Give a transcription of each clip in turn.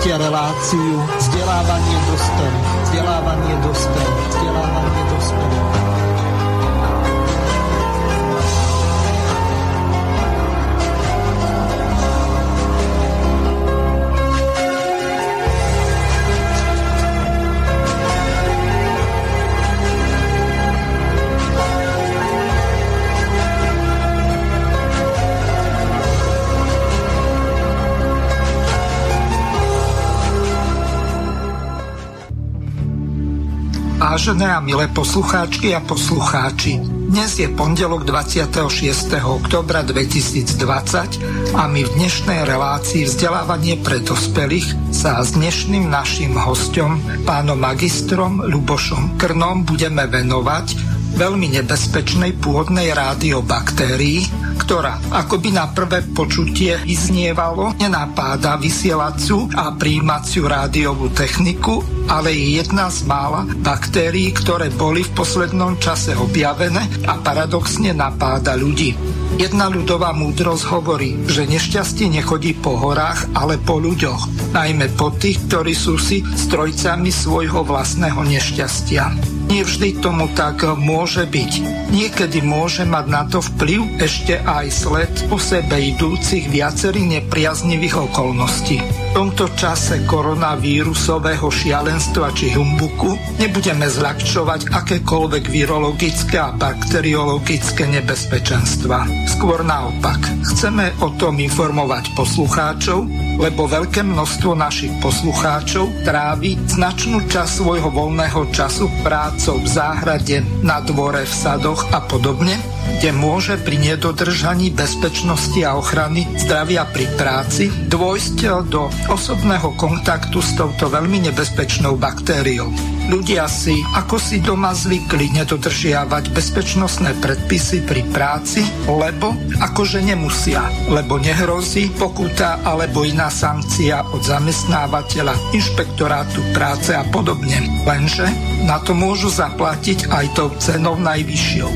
Chiarelazio Vážené a milé poslucháčky a poslucháči, dnes je pondelok 26. oktobra 2020 a my v dnešnej relácii vzdelávanie pre dospelých sa s dnešným našim hostom, pánom magistrom Lubošom Krnom, budeme venovať veľmi nebezpečnej pôvodnej rádiobaktérii, ktorá akoby na prvé počutie vyznievalo, nenapáda vysielacú a príjímaciu rádiovú techniku, ale je jedna z mála baktérií, ktoré boli v poslednom čase objavené a paradoxne napáda ľudí. Jedna ľudová múdrosť hovorí, že nešťastie nechodí po horách, ale po ľuďoch, najmä po tých, ktorí sú si strojcami svojho vlastného nešťastia. Nie vždy tomu tak môže byť. Niekedy môže mať na to vplyv ešte aj sled po sebe idúcich viacerých nepriaznivých okolností. Tomto čase koronavírusového šialenstva či humbuku nebudeme zľahčovať akékoľvek virologické a bakteriologické nebezpečenstva. Skôr naopak, chceme o tom informovať poslucháčov, lebo veľké množstvo našich poslucháčov trávi značnú časť svojho voľného času prácou v záhrade, na dvore, v sadoch a podobne, kde môže pri nedodržaní bezpečnosti a ochrany zdravia pri práci dôjsť do osobného kontaktu s touto veľmi nebezpečnou baktériou. Ľudia si ako si doma zvykli nedodržiavať bezpečnostné predpisy pri práci, lebo akože nemusia, lebo nehrozí pokuta alebo iná sankcia od zamestnávateľa, inšpektorátu práce a podobne. Lenže na to môžu zaplatiť aj tou cenou najvyššou.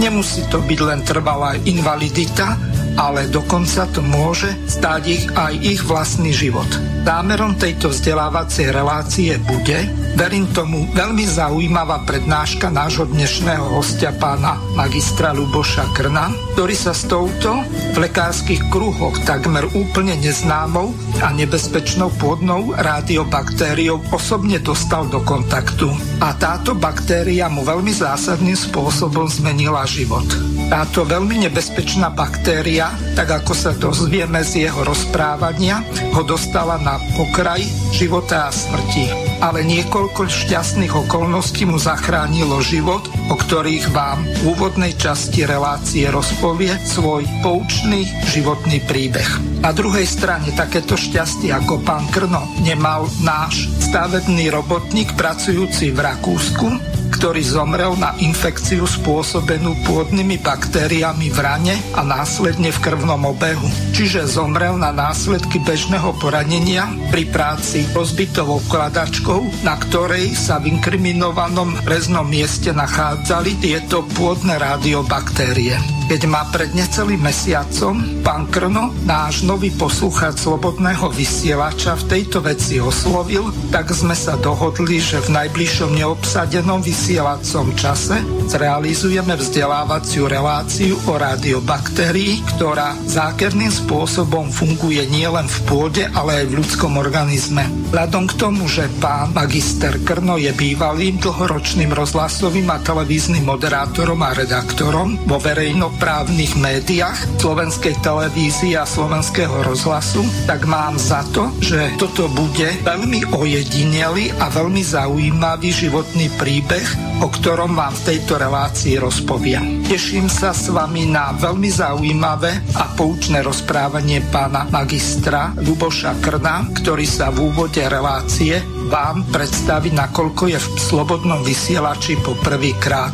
Nemusí to byť len trvalá invalidita, ale dokonca to môže stáť ich aj ich vlastný život. Zámerom tejto vzdelávacej relácie bude, verím tomu, veľmi zaujímavá prednáška nášho dnešného hostia pána magistra Luboša Krna, ktorý sa s touto v lekárskych kruhoch takmer úplne neznámou a nebezpečnou pôdnou radiobaktériou osobne dostal do kontaktu. A táto baktéria mu veľmi zásadným spôsobom zmenila život. Táto veľmi nebezpečná baktéria, tak ako sa dozvieme z jeho rozprávania, ho dostala na pokraj života a smrti. Ale niekoľko šťastných okolností mu zachránilo život, o ktorých vám v úvodnej časti relácie rozpovie svoj poučný životný príbeh. Na druhej strane takéto šťastie ako pán Krno nemal náš stavebný robotník pracujúci v Rakúsku, ktorý zomrel na infekciu spôsobenú pôdnymi baktériami v rane a následne v krvnom obehu. Čiže zomrel na následky bežného poranenia pri práci rozbitovou kladačkou, na ktorej sa v inkriminovanom reznom mieste nachádzali tieto pôdne radiobaktérie. Keď ma pred necelým mesiacom pán Krno, náš nový poslucháč Slobodného vysielača v tejto veci oslovil, tak sme sa dohodli, že v najbližšom neobsadenom vysielacom čase zrealizujeme vzdelávaciu reláciu o radiobaktérii, ktorá zákerným spôsobom funguje nielen v pôde, ale aj v ľudskom organizme. Vzhľadom k tomu, že pán magister Krno je bývalým dlhoročným rozhlasovým a televíznym moderátorom a redaktorom vo verejno právnych médiách slovenskej televízie a slovenského rozhlasu, tak mám za to, že toto bude veľmi ojedinelý a veľmi zaujímavý životný príbeh, o ktorom vám v tejto relácii rozpoviem. Teším sa s vami na veľmi zaujímavé a poučné rozprávanie pána magistra Luboša Krna, ktorý sa v úvode relácie vám predstaví, nakoľko je v slobodnom vysielači po prvýkrát.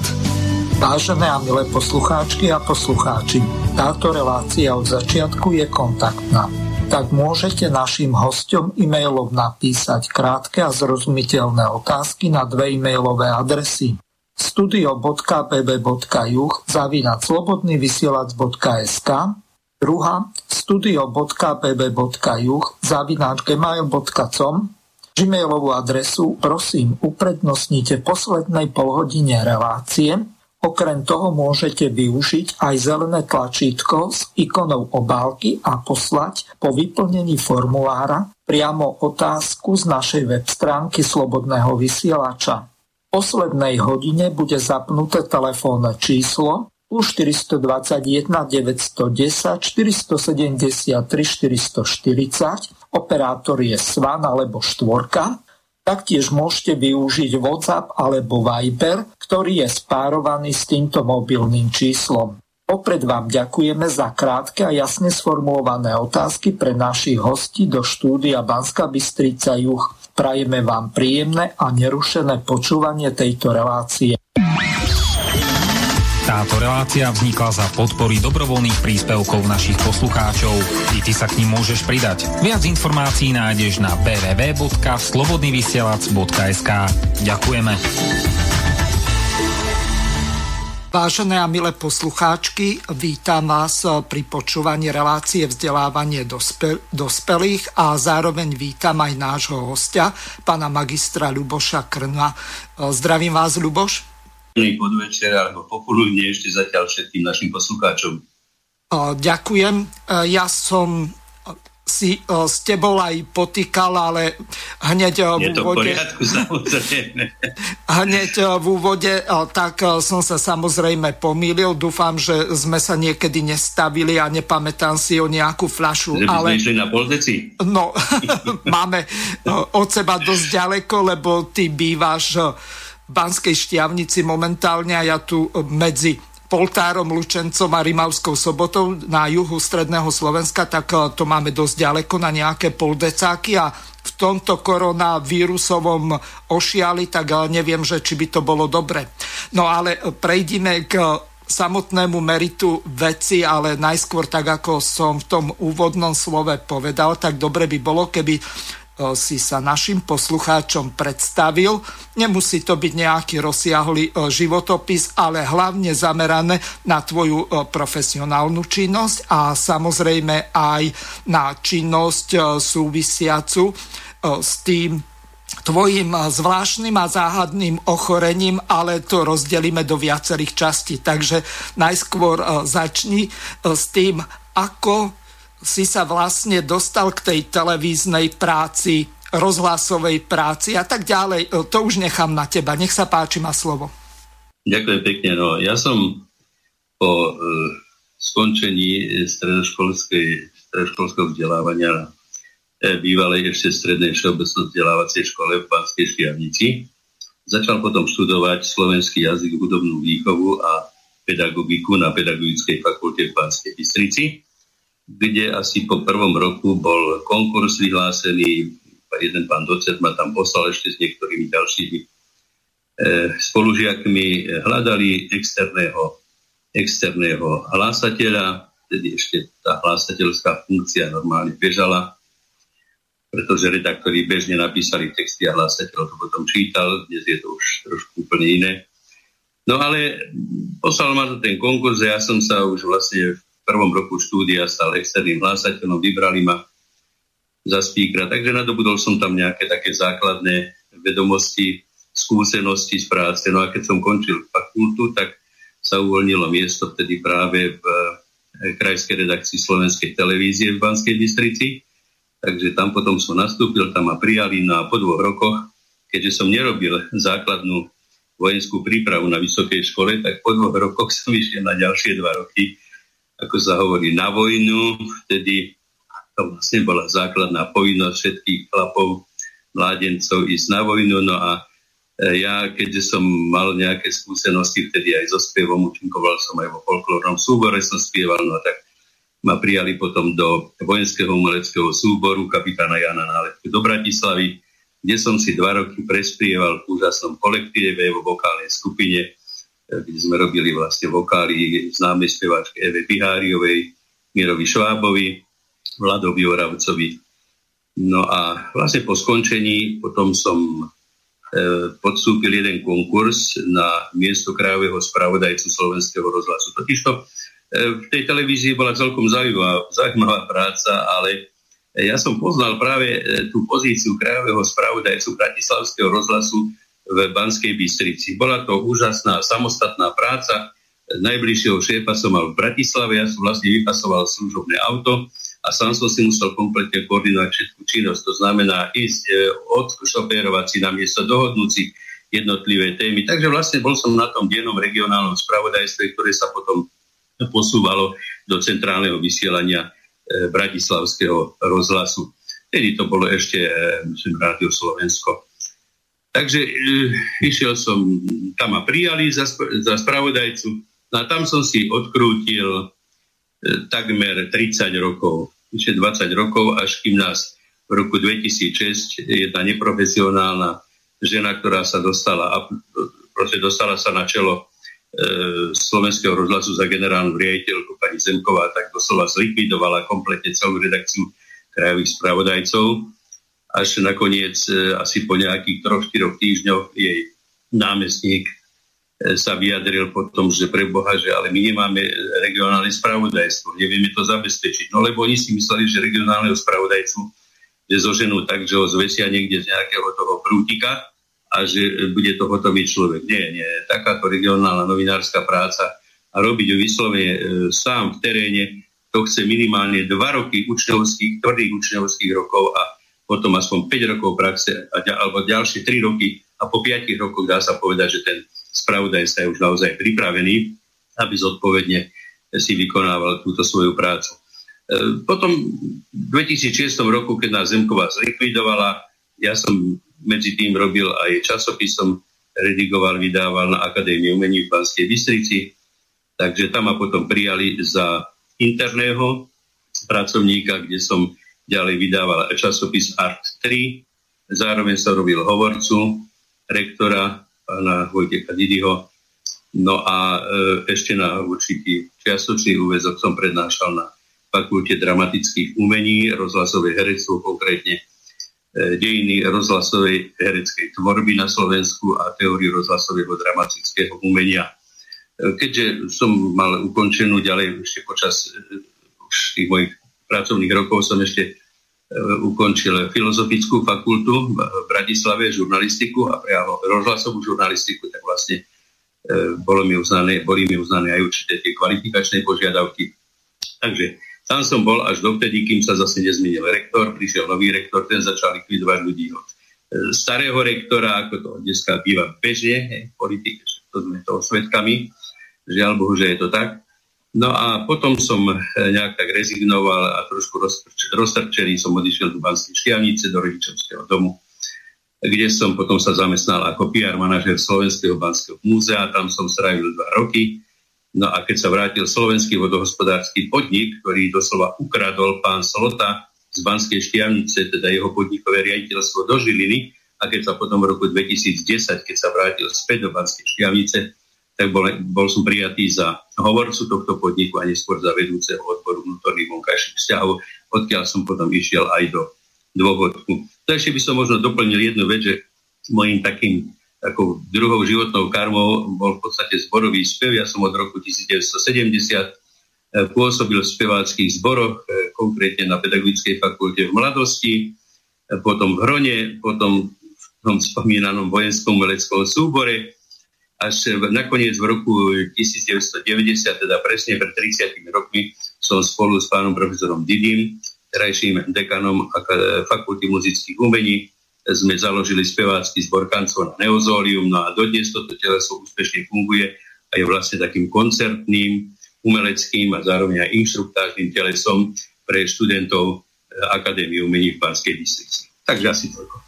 Vážené a milé poslucháčky a poslucháči, táto relácia od začiatku je kontaktná. Tak môžete našim hostom e-mailom napísať krátke a zrozumiteľné otázky na dve e-mailové adresy studio.pb.juh zavinať slobodnyvysielac.sk Druhá studio.bb.juh zavináč gmail.com Gmailovú adresu prosím uprednostnite poslednej polhodine relácie. Okrem toho môžete využiť aj zelené tlačítko s ikonou obálky a poslať po vyplnení formulára priamo otázku z našej web stránky Slobodného vysielača. V poslednej hodine bude zapnuté telefónne číslo plus 421 910 473 440, operátor je Svan alebo Štvorka, taktiež môžete využiť WhatsApp alebo Viber, ktorý je spárovaný s týmto mobilným číslom. Opred vám ďakujeme za krátke a jasne sformulované otázky pre našich hostí do štúdia Banska Bystrica Juch. Prajeme vám príjemné a nerušené počúvanie tejto relácie. Táto relácia vznikla za podpory dobrovoľných príspevkov našich poslucháčov. I ty sa k ním môžeš pridať. Viac informácií nájdeš na www.slobodnyvysielac.sk Ďakujeme. Vážené a milé poslucháčky, vítam vás pri počúvaní relácie vzdelávanie dospe- dospelých a zároveň vítam aj nášho hostia, pána magistra Luboša Krna. Zdravím vás, Luboš podvečer alebo popoludne ešte zatiaľ všetkým našim poslucháčom. Ďakujem. E, ja som si e, s tebou aj potýkal, ale hneď e, v úvode... Poriadku, Hneď v úvode, tak som sa samozrejme pomýlil. Dúfam, že sme sa niekedy nestavili a nepamätám si o nejakú fľašu. Že ale... sme na poldeci? No, máme od seba dosť ďaleko, lebo ty bývaš Banskej Štiavnici momentálne a ja tu e, medzi Poltárom, Lučencom a Rimavskou sobotou na juhu stredného Slovenska, tak e, to máme dosť ďaleko na nejaké poldecáky a v tomto koronavírusovom ošiali, tak e, neviem, že či by to bolo dobre. No ale prejdime k samotnému meritu veci, ale najskôr tak, ako som v tom úvodnom slove povedal, tak dobre by bolo, keby si sa našim poslucháčom predstavil. Nemusí to byť nejaký rozsiahly životopis, ale hlavne zamerané na tvoju profesionálnu činnosť a samozrejme aj na činnosť súvisiacu s tým tvojim zvláštnym a záhadným ochorením, ale to rozdelíme do viacerých častí. Takže najskôr začni s tým, ako si sa vlastne dostal k tej televíznej práci, rozhlasovej práci a tak ďalej. E, to už nechám na teba. Nech sa páči, má slovo. Ďakujem pekne. No, ja som po e, skončení stredoškolského vzdelávania e, bývalej ešte strednej všeobecno vzdelávacej škole v Banskej Škiavnici. Začal potom študovať slovenský jazyk, hudobnú výchovu a pedagogiku na Pedagogickej fakulte v Banskej Bystrici kde asi po prvom roku bol konkurs vyhlásený, jeden pán docent ma tam poslal ešte s niektorými ďalšími e, spolužiakmi, hľadali externého, externého hlásateľa, tedy ešte tá hlásateľská funkcia normálne bežala, pretože redaktori bežne napísali texty a hlásateľ to potom čítal, dnes je to už trošku úplne iné. No ale poslal ma to ten konkurs a ja som sa už vlastne v prvom roku štúdia stal externým hlásateľom, vybrali ma za spíkra, takže nadobudol som tam nejaké také základné vedomosti, skúsenosti z práce. No a keď som končil fakultu, tak sa uvoľnilo miesto vtedy práve v eh, krajskej redakcii Slovenskej televízie v Banskej Bystrici. Takže tam potom som nastúpil, tam ma prijali no a po dvoch rokoch, keďže som nerobil základnú vojenskú prípravu na vysokej škole, tak po dvoch rokoch som išiel na ďalšie dva roky ako sa hovorí, na vojnu. Vtedy to vlastne bola základná povinnosť všetkých chlapov, mládencov ísť na vojnu. No a e, ja, keďže som mal nejaké skúsenosti vtedy aj so spievom, účinkoval som aj vo folklórnom súbore, som spieval, no tak ma prijali potom do vojenského umeleckého súboru kapitána Jana Nálepku do Bratislavy, kde som si dva roky prespieval v úžasnom kolektíve vo vokálnej skupine kde sme robili vlastne vokály známej speváčky Eve Biháriovej, Mirovi Švábovi, Vladovi Oravcovi. No a vlastne po skončení potom som e, podstúpil jeden konkurs na miesto krajového spravodajcu slovenského rozhlasu. Totižto v tej televízii bola celkom zaujímavá, zaujímavá práca, ale ja som poznal práve tú pozíciu krajového spravodajcu Bratislavského rozhlasu v Banskej Bystrici. Bola to úžasná samostatná práca. Najbližšieho šéfa som mal v Bratislave, ja som vlastne vypasoval služobné auto a sám som si musel kompletne koordinovať všetku činnosť. To znamená ísť e, od šopérovať si na miesto, dohodnúť si jednotlivé témy. Takže vlastne bol som na tom dennom regionálnom spravodajstve, ktoré sa potom posúvalo do centrálneho vysielania e, Bratislavského rozhlasu. Tedy to bolo ešte, e, myslím, Rádio Slovensko. Takže e, išiel som, tam ma prijali za, za spravodajcu, no a tam som si odkrútil e, takmer 30 rokov vyše 20 rokov, až kým nás v roku 2006 jedna neprofesionálna žena, ktorá sa dostala, a proste dostala sa na čelo e, slovenského rozhlasu za generálnu riaditeľku pani Zemková, tak doslova zlikvidovala kompletne celú redakciu krajových spravodajcov. Až nakoniec, e, asi po nejakých troch, štyroch týždňoch, jej námestník E, sa vyjadril potom, že pre Boha, že ale my nemáme regionálne spravodajstvo, nevieme to zabezpečiť. No lebo oni si mysleli, že regionálneho spravodajcu že zoženú tak, že ho zvesia niekde z nejakého toho prútika a že bude to hotový človek. Nie, nie. Takáto regionálna novinárska práca a robiť ju vyslovene e, sám v teréne, to chce minimálne dva roky učňovských, tvrdých učňovských rokov a potom aspoň 5 rokov praxe alebo ďalšie 3 roky a po 5 rokoch dá sa povedať, že ten spravodajca je už naozaj pripravený, aby zodpovedne si vykonával túto svoju prácu. E, potom v 2006 roku, keď nás Zemková zlikvidovala, ja som medzi tým robil aj časopisom, redigoval, vydával na Akadémii umení v Banskej Bystrici, takže tam ma potom prijali za interného pracovníka, kde som ďalej vydával časopis Art 3, zároveň som robil hovorcu rektora pána Vojtecha Didyho. No a e, ešte na určitý čiastočný úvezok som prednášal na Fakulte dramatických umení, rozhlasové herectvo konkrétne, e, dejiny rozhlasovej hereckej tvorby na Slovensku a teóriu rozhlasového dramatického umenia. E, keďže som mal ukončenú ďalej ešte počas e, tých mojich pracovných rokov som ešte E, ukončil filozofickú fakultu v Bratislave, žurnalistiku a priamo rozhlasovú žurnalistiku, tak vlastne e, bolo mi uznané, boli mi uznané aj určité tie kvalifikačné požiadavky. Takže tam som bol až dovtedy, kým sa zase nezmenil rektor, prišiel nový rektor, ten začal likvidovať ľudí od e, starého rektora, ako to dneska býva bežne hej, to sme toho svetkami, žiaľ Bohu, že je to tak. No a potom som eh, nejak tak rezignoval a trošku roztrčený som odišiel do Banskej Štiavnice, do rodičovského domu, kde som potom sa zamestnal ako PR manažer Slovenského Banského múzea. Tam som strávil dva roky. No a keď sa vrátil slovenský vodohospodársky podnik, ktorý doslova ukradol pán Slota z Banskej Štiavnice, teda jeho podnikové riaditeľstvo do Žiliny, a keď sa potom v roku 2010, keď sa vrátil späť do Banskej Štiavnice, tak bol, bol som prijatý za hovorcu tohto podniku a neskôr za vedúceho odboru vnútorných vonkajších vzťahov, odkiaľ som potom išiel aj do dôvodku. To ešte by som možno doplnil jednu vec, že mojim takým takou druhou životnou karmou bol v podstate zborový spev. Ja som od roku 1970 eh, pôsobil v speváckých zboroch, eh, konkrétne na Pedagogickej fakulte v mladosti, eh, potom v Hrone, potom v tom spomínanom vojenskom veleckom súbore, až nakoniec v roku 1990, teda presne pred 30 rokmi, som spolu s pánom profesorom Didym, terajším dekanom Fakulty muzických umení, sme založili spevácky zbor kancov na Neozólium, no a dodnes toto teleso úspešne funguje a je vlastne takým koncertným, umeleckým a zároveň aj inštruktážnym telesom pre študentov Akadémie umení v Banskej Bystrici. Takže asi toľko.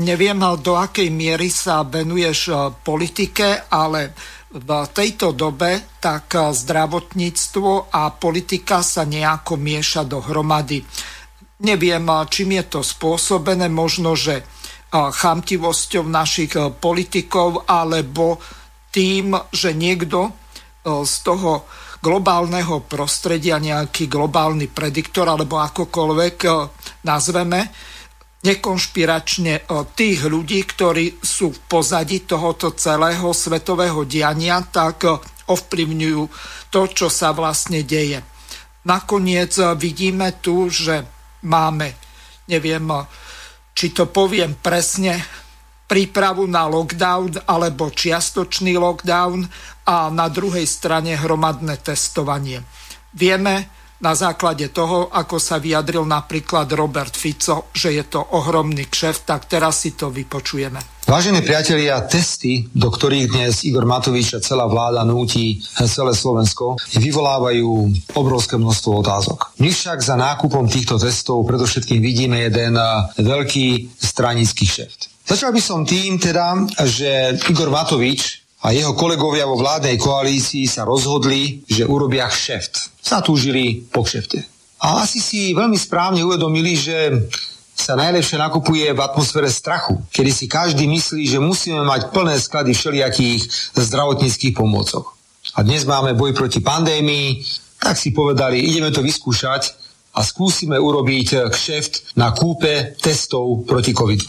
Neviem, do akej miery sa venuješ e, politike, ale v tejto dobe tak e, zdravotníctvo a politika sa nejako mieša dohromady. Neviem, e, čím je to spôsobené, možno, že chamtivosťou našich politikov, alebo tým, že niekto z toho globálneho prostredia, nejaký globálny prediktor, alebo akokoľvek nazveme, nekonšpiračne tých ľudí, ktorí sú v pozadí tohoto celého svetového diania, tak ovplyvňujú to, čo sa vlastne deje. Nakoniec vidíme tu, že máme, neviem, či to poviem presne, prípravu na lockdown alebo čiastočný lockdown a na druhej strane hromadné testovanie. Vieme na základe toho, ako sa vyjadril napríklad Robert Fico, že je to ohromný kšeft, tak teraz si to vypočujeme. Vážení priatelia, testy, do ktorých dnes Igor Matovič a celá vláda núti celé Slovensko, vyvolávajú obrovské množstvo otázok. My však za nákupom týchto testov predovšetkým vidíme jeden veľký stranický šeft. Začal by som tým teda, že Igor Matovič a jeho kolegovia vo vládnej koalícii sa rozhodli, že urobia kšeft. Zatúžili po kšefte. A asi si veľmi správne uvedomili, že sa najlepšie nakupuje v atmosfére strachu, kedy si každý myslí, že musíme mať plné sklady všelijakých zdravotníckých pomôcok. A dnes máme boj proti pandémii, tak si povedali, ideme to vyskúšať a skúsime urobiť kšeft na kúpe testov proti covidu.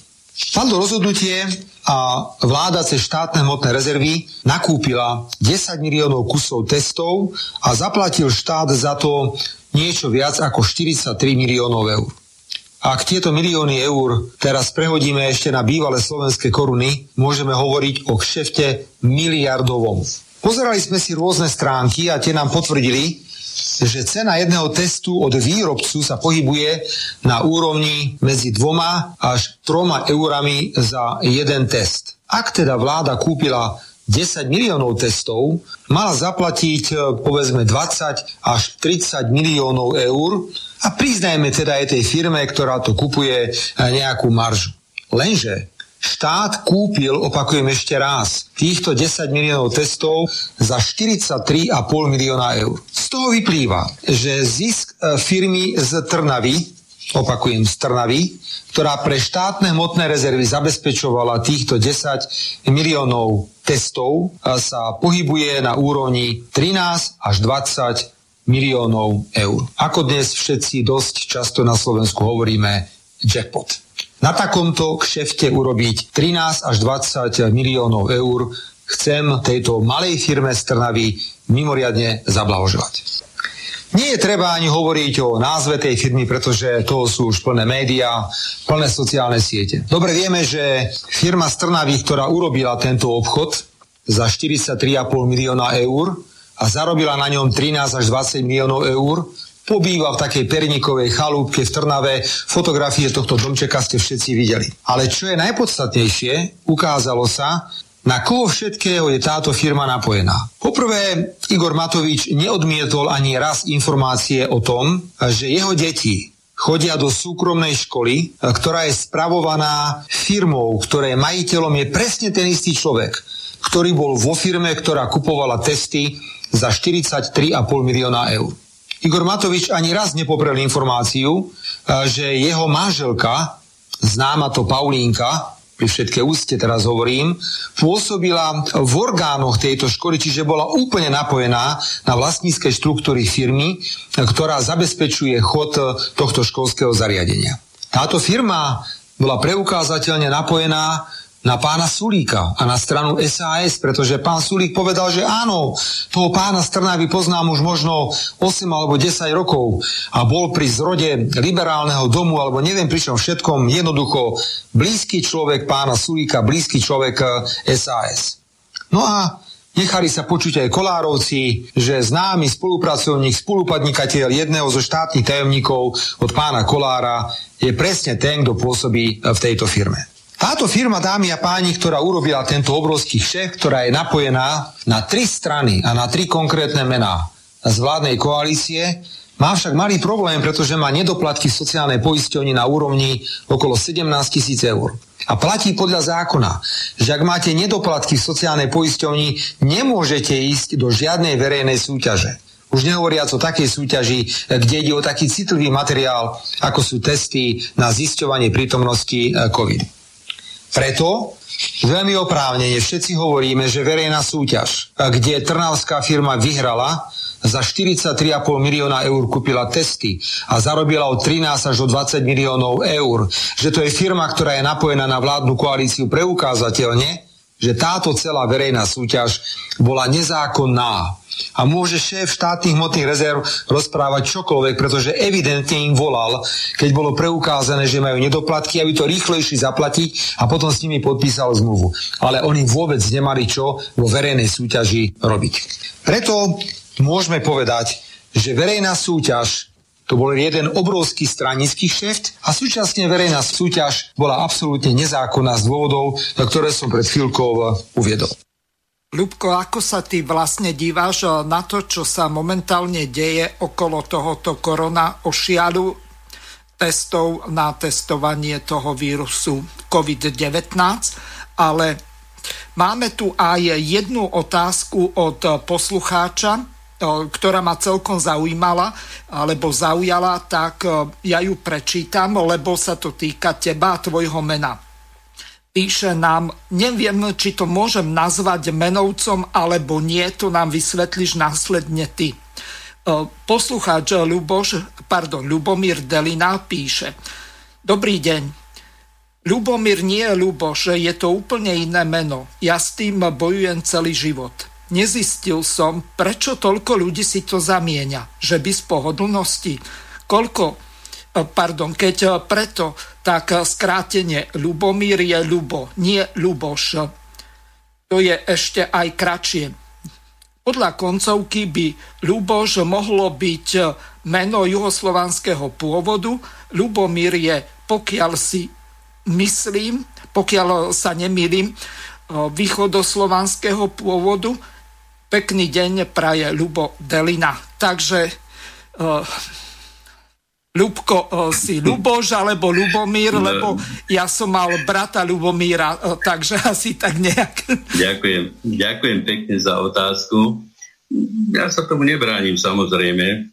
Padlo rozhodnutie a vláda cez štátne hmotné rezervy nakúpila 10 miliónov kusov testov a zaplatil štát za to niečo viac ako 43 miliónov eur. Ak tieto milióny eur teraz prehodíme ešte na bývalé slovenské koruny, môžeme hovoriť o kšefte miliardovom. Pozerali sme si rôzne stránky a tie nám potvrdili, že cena jedného testu od výrobcu sa pohybuje na úrovni medzi dvoma až troma eurami za jeden test. Ak teda vláda kúpila 10 miliónov testov, mala zaplatiť e, povedzme 20 až 30 miliónov eur a priznajme teda aj tej firme, ktorá to kupuje e, nejakú maržu. Lenže Štát kúpil, opakujem ešte raz, týchto 10 miliónov testov za 43,5 milióna eur. Z toho vyplýva, že zisk e, firmy z Trnavy, opakujem z Trnavy, ktorá pre štátne hmotné rezervy zabezpečovala týchto 10 miliónov testov, e, sa pohybuje na úrovni 13 až 20 miliónov eur. Ako dnes všetci dosť často na Slovensku hovoríme jackpot na takomto kšefte urobiť 13 až 20 miliónov eur, chcem tejto malej firme z Trnavy mimoriadne zablahoželať. Nie je treba ani hovoriť o názve tej firmy, pretože toho sú už plné médiá, plné sociálne siete. Dobre vieme, že firma z Trnavy, ktorá urobila tento obchod za 43,5 milióna eur a zarobila na ňom 13 až 20 miliónov eur, pobýva v takej pernikovej chalúbke v Trnave. Fotografie tohto domčeka ste všetci videli. Ale čo je najpodstatnejšie, ukázalo sa, na koho všetkého je táto firma napojená. Poprvé, Igor Matovič neodmietol ani raz informácie o tom, že jeho deti chodia do súkromnej školy, ktorá je spravovaná firmou, ktorej majiteľom je presne ten istý človek, ktorý bol vo firme, ktorá kupovala testy za 43,5 milióna eur. Igor Matovič ani raz nepoprel informáciu, že jeho manželka, známa to Paulínka, pri všetké úste teraz hovorím, pôsobila v orgánoch tejto školy, čiže bola úplne napojená na vlastnícke štruktúry firmy, ktorá zabezpečuje chod tohto školského zariadenia. Táto firma bola preukázateľne napojená na pána Sulíka a na stranu SAS, pretože pán Sulík povedal, že áno, toho pána Strnavy poznám už možno 8 alebo 10 rokov a bol pri zrode liberálneho domu alebo neviem pri čom všetkom jednoducho blízky človek pána Sulíka, blízky človek SAS. No a Nechali sa počuť aj Kolárovci, že známy spolupracovník, spolupadnikateľ jedného zo štátnych tajomníkov od pána Kolára je presne ten, kto pôsobí v tejto firme. Táto firma, dámy a páni, ktorá urobila tento obrovský šéf, ktorá je napojená na tri strany a na tri konkrétne mená z vládnej koalície, má však malý problém, pretože má nedoplatky v sociálnej poisťovni na úrovni okolo 17 tisíc eur. A platí podľa zákona, že ak máte nedoplatky v sociálnej poisťovni, nemôžete ísť do žiadnej verejnej súťaže. Už nehovoriac o takej súťaži, kde ide o taký citlivý materiál, ako sú testy na zisťovanie prítomnosti eh, COVID. Preto veľmi oprávnene všetci hovoríme, že verejná súťaž, kde trnavská firma vyhrala, za 43,5 milióna eur kúpila testy a zarobila od 13 až do 20 miliónov eur, že to je firma, ktorá je napojená na vládnu koalíciu preukázateľne, že táto celá verejná súťaž bola nezákonná. A môže šéf štátnych hmotných rezerv rozprávať čokoľvek, pretože evidentne im volal, keď bolo preukázané, že majú nedoplatky, aby to rýchlejšie zaplatiť a potom s nimi podpísal zmluvu. Ale oni vôbec nemali čo vo verejnej súťaži robiť. Preto môžeme povedať, že verejná súťaž to bol jeden obrovský stranický šeft a súčasne verejná súťaž bola absolútne nezákonná z dôvodov, ktoré som pred chvíľkou uviedol. Ľubko, ako sa ty vlastne díváš na to, čo sa momentálne deje okolo tohoto korona ošialu testov na testovanie toho vírusu COVID-19, ale máme tu aj jednu otázku od poslucháča, ktorá ma celkom zaujímala alebo zaujala, tak ja ju prečítam, lebo sa to týka teba a tvojho mena. Píše nám, neviem, či to môžem nazvať menovcom alebo nie, to nám vysvetlíš následne ty. Poslucháč Luboš, pardon, Lubomír Delina píše Dobrý deň, Lubomír nie je Luboš, je to úplne iné meno. Ja s tým bojujem celý život nezistil som, prečo toľko ľudí si to zamieňa. Že by z pohodlnosti. Koľko, e, pardon, keď e, preto, tak e, skrátenie Lubomír je Lubo, nie Luboš. To je ešte aj kratšie. Podľa koncovky by Luboš mohlo byť meno juhoslovanského pôvodu. Lubomír je, pokiaľ si myslím, pokiaľ sa nemýlim, východoslovanského pôvodu Pekný deň praje Lubo Delina. Takže Ľubko uh, si Lubož alebo Lubomír, no. lebo ja som mal brata Lubomíra, uh, takže asi tak nejak. Ďakujem. Ďakujem pekne za otázku. Ja sa tomu nebránim samozrejme.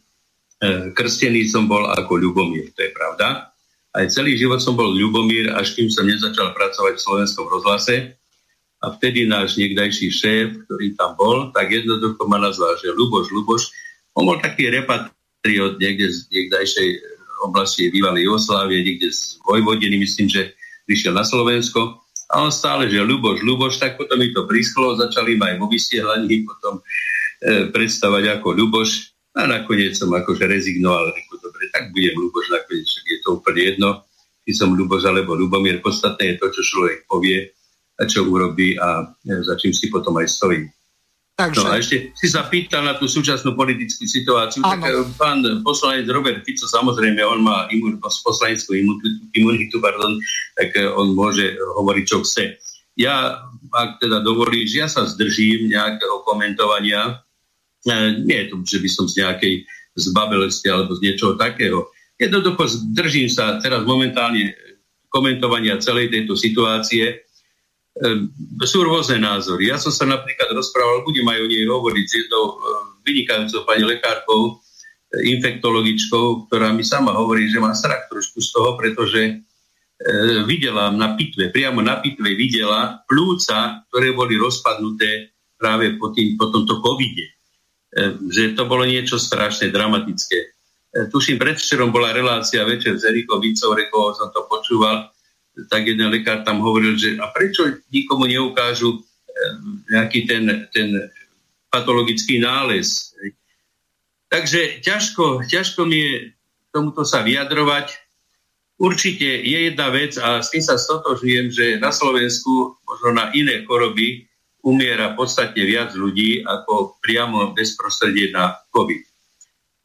Krstený som bol ako Ľubomír, to je pravda. Aj celý život som bol Ľubomír, až kým som nezačal pracovať v slovenskom rozhlase a vtedy náš niekdajší šéf, ktorý tam bol, tak jednoducho ma nazval, že Luboš, Luboš. On bol taký repatriot niekde z niekdajšej oblasti bývalej Jugoslávie, niekde z Vojvodiny, myslím, že prišiel na Slovensko. A on stále, že Luboš, Luboš, tak potom mi to prischlo, začali ma aj vo vysielaní potom e, predstavať ako Luboš. A nakoniec som akože rezignoval, reku, dobre, tak budem Luboš, nakoniec je to úplne jedno, či som Luboš alebo Lubomír. Podstatné je to, čo človek povie čo urobí a e, za čím si potom aj stojí. Takže... No a ešte si sa pýtal na tú súčasnú politickú situáciu, ano. tak e, pán poslanec Robert Fico, samozrejme, on má imun, poslaneckú imunitu, pardon, tak e, on môže hovoriť, čo chce. Ja, ak teda dovolíš, ja sa zdržím nejakého komentovania. Nie je to, že by som z nejakej zbabelosti alebo z niečoho takého. Jednoducho zdržím sa teraz momentálne komentovania celej tejto situácie, sú rôzne názory. Ja som sa napríklad rozprával, budem aj o nej hovoriť s jednou ehm, vynikajúcou pani lekárkou, ehm, infektologičkou, ktorá mi sama hovorí, že má strach trošku z toho, pretože e, videla na pitve, priamo na pitve videla plúca, ktoré boli rozpadnuté práve po, tým, po tomto covide. E, že to bolo niečo strašne dramatické. Tuším, predvčerom bola relácia večer s Erikou Vicou, som to počúval, tak jeden lekár tam hovoril, že a prečo nikomu neukážu eh, nejaký ten, ten patologický nález. Takže ťažko, ťažko mi je tomuto sa vyjadrovať. Určite je jedna vec a s tým sa stotožujem, že na Slovensku možno na iné choroby umiera podstatne viac ľudí ako priamo bezprostredne na COVID.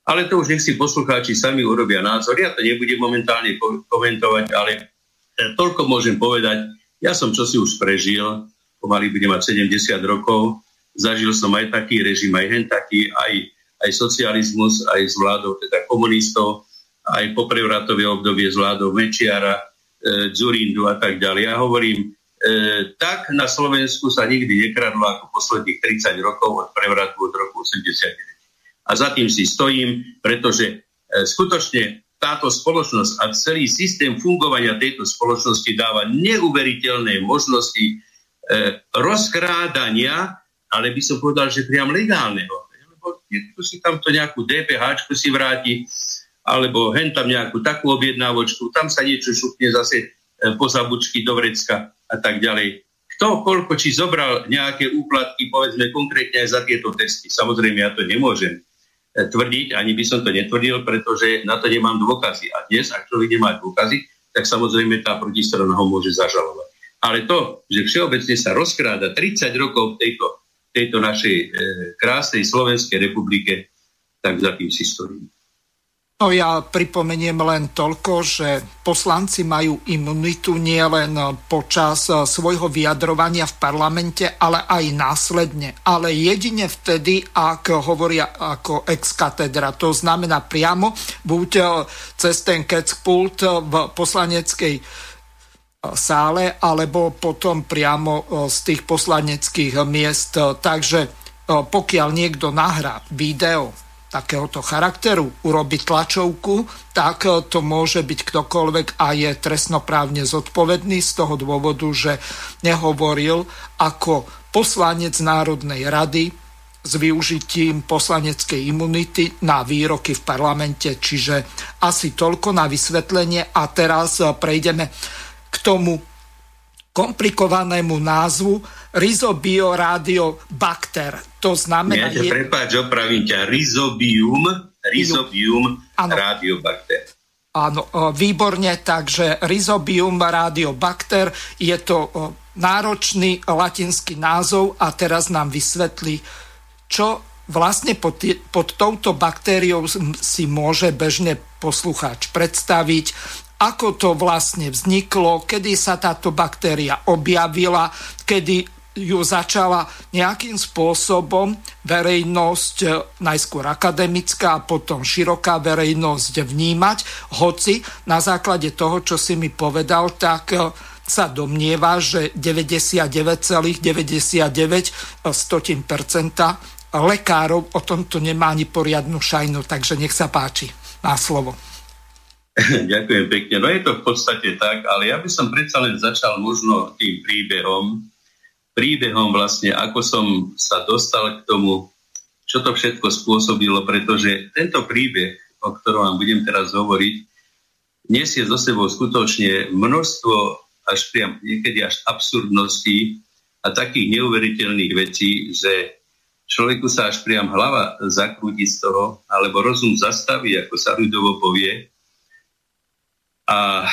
Ale to už nech si poslucháči sami urobia názor. Ja to nebudem momentálne komentovať, ale E, toľko môžem povedať. Ja som čosi už prežil, pomaly budem mať 70 rokov, zažil som aj taký režim, aj hen taký, aj, aj socializmus, aj s vládou teda komunistov, aj poprevratové obdobie s vládou Mečiara, e, Zurindu a tak ďalej. Ja hovorím, e, tak na Slovensku sa nikdy nekradlo ako posledných 30 rokov od prevratu od roku 89. A za tým si stojím, pretože e, skutočne táto spoločnosť a celý systém fungovania tejto spoločnosti dáva neuveriteľné možnosti e, rozkrádania, ale by som povedal, že priam legálneho. Lebo tu si tamto nejakú DPH si vráti, alebo hen tam nejakú takú objednávočku, tam sa niečo šupne zase e, po zabučky do vrecka a tak ďalej. kto koľko či zobral nejaké úplatky, povedzme konkrétne aj za tieto testy. Samozrejme, ja to nemôžem tvrdiť, ani by som to netvrdil, pretože na to nemám dôkazy. A dnes, ak človek nemá dôkazy, tak samozrejme tá protistrana ho môže zažalovať. Ale to, že všeobecne sa rozkráda 30 rokov v tejto, tejto našej e, krásnej Slovenskej republike, tak za tým si stojím. No ja pripomeniem len toľko, že poslanci majú imunitu nielen počas svojho vyjadrovania v parlamente, ale aj následne. Ale jedine vtedy, ak hovoria ako ex katedra. To znamená priamo buď cez ten pult v poslaneckej sále, alebo potom priamo z tých poslaneckých miest. Takže pokiaľ niekto nahrá video takéhoto charakteru, urobiť tlačovku, tak e, to môže byť ktokoľvek a je trestnoprávne zodpovedný z toho dôvodu, že nehovoril ako poslanec Národnej rady s využitím poslaneckej imunity na výroky v parlamente. Čiže asi toľko na vysvetlenie a teraz e, prejdeme k tomu komplikovanému názvu Rhizobioradiobacter. To znamená... Ja je... prepáč, opravím ťa. Rhizobium, Rhizobium radiobacter. Áno, výborne, takže Rhizobium radiobacter je to náročný latinský názov a teraz nám vysvetlí, čo vlastne pod, pod touto baktériou si môže bežne poslucháč predstaviť, ako to vlastne vzniklo, kedy sa táto baktéria objavila, kedy ju začala nejakým spôsobom verejnosť, e, najskôr akademická a potom široká verejnosť vnímať, hoci na základe toho, čo si mi povedal, tak e, sa domnieva, že 99,99% lekárov o tomto nemá ani poriadnu šajnu, takže nech sa páči. Má slovo. Ďakujem pekne. No je to v podstate tak, ale ja by som predsa len začal možno tým príbehom, príbehom vlastne, ako som sa dostal k tomu, čo to všetko spôsobilo, pretože tento príbeh, o ktorom vám budem teraz hovoriť, nesie zo sebou skutočne množstvo až priam niekedy až absurdností a takých neuveriteľných vecí, že človeku sa až priam hlava zakrúti z toho, alebo rozum zastaví, ako sa ľudovo povie, a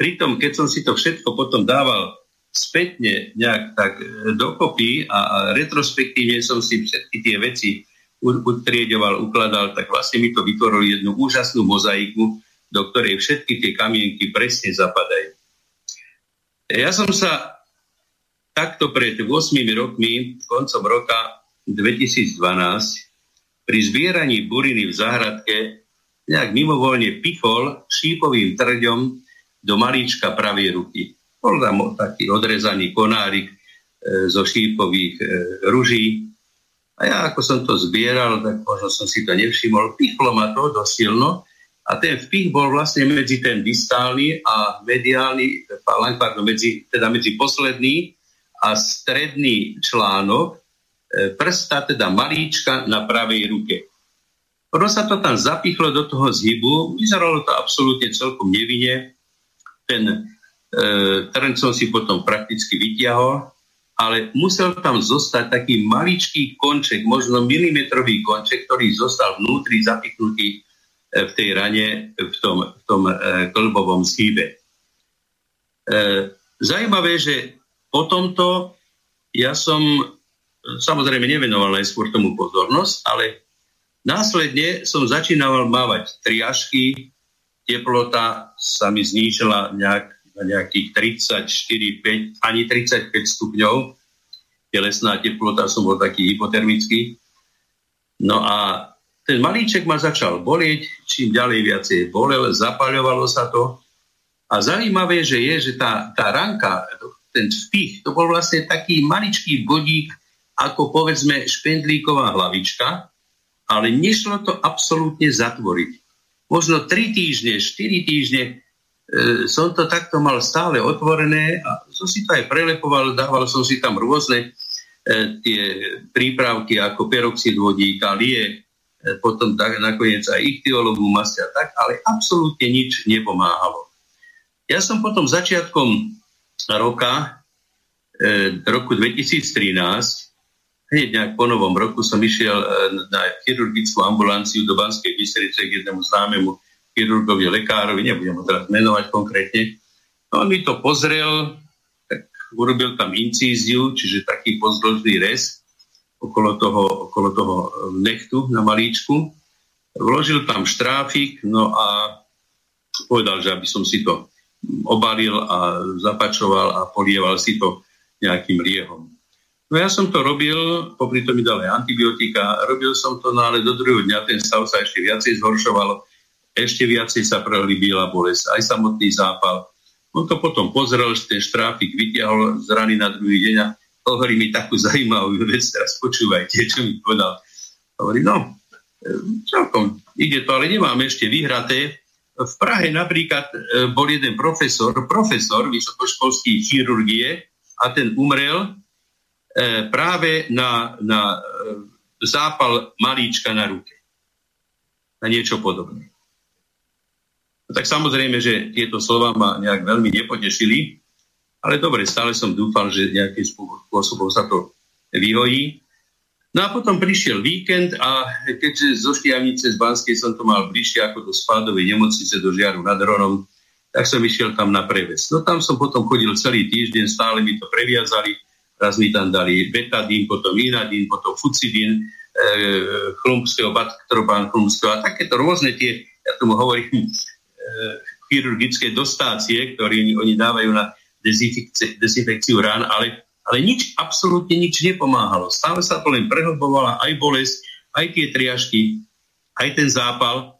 pritom, keď som si to všetko potom dával spätne nejak tak e, dokopy a retrospektívne som si všetky tie veci utriedoval, ukladal, tak vlastne mi to vytvorilo jednu úžasnú mozaiku, do ktorej všetky tie kamienky presne zapadajú. Ja som sa takto pred 8 rokmi, koncom roka 2012, pri zbieraní buriny v záhradke nejak mimovoľne pichol šípovým trďom do malíčka pravej ruky. Bol tam taký odrezaný konárik e, zo šípových e, ruží. A ja ako som to zbieral, tak možno som si to nevšimol, pichlo ma to dosilno a ten vpich bol vlastne medzi ten distálny a mediálny, pardon, medzi, teda medzi posledný a stredný článok e, prsta, teda malíčka na pravej ruke. Ono sa to tam zapichlo do toho zhybu, vyzeralo to absolútne celkom nevine. Ten e, trň som si potom prakticky vytiahol, ale musel tam zostať taký maličký konček, možno milimetrový konček, ktorý zostal vnútri zapichnutý e, v tej rane, v tom, v tom e, klbovom zhybe. E, zajímavé, že po tomto ja som samozrejme nevenoval najskôr tomu pozornosť, ale Následne som začínal mávať triažky, teplota sa mi znížila nejak, na nejakých 34, 5, ani 35 stupňov. Telesná teplota som bol taký hypotermický. No a ten malíček ma začal bolieť, čím ďalej viacej bolel, zapaľovalo sa to. A zaujímavé, že je, že tá, tá ranka, ten vpich, to bol vlastne taký maličký bodík, ako povedzme špendlíková hlavička, ale nešlo to absolútne zatvoriť. Možno 3 týždne, 4 týždne e, som to takto mal stále otvorené a som si to aj prelepoval, dával som si tam rôzne e, tie prípravky ako peroxid vodíka, lie, e, potom tak, nakoniec aj ichtiologú masť a tak, ale absolútne nič nepomáhalo. Ja som potom začiatkom roka roku 2013, hneď nejak po novom roku som išiel e, na chirurgickú ambulanciu do Banskej Bystrice k jednému známemu chirurgovi, lekárovi, nebudem ho teraz menovať konkrétne. No, on mi to pozrel, tak urobil tam incíziu, čiže taký pozdĺžný rez okolo toho, okolo toho nechtu na malíčku. Vložil tam štráfik, no a povedal, že aby som si to obalil a zapačoval a polieval si to nejakým liehom. No ja som to robil, popri tom mi dal aj antibiotika, robil som to, no ale do druhého dňa ten stav sa ešte viacej zhoršoval, ešte viacej sa prehlbila bolesť, aj samotný zápal. On to potom pozrel, ten štráfik vytiahol z rany na druhý deň a hovorí mi takú zaujímavú vec, teraz počúvajte, čo mi povedal. Hovorí, no, celkom ide to, ale nemám ešte vyhraté. V Prahe napríklad e, bol jeden profesor, profesor vysokoškolskej chirurgie a ten umrel práve na, na e, zápal malíčka na ruke. Na niečo podobné. No, tak samozrejme, že tieto slova ma nejak veľmi nepotešili, ale dobre, stále som dúfal, že nejakým spôsobom sa to vyhojí. No a potom prišiel víkend a keďže zo Štiavnice z Banskej som to mal bližšie ako do spádovej nemocnice do Žiaru nad Ronom, tak som išiel tam na preves. No tam som potom chodil celý týždeň, stále mi to previazali, raz mi tam dali betadín, potom inadín, potom fucidín, e, chlumpského, baktropán chlumpského a takéto rôzne tie, ja tomu hovorím, e, chirurgické dostácie, ktoré oni dávajú na dezinfekciu rán, ale ale nič, absolútne nič nepomáhalo. Stále sa to len prehlbovala aj bolesť, aj tie triažky, aj ten zápal.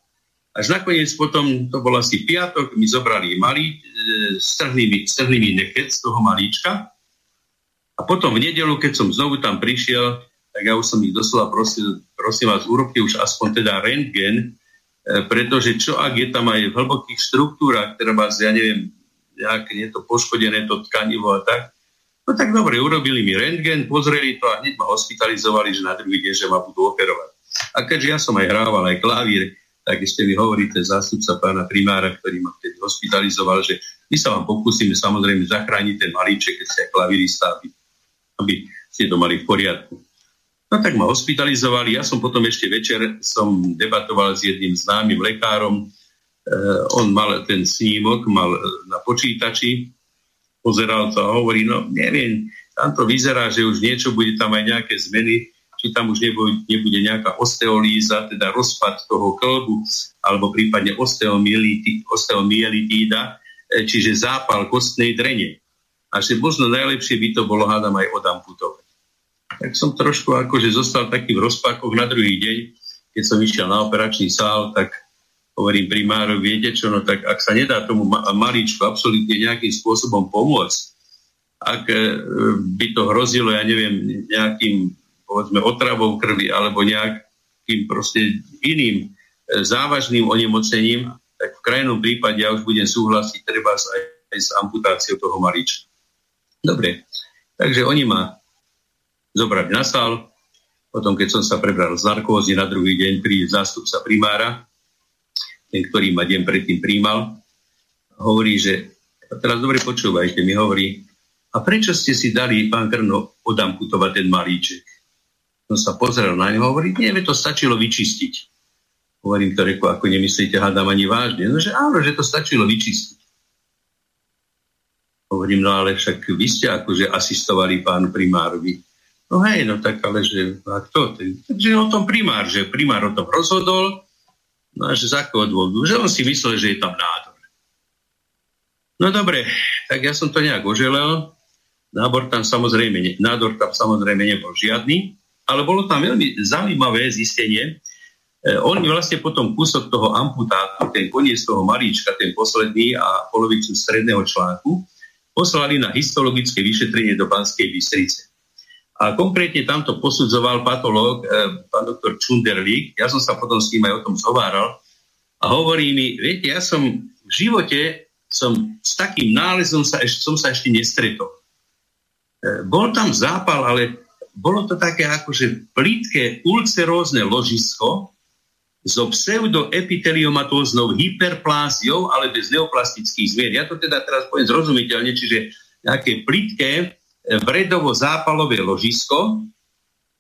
Až nakoniec potom, to bol asi piatok, mi zobrali malý, e, strhnými, strhnými nekec z toho malíčka. A potom v nedelu, keď som znovu tam prišiel, tak ja už som ich doslova prosil, prosím vás, urobte už aspoň teda rentgen, e, pretože čo ak je tam aj v hlbokých štruktúrach, ktoré vás, ja neviem, nejak je to poškodené, to tkanivo a tak, No tak dobre, urobili mi rentgen, pozreli to a hneď ma hospitalizovali, že na druhý deň, že ma budú operovať. A keďže ja som aj hrával aj klavír, tak ešte mi hovorí ten zástupca pána primára, ktorý ma vtedy hospitalizoval, že my sa vám pokúsime samozrejme zachrániť ten malíček, keď ste klavirista, aby, aby ste to mali v poriadku. No tak ma hospitalizovali, ja som potom ešte večer som debatoval s jedným známym lekárom, Uh, on mal ten snímok, mal na počítači pozeral to a hovorí, no neviem, tam to vyzerá, že už niečo bude tam aj nejaké zmeny, či tam už nebude, nebude nejaká osteolíza, teda rozpad toho klbu, alebo prípadne osteomielitída, e, čiže zápal kostnej drene. A že možno najlepšie by to bolo, hádam, aj odamputovať. Tak som trošku akože zostal taký v rozpakoch na druhý deň, keď som išiel na operačný sál, tak hovorím primárovi, viete čo, no tak ak sa nedá tomu maličku absolútne nejakým spôsobom pomôcť, ak e, by to hrozilo, ja neviem, nejakým povedzme otravou krvi alebo nejakým proste iným e, závažným onemocnením, tak v krajnom prípade ja už budem súhlasiť treba aj, aj s amputáciou toho malička. Dobre, takže oni ma zobrali na sál, potom keď som sa prebral z narkózy, na druhý deň príde zástupca primára, ten, ktorý ma deň predtým príjmal, hovorí, že teraz dobre počúvajte, mi hovorí, a prečo ste si dali, pán Krno, odamputovať ten malíček? On sa pozrel na neho, hovorí, nie, to stačilo vyčistiť. Hovorím to, reko, ako nemyslíte, hádam ani vážne. No, že áno, že to stačilo vyčistiť. Hovorím, no ale však vy ste akože asistovali pánu primárovi. No hej, no tak ale že, a kto? Takže o tom primár, že primár o tom rozhodol, No a že z akého dôvodu? Že on si myslel, že je tam nádor. No dobre, tak ja som to nejak oželel. Nábor tam samozrejme, nádor tam samozrejme nebol žiadny, ale bolo tam veľmi zaujímavé zistenie. E, oni vlastne potom kúsok toho amputátu, ten koniec toho malíčka, ten posledný a polovicu stredného článku, poslali na histologické vyšetrenie do Banskej Bystrice. A konkrétne tamto posudzoval patológ, e, pán doktor Čunderlík. Ja som sa potom s ním aj o tom zhováral. A hovorí mi, viete, ja som v živote som s takým nálezom sa, eš, som sa ešte nestretol. E, bol tam zápal, ale bolo to také akože plítke ulcerózne ložisko so pseudoepiteliomatóznou hyperpláziou, ale bez neoplastických zmien. Ja to teda teraz poviem zrozumiteľne, čiže nejaké plítke vredovo-zápalové ložisko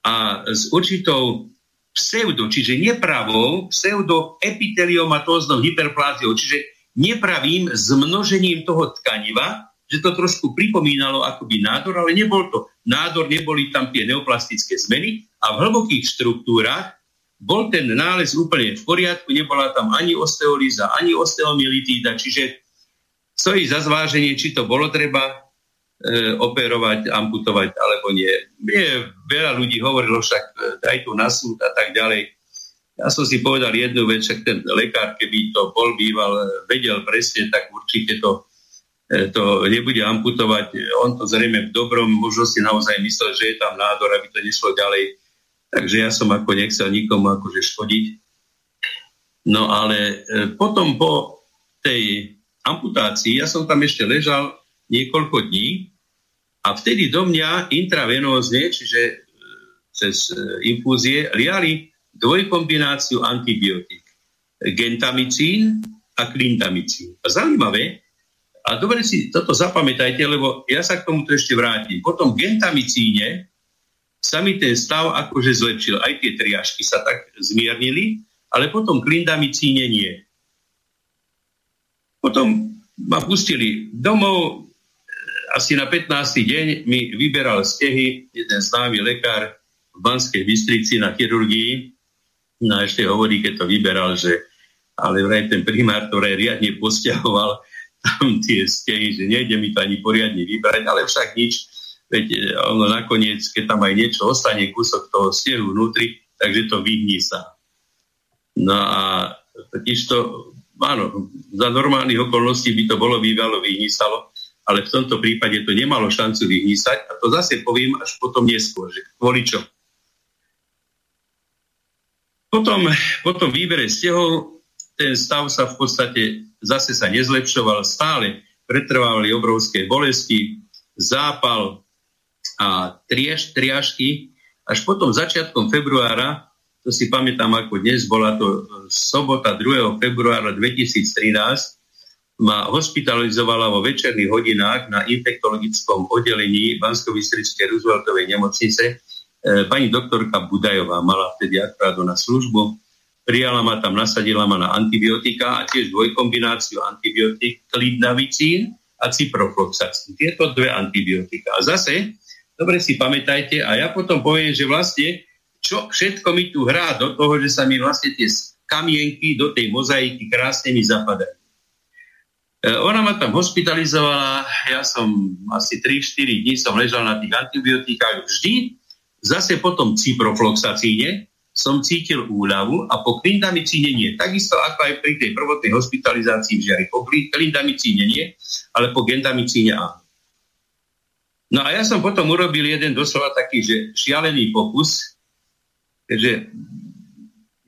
a s určitou pseudo, čiže nepravou, pseudoepiteliomatóznou hyperpláziou, čiže nepravým zmnožením toho tkaniva, že to trošku pripomínalo akoby nádor, ale nebol to nádor, neboli tam tie neoplastické zmeny a v hlbokých štruktúrach bol ten nález úplne v poriadku, nebola tam ani osteolíza, ani osteomyelitída, čiže stojí za zváženie, či to bolo treba e, operovať, amputovať alebo nie. Nie, veľa ľudí hovorilo však e, daj tu na súd a tak ďalej. Ja som si povedal jednu vec, však ten lekár, keby to bol býval, e, vedel presne, tak určite to, e, to nebude amputovať. On to zrejme v dobrom možnosti naozaj myslel, že je tam nádor, aby to nešlo ďalej. Takže ja som ako nechcel nikomu akože škodiť. No ale potom po tej amputácii, ja som tam ešte ležal niekoľko dní a vtedy do mňa intravenózne, čiže e, cez e, infúzie, liali dvojkombináciu antibiotík. Gentamicín a klindamicín. A zaujímavé, a dobre si toto zapamätajte, lebo ja sa k tomuto ešte vrátim. Potom gentamicíne sa mi ten stav akože zlepšil. Aj tie triažky sa tak zmiernili, ale potom klindamicíne nie. Potom ma pustili domov, asi na 15. deň mi vyberal stehy jeden známy lekár v Banskej Bystrici na chirurgii. No a ešte hovorí, keď to vyberal, že ale vraj ten primár, ktorý riadne posťahoval tam tie stehy, že nejde mi to ani poriadne vybrať, ale však nič. Veď e, ono nakoniec, keď tam aj niečo ostane, kúsok toho stehu vnútri, takže to vyhní sa. No a totiž to, áno, za normálnych okolností by to bolo bývalo vyhnísalo, ale v tomto prípade to nemalo šancu vyhnísať a to zase poviem až potom neskôr, že kvôli čo. Potom, potom výbere stehov ten stav sa v podstate zase sa nezlepšoval, stále pretrvávali obrovské bolesti, zápal a triaž, triažky. Až potom začiatkom februára, to si pamätám ako dnes, bola to sobota 2. februára 2013, ma hospitalizovala vo večerných hodinách na infektologickom oddelení bansko Rooseveltovej nemocnice e, pani doktorka Budajová. Mala vtedy akurát na službu. Prijala ma tam, nasadila ma na antibiotika a tiež dvojkombináciu antibiotik, klidnavicín a ciprofloxacín. Tieto dve antibiotika. A zase, dobre si pamätajte, a ja potom poviem, že vlastne, čo všetko mi tu hrá do toho, že sa mi vlastne tie kamienky do tej mozaiky krásne mi zapadajú. E, ona ma tam hospitalizovala, ja som asi 3-4 dní som ležal na tých antibiotikách vždy, zase potom ciprofloxacíne som cítil úľavu a po klindamicíne nie. Takisto ako aj pri tej prvotnej hospitalizácii, že aj po klindamicíne nie, ale po gendamicíne áno. No a ja som potom urobil jeden doslova taký, že šialený pokus, keďže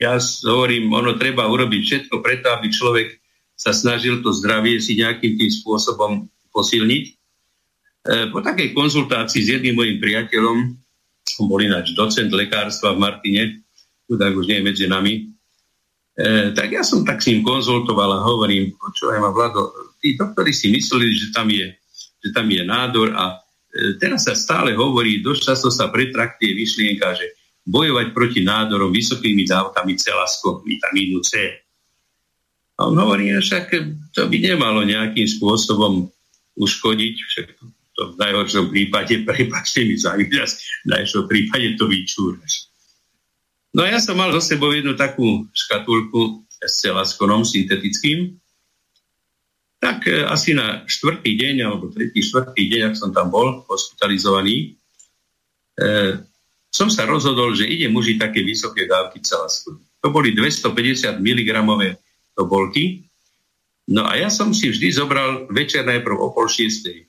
ja hovorím, ono treba urobiť všetko preto, aby človek sa snažil to zdravie si nejakým tým spôsobom posilniť. E, po takej konzultácii s jedným mojim priateľom, on bol ináč docent lekárstva v Martine, tak už nie je medzi nami, e, tak ja som tak s ním konzultoval a hovorím, počúvaj ma Vlado, tí doktori si mysleli, že tam je, že tam je nádor a teraz sa stále hovorí, dosť často sa pretraktuje myšlienka, že bojovať proti nádorom vysokými dávkami celasko, vitamínu C. A on hovorí, že však to by nemalo nejakým spôsobom uškodiť, však to v najhoršom prípade, prepačte mi za v najhoršom prípade to vyčúraš. No a ja som mal so sebou jednu takú škatulku s celaskonom syntetickým, tak e, asi na štvrtý deň, alebo tretí, štvrtý deň, ak som tam bol hospitalizovaný, e, som sa rozhodol, že idem užiť také vysoké dávky celaskonu. To boli 250 mg tobolky. No a ja som si vždy zobral večer najprv o pol šiestej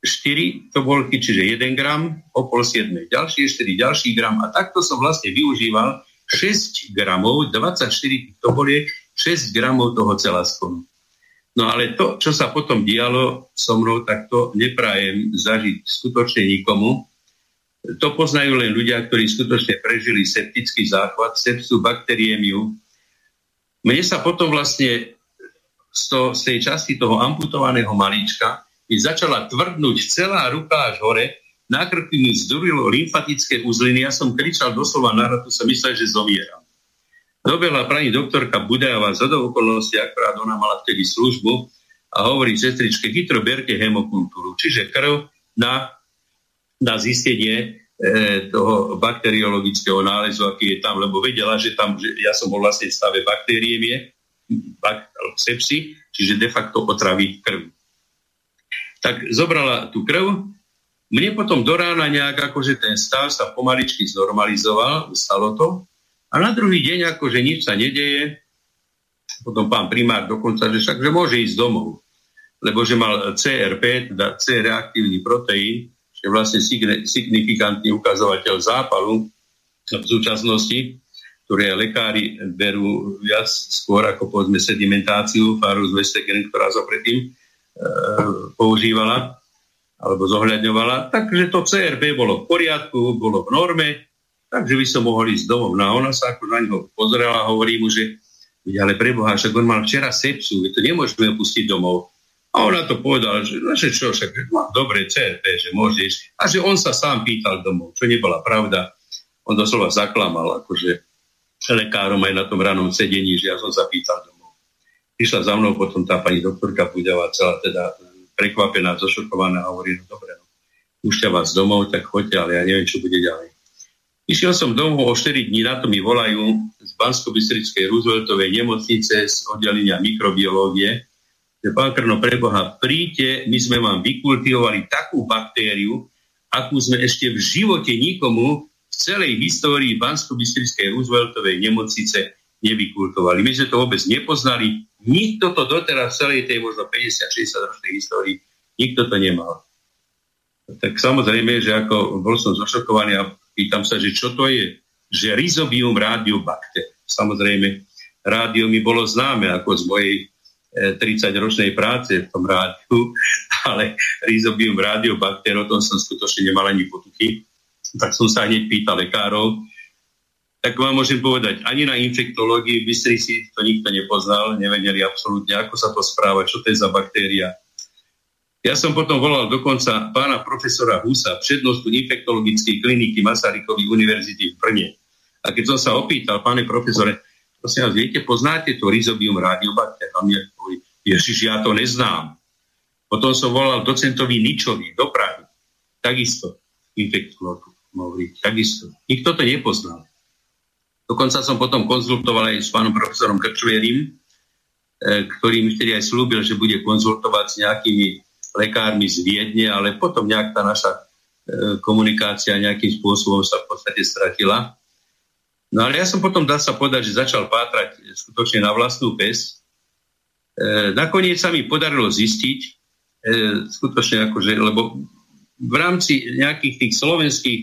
4 tobolky, čiže 1 gram, o pol 7 ďalšie 4, ďalší gram a takto som vlastne využíval 6 gramov, 24 toboliek, 6 gramov toho celaskonu. No ale to, čo sa potom dialo so mnou, tak to neprajem zažiť skutočne nikomu. To poznajú len ľudia, ktorí skutočne prežili septický záchvat, sepsu, bakteriémiu, mne sa potom vlastne z, to, z tej časti toho amputovaného malíčka mi začala tvrdnúť celá ruka až hore, na krku mi zdurilo lymfatické uzliny, ja som kričal doslova na hratu, som myslel, že zomieram. Dobehla pani doktorka Budajová z okolností, akorát ona mala vtedy službu a hovorí sestričke, chytro berte hemokultúru, čiže krv na, na zistenie e, toho bakteriologického nálezu, aký je tam, lebo vedela, že tam, že ja som bol vlastne v stave bakteriémie, bak, sepsy, čiže de facto otraví krv. Tak zobrala tú krv, mne potom do rána nejak akože ten stav sa pomaličky znormalizoval, stalo to. A na druhý deň akože nič sa nedeje. Potom pán primár dokonca, že však že môže ísť domov. Lebo že mal CRP, teda C-reaktívny proteín, že vlastne signifikantný ukazovateľ zápalu v súčasnosti, ktoré lekári berú viac skôr ako povedzme sedimentáciu, Farus Vestegen, ktorá sa predtým e, používala alebo zohľadňovala, takže to CRP bolo v poriadku, bolo v norme, takže by som mohol ísť domov. No a ona sa ako na ňo pozrela a hovorí mu, že ale preboha, však on mal včera sepsu, to nemôžeme opustiť domov. A ona to povedala, že, no, čo, však má dobre CRP, že môžeš. A že on sa sám pýtal domov, čo nebola pravda. On doslova zaklamal, akože lekárom aj na tom ranom sedení, že ja som sa pýtal domov. Prišla za mnou potom tá pani doktorka Budava, celá teda prekvapená, zošokovaná a hovorí, no dobre, no, púšťa vás domov, tak choďte, ale ja neviem, čo bude ďalej. Išiel som domov o 4 dní, na to mi volajú z bansko bystrickej Rooseveltovej nemocnice z oddelenia mikrobiológie, že pán Krno, preboha, príďte, my sme vám vykultivovali takú baktériu, akú sme ešte v živote nikomu v celej histórii bansko bystrickej Rooseveltovej nemocnice nevykultovali. My sme to vôbec nepoznali, Nikto to doteraz v celej tej možno 50-60 ročnej histórii, nikto to nemal. Tak samozrejme, že ako bol som zošokovaný a pýtam sa, že čo to je? Že Rhizobium radiobacter. Samozrejme, rádio mi bolo známe ako z mojej 30-ročnej e, práce v tom rádiu, ale Rhizobium radiobacter, o tom som skutočne nemal ani potuchy. Tak som sa hneď pýtal lekárov, tak vám môžem povedať, ani na infektológii v si to nikto nepoznal, nevedeli absolútne, ako sa to správa, čo to je za baktéria. Ja som potom volal dokonca pána profesora Husa, prednostu infektologickej kliniky Masarykovej univerzity v Brne. A keď som sa opýtal, páne profesore, prosím vás, viete, poznáte to Rhizobium radiobacter? A mne hovorí, ježiš, ja to neznám. Potom som volal docentovi Ničovi do Prahy. Takisto infektológu. Hovorí, takisto. Nikto to nepoznal. Dokonca som potom konzultoval aj s pánom profesorom Krčvierim, e, ktorý mi vtedy aj slúbil, že bude konzultovať s nejakými lekármi z Viedne, ale potom nejak tá naša e, komunikácia nejakým spôsobom sa v podstate stratila. No ale ja som potom, dá sa povedať, že začal pátrať skutočne na vlastnú pes. E, nakoniec sa mi podarilo zistiť, e, skutočne akože, lebo v rámci nejakých tých slovenských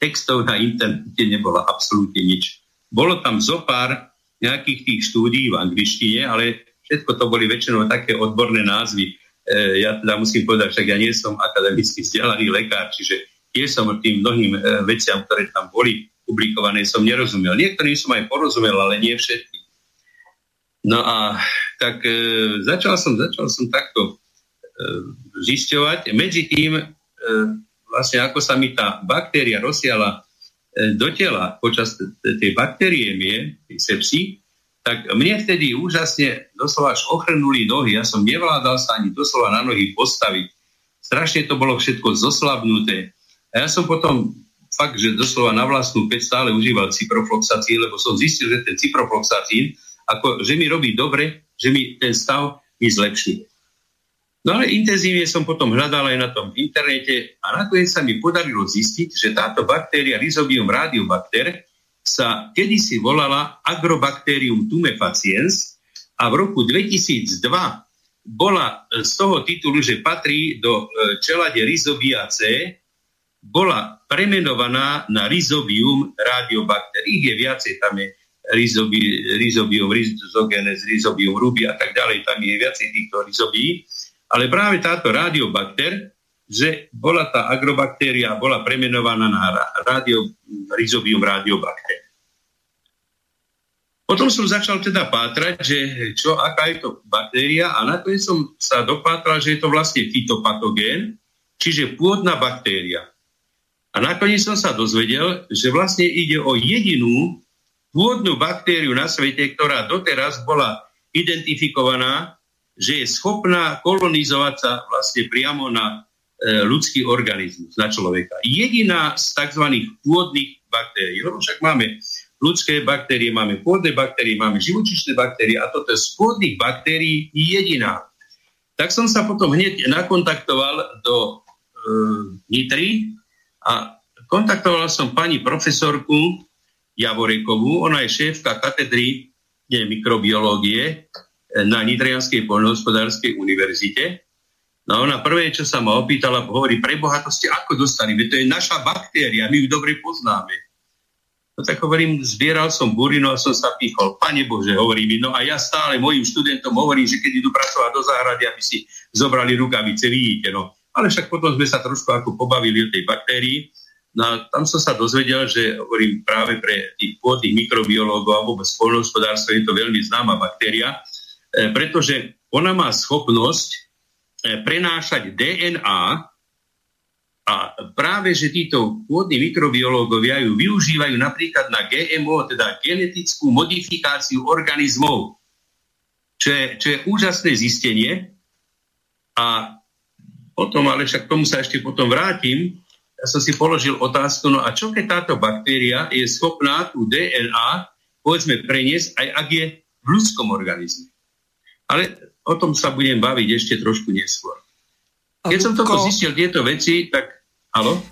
textov na internete nebola absolútne nič. Bolo tam zo pár nejakých tých štúdií v angličtine, ale všetko to boli väčšinou také odborné názvy. E, ja teda musím povedať, však ja nie som akademicky vzdelaný lekár, čiže tiež som tým mnohým e, veciam, ktoré tam boli publikované, som nerozumel. Niektorým som aj porozumel, ale nie všetky. No a tak e, začal, som, začal som takto e, zisťovať. Medzi tým, e, vlastne ako sa mi tá baktéria rozsiala E, do tela počas tej bakteriémie, tej sepsy, tak mne vtedy úžasne doslova až ochrnuli nohy. Ja som nevládal sa ani doslova na nohy postaviť. Strašne to bolo všetko zoslabnuté. A ja som potom fakt, že doslova na vlastnú peť stále užíval ciprofloxacín, lebo som zistil, že ten ciprofloxacín, ako, že mi robí dobre, že mi ten stav mi zlepšuje. No ale intenzívne som potom hľadal aj na tom internete a nakoniec sa mi podarilo zistiť, že táto baktéria Rhizobium radiobacter sa kedysi volala Agrobacterium tumefaciens a v roku 2002 bola z toho titulu, že patrí do e, čelade Rhizobiaceae, bola premenovaná na Rhizobium radiobacter. Ich je viacej, tam je Rhizobium rhizogenes, Rhizobium rubi a tak ďalej, tam je viacej týchto rhizobií. Ale práve táto radiobakter, že bola tá agrobaktéria, bola premenovaná na radio, rhizobium radiobakter. Potom som začal teda pátrať, že čo, aká je to baktéria a nakoniec som sa dopátral, že je to vlastne fitopatogén, čiže pôdna baktéria. A nakoniec som sa dozvedel, že vlastne ide o jedinú pôdnu baktériu na svete, ktorá doteraz bola identifikovaná, že je schopná kolonizovať sa vlastne priamo na ľudský organizmus, na človeka. Jediná z tzv. pôdnych baktérií, lebo však máme ľudské baktérie, máme pôdne baktérie, máme živočišné baktérie a toto je z pôdnych baktérií jediná. Tak som sa potom hneď nakontaktoval do e, Nitry a kontaktoval som pani profesorku Javorekovú, ona je šéfka katedry mikrobiológie e, na Nitrianskej poľnohospodárskej univerzite. No ona prvé, čo sa ma opýtala, hovorí, preboha, to ste ako dostali? Veď to je naša baktéria, my ju dobre poznáme. No tak hovorím, zbieral som burinu a som sa pichol. Pane Bože, hovorí mi, no a ja stále mojim študentom hovorím, že keď idú pracovať do záhrady, aby si zobrali rukavice, vidíte, no. Ale však potom sme sa trošku ako pobavili o tej baktérii. No a tam som sa dozvedel, že hovorím práve pre tých pôdnych mikrobiológov a vôbec spolnohospodárstvo je to veľmi známa baktéria, e, pretože ona má schopnosť prenášať DNA a práve, že títo pôdni mikrobiológovia ju využívajú napríklad na GMO, teda genetickú modifikáciu organizmov, čo je, čo je úžasné zistenie. A potom, ale však tomu sa ešte potom vrátim, ja som si položil otázku, no a čo keď táto baktéria je schopná tú DNA, povedzme, preniesť, aj ak je v ľudskom organizme. Ale o tom sa budem baviť ešte trošku neskôr. Keď som toto zistil, tieto veci, tak Halo?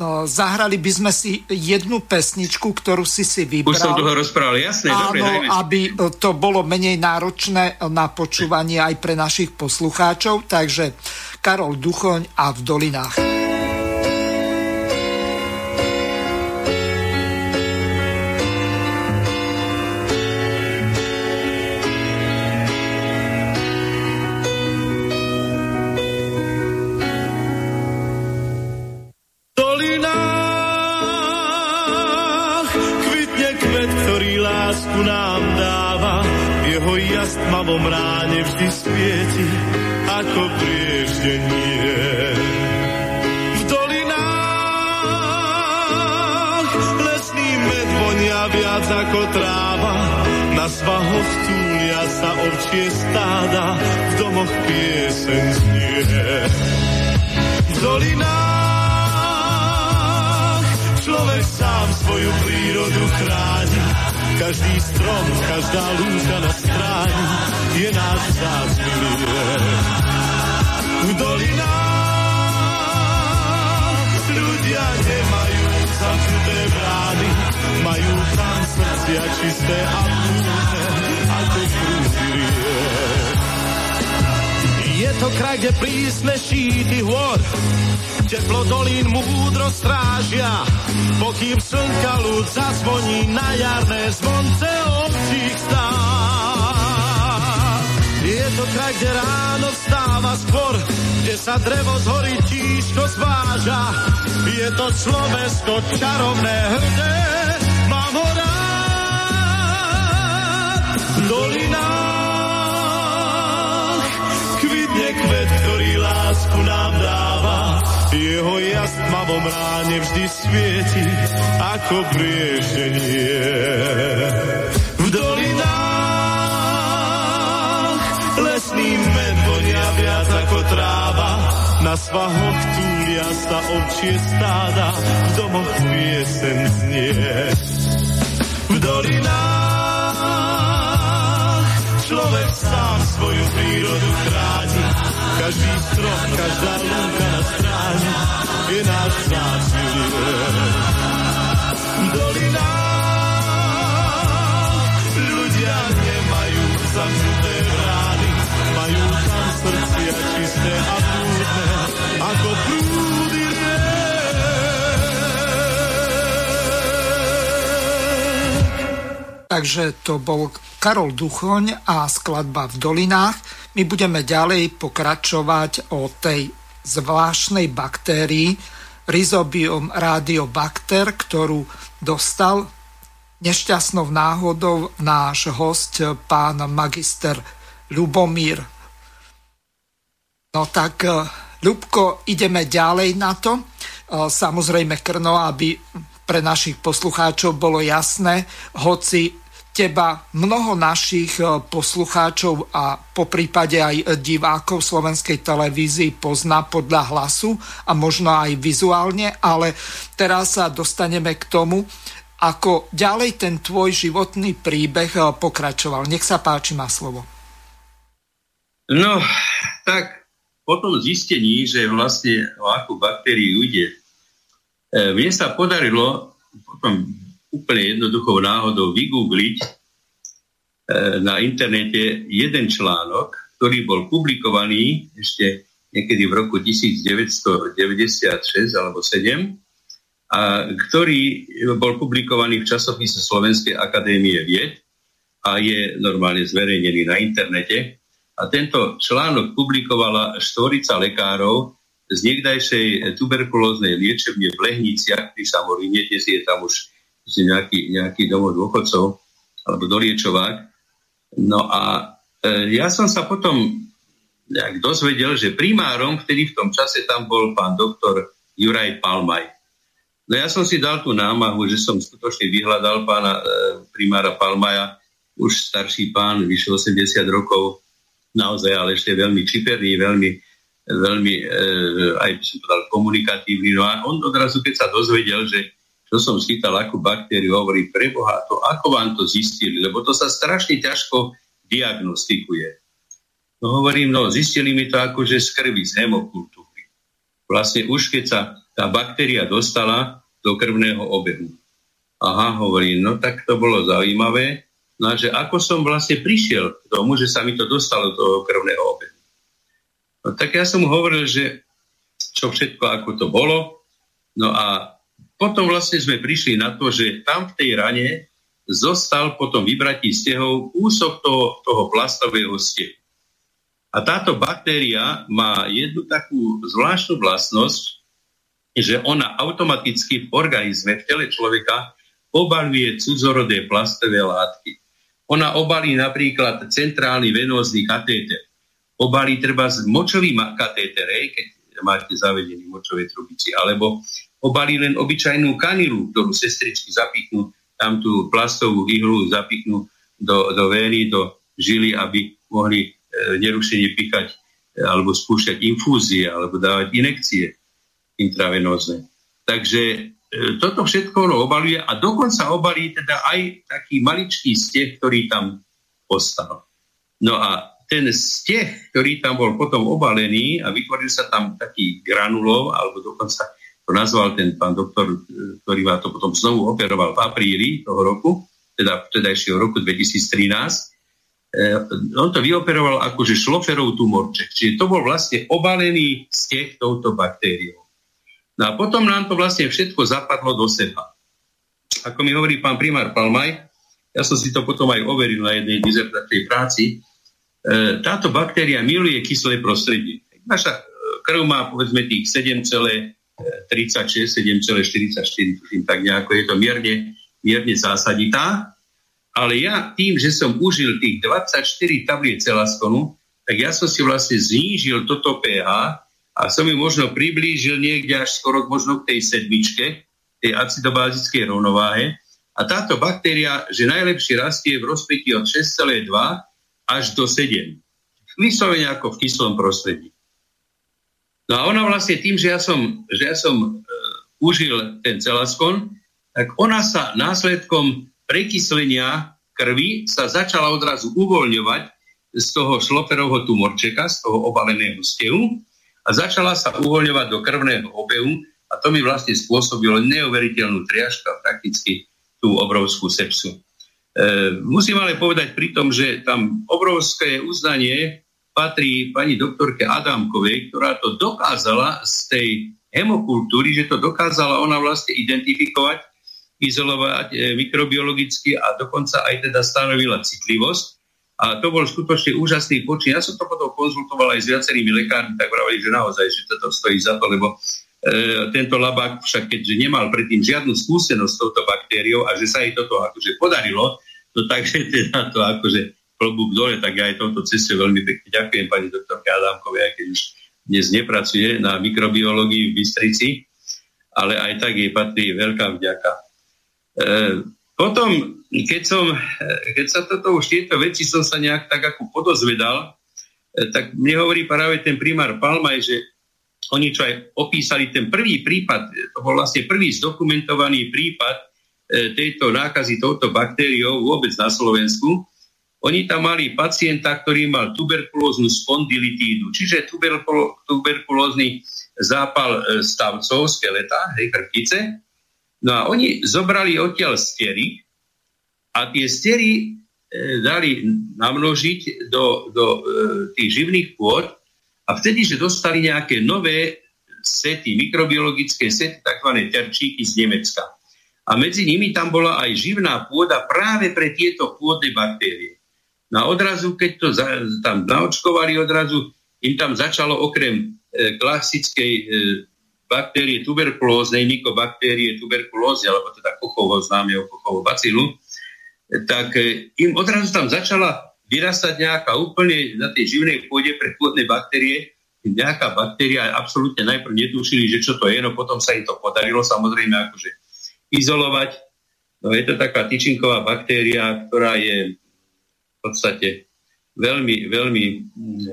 No, zahrali by sme si jednu pesničku, ktorú si si vybral. Už som toho rozprával, jasné. Áno, dobre, aby to bolo menej náročné na počúvanie aj pre našich poslucháčov. Takže Karol Duchoň a v dolinách. Na svahoch túlia sa ovčie stáda, v domoch pieseň znie. V dolinách človek sám svoju prírodu chráni, každý strom, každá lúka na stráni je náš vzácný V dolinách ľudia nemajú zamknuté brány, majú tam srdcia čisté a múdne, ako prúdy Je to kraj, kde prísne šíty hôr Teplo dolín múdro strážia, pokým slnka ľud zazvoní na jarné zvonce obcích stát. To kraj, kde ráno vstáva skôr, kde sa drevo z hory tížko zváža. Je to Slovensko čarovné hrdé, mám ho rád. Dolinách kvitne kvet, ktorý lásku nám dáva jeho jas tmavom ráne vždy svieti ako brieženie. V dolinách na svahoch túlia sa ovčie stáda, v domoch piesen znie. V dolinách človek sám svoju prírodu chráni, každý strom, každá lúka na stráni je náš vzácný Dolina ľudia nemajú zamknuté brány, majú tam srdcia čisté a prúdne, Takže to bol Karol Duchoň a skladba v dolinách. My budeme ďalej pokračovať o tej zvláštnej baktérii Rhizobium radiobacter, ktorú dostal nešťastnou náhodou náš host, pán magister Lubomír. No tak, Ľubko, ideme ďalej na to. Samozrejme, Krno, aby pre našich poslucháčov bolo jasné, hoci teba mnoho našich poslucháčov a po prípade aj divákov slovenskej televízii pozná podľa hlasu a možno aj vizuálne, ale teraz sa dostaneme k tomu, ako ďalej ten tvoj životný príbeh eh, pokračoval. Nech sa páči, má slovo. No, tak po tom zistení, že vlastne o akú baktériu ide, mne sa podarilo potom úplne jednoduchou náhodou vygoogliť eh, na internete jeden článok, ktorý bol publikovaný ešte niekedy v roku 1996 alebo 7 a ktorý bol publikovaný v časopise Slovenskej akadémie vied a je normálne zverejnený na internete. A tento článok publikovala štvorica lekárov z niekdajšej tuberkulóznej liečebne v Lehniciach pri Samoríne, dnes je tam už nejaký, nejaký domov dôchodcov alebo doliečovák. No a e, ja som sa potom nejak dozvedel, že primárom, ktorý v tom čase tam bol pán doktor Juraj Palmaj. No ja som si dal tú námahu, že som skutočne vyhľadal pána e, primára Palmaja, už starší pán, vyše 80 rokov, naozaj, ale ešte veľmi čiperný, veľmi, veľmi e, aj by som povedal, komunikatívny. No a on odrazu, keď sa dozvedel, že čo som schytal, akú baktériu, hovorí, preboha, to ako vám to zistili, lebo to sa strašne ťažko diagnostikuje. No hovorím, no zistili mi to akože z krvi, z hemokultúry. Vlastne už keď sa tá baktéria dostala do krvného obehu. Aha, hovorím, no tak to bolo zaujímavé, no že ako som vlastne prišiel k tomu, že sa mi to dostalo do krvného obehu. No tak ja som hovoril, že čo všetko, ako to bolo, no a potom vlastne sme prišli na to, že tam v tej rane zostal potom vybratí stehov úsok toho, toho plastového stehu. A táto baktéria má jednu takú zvláštnu vlastnosť, že ona automaticky v organizme, v tele človeka obaluje cudzorodé plastové látky. Ona obalí napríklad centrálny venózny katéter. Obalí treba z močový katéter, keď máte zavedený močové trubici, alebo obalí len obyčajnú kanilu, ktorú sestričky zapichnú, tam tú plastovú ihlu zapichnú do, do vény, do žily, aby mohli e, nerušene pichať e, alebo spúšťať infúzie alebo dávať inekcie intravenózne. Takže e, toto všetko ono obaluje a dokonca obalí teda aj taký maličký steh, ktorý tam ostal. No a ten steh, ktorý tam bol potom obalený a vytvoril sa tam taký granulov, alebo dokonca to nazval ten pán doktor, e, ktorý ma to potom znovu operoval v apríli toho roku, teda vtedajšieho roku 2013, Eh, on to vyoperoval akože šloferov tumorček. Čiže to bol vlastne obalený steh touto baktériou. No a potom nám to vlastne všetko zapadlo do seba. Ako mi hovorí pán primár Palmaj, ja som si to potom aj overil na jednej dizertačnej práci, e, táto baktéria miluje kyslé prostredie. Naša e, krv má povedzme tých 7,36, 7,44, tuším tak nejako, je to mierne, mierne zásaditá, ale ja tým, že som užil tých 24 tabliet celaskonu, tak ja som si vlastne znížil toto pH a som ju možno priblížil niekde až skoro možno k tej sedmičke, tej acidobázickej rovnováhe. A táto baktéria, že najlepšie rastie v rozpetí od 6,2 až do 7. Vyslovene ako v kyslom prostredí. No a ona vlastne tým, že ja som, že ja som e, užil ten celaskon, tak ona sa následkom prekyslenia krvi sa začala odrazu uvoľňovať z toho šloferovho tumorčeka, z toho obaleného stehu a začala sa uvoľňovať do krvného obehu a to mi vlastne spôsobilo neuveriteľnú triažku a prakticky tú obrovskú sepsu. E, musím ale povedať pri tom, že tam obrovské uznanie patrí pani doktorke Adamkovej, ktorá to dokázala z tej hemokultúry, že to dokázala ona vlastne identifikovať, izolovať e, mikrobiologicky a dokonca aj teda stanovila citlivosť a to bol skutočne úžasný počin. Ja som to potom konzultoval aj s viacerými lekármi, tak vravali, že naozaj, že toto stojí za to, lebo tento labák však keďže nemal predtým žiadnu skúsenosť s touto baktériou a že sa jej toto akože podarilo, no takže teda to akože klobúk dole, tak ja aj touto ceste veľmi pekne ďakujem pani doktorke Adámkovej, keď už dnes nepracuje na mikrobiológii v Bystrici, ale aj tak jej patrí veľká vďaka. E, potom, keď, som, keď sa toto už tieto veci som sa nejak tak ako podozvedal, e, tak mne hovorí práve ten primár Palmaj, že oni čo aj opísali ten prvý prípad, to bol vlastne prvý zdokumentovaný prípad e, tejto nákazy touto baktériou vôbec na Slovensku, oni tam mali pacienta, ktorý mal tuberkulóznu spondilitídu, čiže tuberkulo, tuberkulózny zápal e, stavcov, skeleta, hej, krtice. No a oni zobrali odtiaľ stery a tie stery e, dali namnožiť do, do e, tých živných pôd a vtedy, že dostali nejaké nové sety, mikrobiologické sety, tzv. terčíky z Nemecka. A medzi nimi tam bola aj živná pôda práve pre tieto pôdne baktérie. No a odrazu, keď to za, tam naočkovali, odrazu im tam začalo okrem e, klasickej e, baktérie tuberkulóznej, nikobaktérie tuberkulózy, alebo teda kochovo známeho kochovo bacilu, tak e, im odrazu tam začala vyrastať nejaká úplne na tej živnej pôde pre pôdne baktérie, nejaká baktéria, absolútne najprv netušili, že čo to je, no potom sa im to podarilo samozrejme akože izolovať. No je to taká tyčinková baktéria, ktorá je v podstate veľmi, veľmi, mm,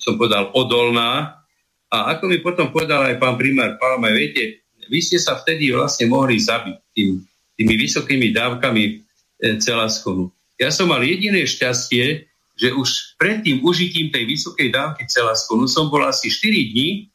som povedal, odolná. A ako mi potom povedal aj pán primár Palma, viete, vy ste sa vtedy vlastne mohli zabiť tým, tými vysokými dávkami e, celaskonu. Ja som mal jediné šťastie, že už pred tým užitím tej vysokej dávky celaskonu som bol asi 4 dní,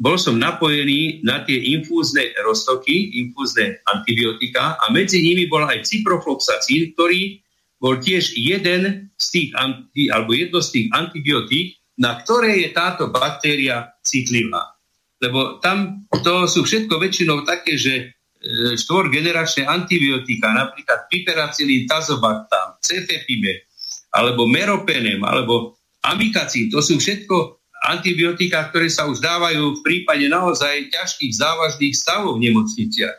bol som napojený na tie infúzne roztoky, infúzne antibiotika a medzi nimi bol aj ciprofloxacín, ktorý bol tiež jeden z tých, anti, alebo jedno z tých antibiotík, na ktoré je táto baktéria citlivá. Lebo tam to sú všetko väčšinou také, že e, štvorgeneračné antibiotika, napríklad piperacilín, tazobactam, cefepime, alebo meropenem, alebo amikacín, to sú všetko antibiotika, ktoré sa už dávajú v prípade naozaj ťažkých závažných stavov v nemocniciach.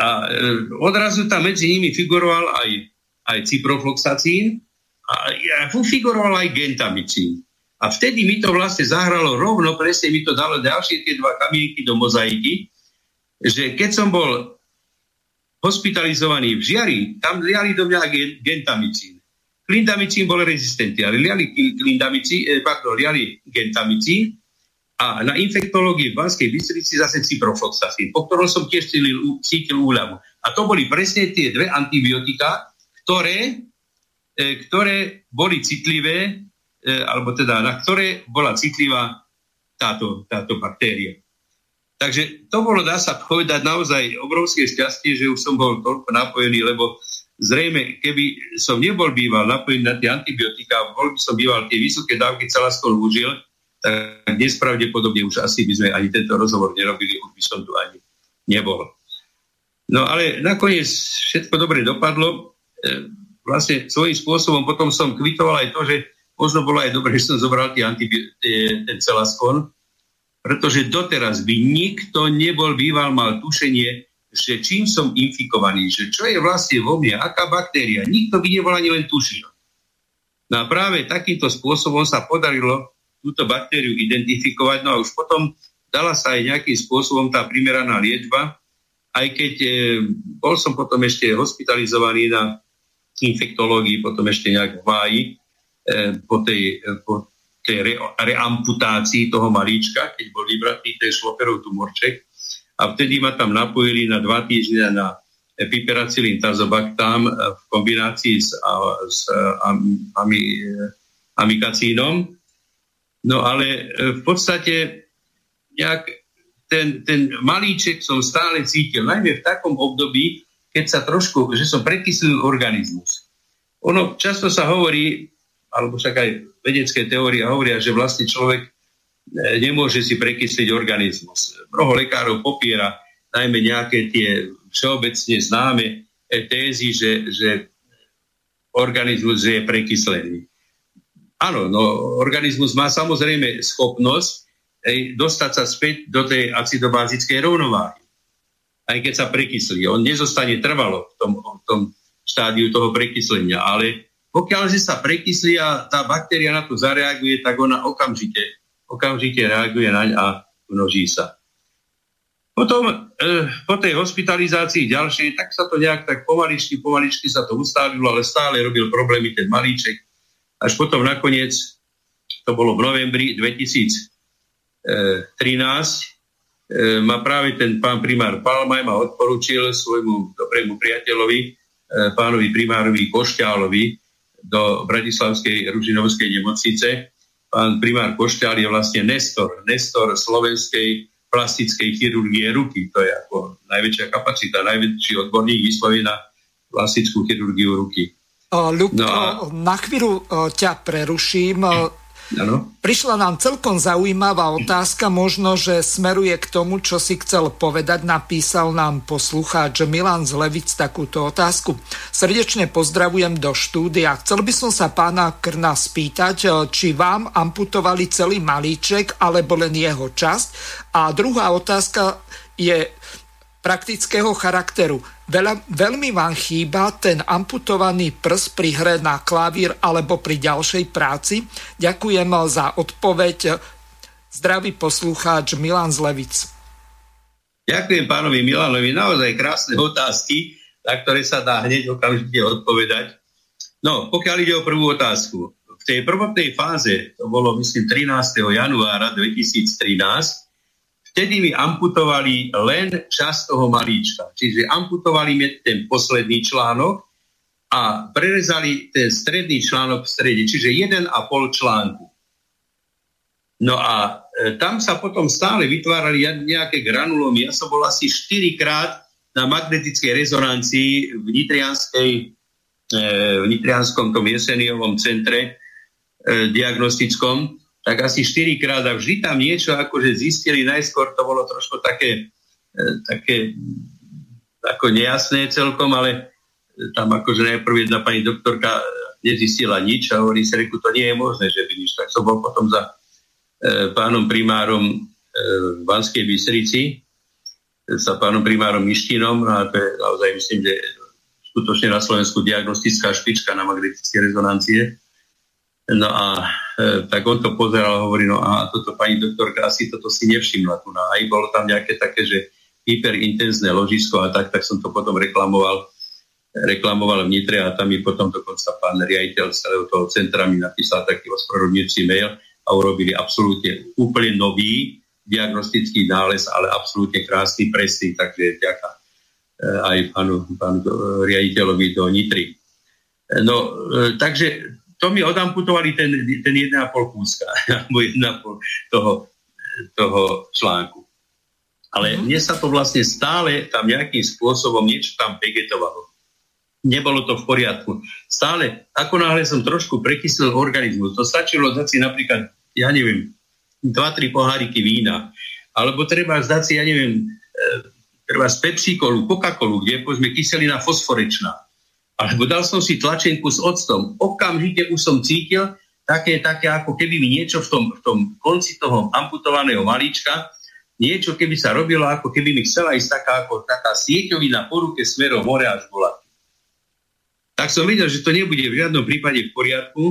A e, odrazu tam medzi nimi figuroval aj aj ciprofloxacín a figuroval aj gentamicín. A vtedy mi to vlastne zahralo rovno, presne mi to dalo ďalšie tie dva kamienky do mozaiky, že keď som bol hospitalizovaný v žiari, tam liali do mňa gentamicín. Rezistentný, ale liali, klindamicín, eh, pardon, liali gentamicín a na infektológii v Banskej Bystrici zase ciprofloxacín, po ktorom som tiež cítil, cítil úľavu. A to boli presne tie dve antibiotika, ktoré, e, ktoré boli citlivé, e, alebo teda na ktoré bola citlivá táto, táto baktéria. Takže to bolo, dá sa povedať, naozaj obrovské šťastie, že už som bol toľko napojený, lebo zrejme, keby som nebol býval napojený na tie antibiotika, bol by som býval tie vysoké dávky skôr užil, tak dnes pravdepodobne už asi by sme ani tento rozhovor nerobili, už by som tu ani nebol. No ale nakoniec všetko dobre dopadlo. E, vlastne svojím spôsobom potom som kvitoval aj to, že možno bolo aj dobre, že som zobral tie antibi- ten celaskon, pretože doteraz by nikto nebol býval mal tušenie, že čím som infikovaný, že čo je vlastne vo mne, aká baktéria. Nikto by nebol ani len tušil. No a práve takýmto spôsobom sa podarilo túto baktériu identifikovať, no a už potom dala sa aj nejakým spôsobom tá primeraná liečba, aj keď e, bol som potom ešte hospitalizovaný na infektológii, potom ešte nejak v máji, e, po tej, e, po tej re, reamputácii toho malíčka, keď bol vybratý ten šloperov tumorček. A vtedy ma tam napojili na dva týždne na piperacilin tazobactam v kombinácii s, a, s am, ami, amikacínom. No ale v podstate nejak ten, ten malíček som stále cítil, najmä v takom období, keď sa trošku, že som prekyslil organizmus. Ono často sa hovorí, alebo však aj vedecké teórie hovoria, že vlastne človek nemôže si prekysliť organizmus. Mnoho lekárov popiera najmä nejaké tie všeobecne známe tézy, že, že organizmus je prekyslený. Áno, no, organizmus má samozrejme schopnosť hej, dostať sa späť do tej acidobázickej rovnováhy. Aj keď sa prekyslí. On nezostane trvalo v tom, v tom štádiu toho prekyslenia, ale pokiaľ že sa prekyslí a tá baktéria na to zareaguje, tak ona okamžite, okamžite reaguje naň a množí sa. Potom e, po tej hospitalizácii ďalšej, tak sa to nejak tak pomaličky, pomaličky sa to ustávilo, ale stále robil problémy ten malíček. Až potom nakoniec, to bolo v novembri 2000, 13 e, ma práve ten pán primár Palmaj ma odporúčil svojmu dobrému priateľovi, e, pánovi primárovi Košťálovi do Bratislavskej Ružinovskej nemocnice. Pán primár Košťál je vlastne nestor, nestor slovenskej plastickej chirurgie ruky. To je ako najväčšia kapacita, najväčší odborník vyslovene na plastickú chirurgiu ruky. Ľub, no a... na chvíľu ťa preruším. Ano. Prišla nám celkom zaujímavá otázka, možno, že smeruje k tomu, čo si chcel povedať. Napísal nám poslucháč Milan Zlevic takúto otázku. Srdečne pozdravujem do štúdia. Chcel by som sa pána Krna spýtať, či vám amputovali celý malíček, alebo len jeho časť. A druhá otázka je praktického charakteru. Veľa, veľmi vám chýba ten amputovaný prst pri hre na klavír alebo pri ďalšej práci. Ďakujem za odpoveď. Zdravý poslucháč Milan Zlevic. Ďakujem pánovi Milanovi. Naozaj krásne otázky, na ktoré sa dá hneď okamžite odpovedať. No, pokiaľ ide o prvú otázku. V tej prvotnej fáze, to bolo myslím 13. januára 2013, Vtedy mi amputovali len časť toho malíčka. Čiže amputovali mi ten posledný článok a prerezali ten stredný článok v strede, čiže 1,5 článku. No a e, tam sa potom stále vytvárali nejaké granulomy. Ja som bol asi 4 krát na magnetickej rezonancii v Nitrianskej, e, v Nitrianskom tom jeseniovom centre e, diagnostickom tak asi 4 krát a vždy tam niečo akože zistili, najskôr to bolo trošku také, e, také ako nejasné celkom, ale tam akože najprv jedna pani doktorka nezistila nič a hovorí sa, to nie je možné, že by nič. Tak som bol potom za e, pánom primárom e, v Banskej Bystrici, sa pánom primárom Mištinom a to je naozaj myslím, že skutočne na Slovensku diagnostická špička na magnetické rezonancie. No a e, tak on to pozeral a hovorí, no a toto pani doktorka asi toto si nevšimla tu. No, aj bolo tam nejaké také, že hyperintenzné ložisko a tak, tak som to potom reklamoval reklamoval v Nitre a tam mi potom dokonca pán riaditeľ celého toho centra mi napísal taký ospravedlňujúci mail a urobili absolútne úplne nový diagnostický nález, ale absolútne krásny, presný, takže ďaká e, aj pánu, pánu riaditeľovi do Nitry. No, e, takže to mi odamputovali ten, ten 1,5 kúska, alebo 1,5 toho, toho článku. Ale mm-hmm. mne sa to vlastne stále tam nejakým spôsobom niečo tam vegetovalo. Nebolo to v poriadku. Stále, ako náhle som trošku prekyslil organizmus, to stačilo dať si napríklad, ja neviem, 2-3 poháriky vína, alebo treba zdať si, ja neviem, e, treba z Pepsi-kolu, Coca-Colu, kde je povedzme kyselina fosforečná alebo dal som si tlačenku s octom. Okamžite už som cítil také, také ako keby mi niečo v tom, v tom konci toho amputovaného malíčka, niečo keby sa robilo, ako keby mi chcela ísť taká, ako taká sieťovina po ruke smerom hore až bola. Tak som videl, že to nebude v žiadnom prípade v poriadku.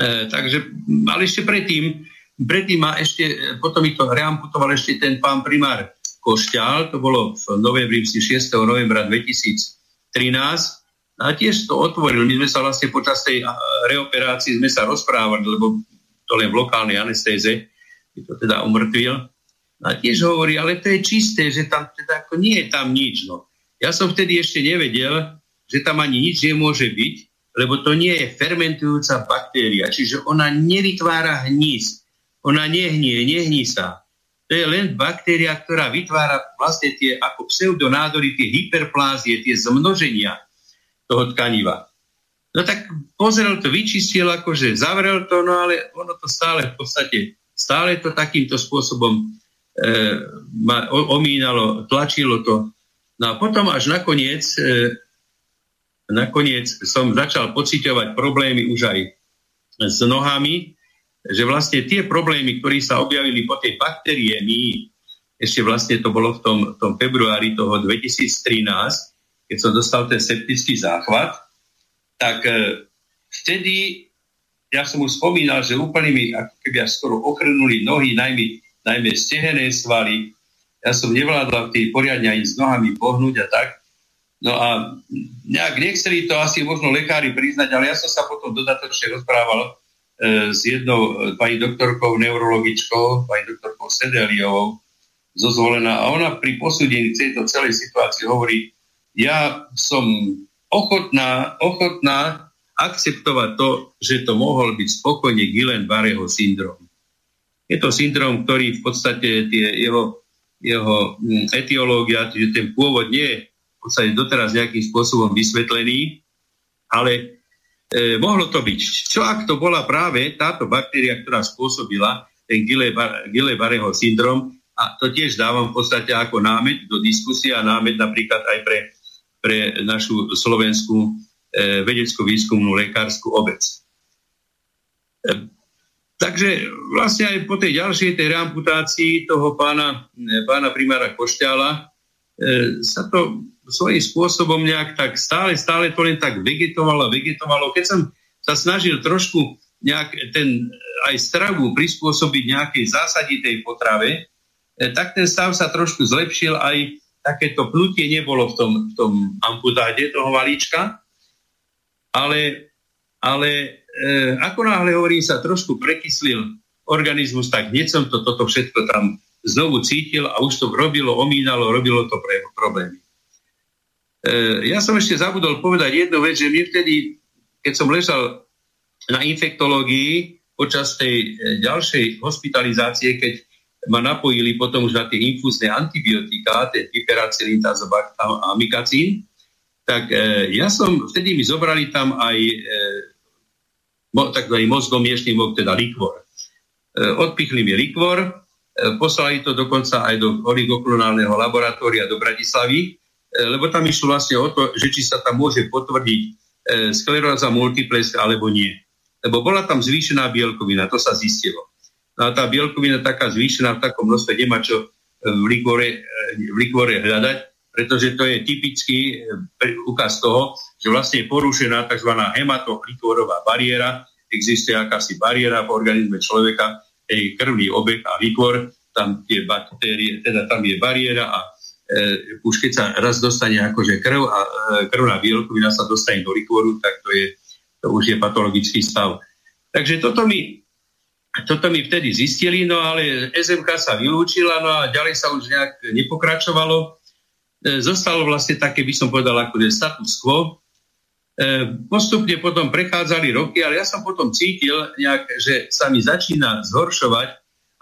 E, takže, ale ešte predtým, predtým ma ešte, potom mi to reamputoval ešte ten pán primár Košťal, to bolo v novembri, 6. novembra 2013, a tiež to otvoril. My sme sa vlastne počas tej reoperácii sme sa rozprávali, lebo to len v lokálnej anestéze, by to teda umrtvil. A tiež hovorí, ale to je čisté, že tam teda ako nie je tam nič. No. Ja som vtedy ešte nevedel, že tam ani nič nemôže byť, lebo to nie je fermentujúca baktéria, čiže ona nevytvára hníz. Ona nehnie, nehní sa. To je len baktéria, ktorá vytvára vlastne tie ako pseudonádory, tie hyperplázie, tie zmnoženia toho tkaniva. No tak pozrel to, vyčistil, akože zavrel to, no ale ono to stále v podstate, stále to takýmto spôsobom e, ma omínalo, tlačilo to. No a potom až nakoniec, e, nakoniec som začal pociťovať problémy už aj s nohami že vlastne tie problémy, ktoré sa objavili po tej bakteriémii, ešte vlastne to bolo v tom, tom februári toho 2013, keď som dostal ten septický záchvat, tak e, vtedy, ja som už spomínal, že úplne mi ako keby až skoro ochrnuli nohy, najmä, najmä stehené svaly. Ja som nevládal v tej poriadne ani s nohami pohnúť a tak. No a nejak nechceli to asi možno lekári priznať, ale ja som sa potom dodatočne rozprával e, s jednou e, pani doktorkou, neurologičkou, pani doktorkou Sedeliovou, zozvolená a ona pri posúdení tejto celej situácie hovorí, ja som ochotná, ochotná akceptovať to, že to mohol byť spokojne Guillain-Barreho syndrom. Je to syndrom, ktorý v podstate tie jeho, jeho mm, etiológia, že ten pôvod nie je v podstate doteraz nejakým spôsobom vysvetlený, ale e, mohlo to byť. Čo ak to bola práve táto baktéria, ktorá spôsobila ten Guillain-Barreho syndrom, a to tiež dávam v podstate ako námet do diskusie a námet napríklad aj pre, pre našu slovenskú e, vedecko-výskumnú lekárskú obec. E, takže vlastne aj po tej ďalšej tej reamputácii toho pána, e, pána primára Košťala sa to svojím spôsobom nejak tak stále, stále to len tak vegetovalo, vegetovalo. Keď som sa snažil trošku nejak ten aj stravu prispôsobiť nejakej zásaditej potrave, tak ten stav sa trošku zlepšil, aj takéto pnutie nebolo v tom, v tom amputáde toho valíčka, ale, ale e, ako náhle hovorím sa trošku prekyslil organizmus, tak hneď som to, toto všetko tam znovu cítil a už to robilo, omínalo, robilo to pre problémy. E, ja som ešte zabudol povedať jednu vec, že mne vtedy, keď som ležal na infektológii počas tej e, ďalšej hospitalizácie, keď ma napojili potom už na tie infúzne antibiotika, ten piperacilin, tazobac a amikacín, tak e, ja som, vtedy mi zobrali tam aj e, mo, takzvaný mozgomiešný mok, teda likvor. E, odpichli mi likvor, e, poslali to dokonca aj do oligoklonálneho laboratória do Bratislavy, e, lebo tam išlo vlastne o to, že či sa tam môže potvrdiť e, skleróza multiplex alebo nie. Lebo bola tam zvýšená bielkovina, to sa zistilo. A tá bielkovina taká zvýšená v takom množstve nemá čo e, v likvore, e, v likvore hľadať, pretože to je typický e, ukaz toho, že vlastne je porušená tzv. hematoklikvorová bariéra, existuje akási bariéra v organizme človeka, je krvný obeh a likvor, tam tie baktérie, teda tam je bariéra a e, už keď sa raz dostane akože krv a e, krvná bielkovina sa dostane do likvoru, tak to, je, to už je patologický stav. Takže toto mi toto mi vtedy zistili, no ale SMK sa vylúčila, no a ďalej sa už nejak nepokračovalo. E, zostalo vlastne také, by som povedal, ako je status quo. E, postupne potom prechádzali roky, ale ja som potom cítil nejak, že sa mi začína zhoršovať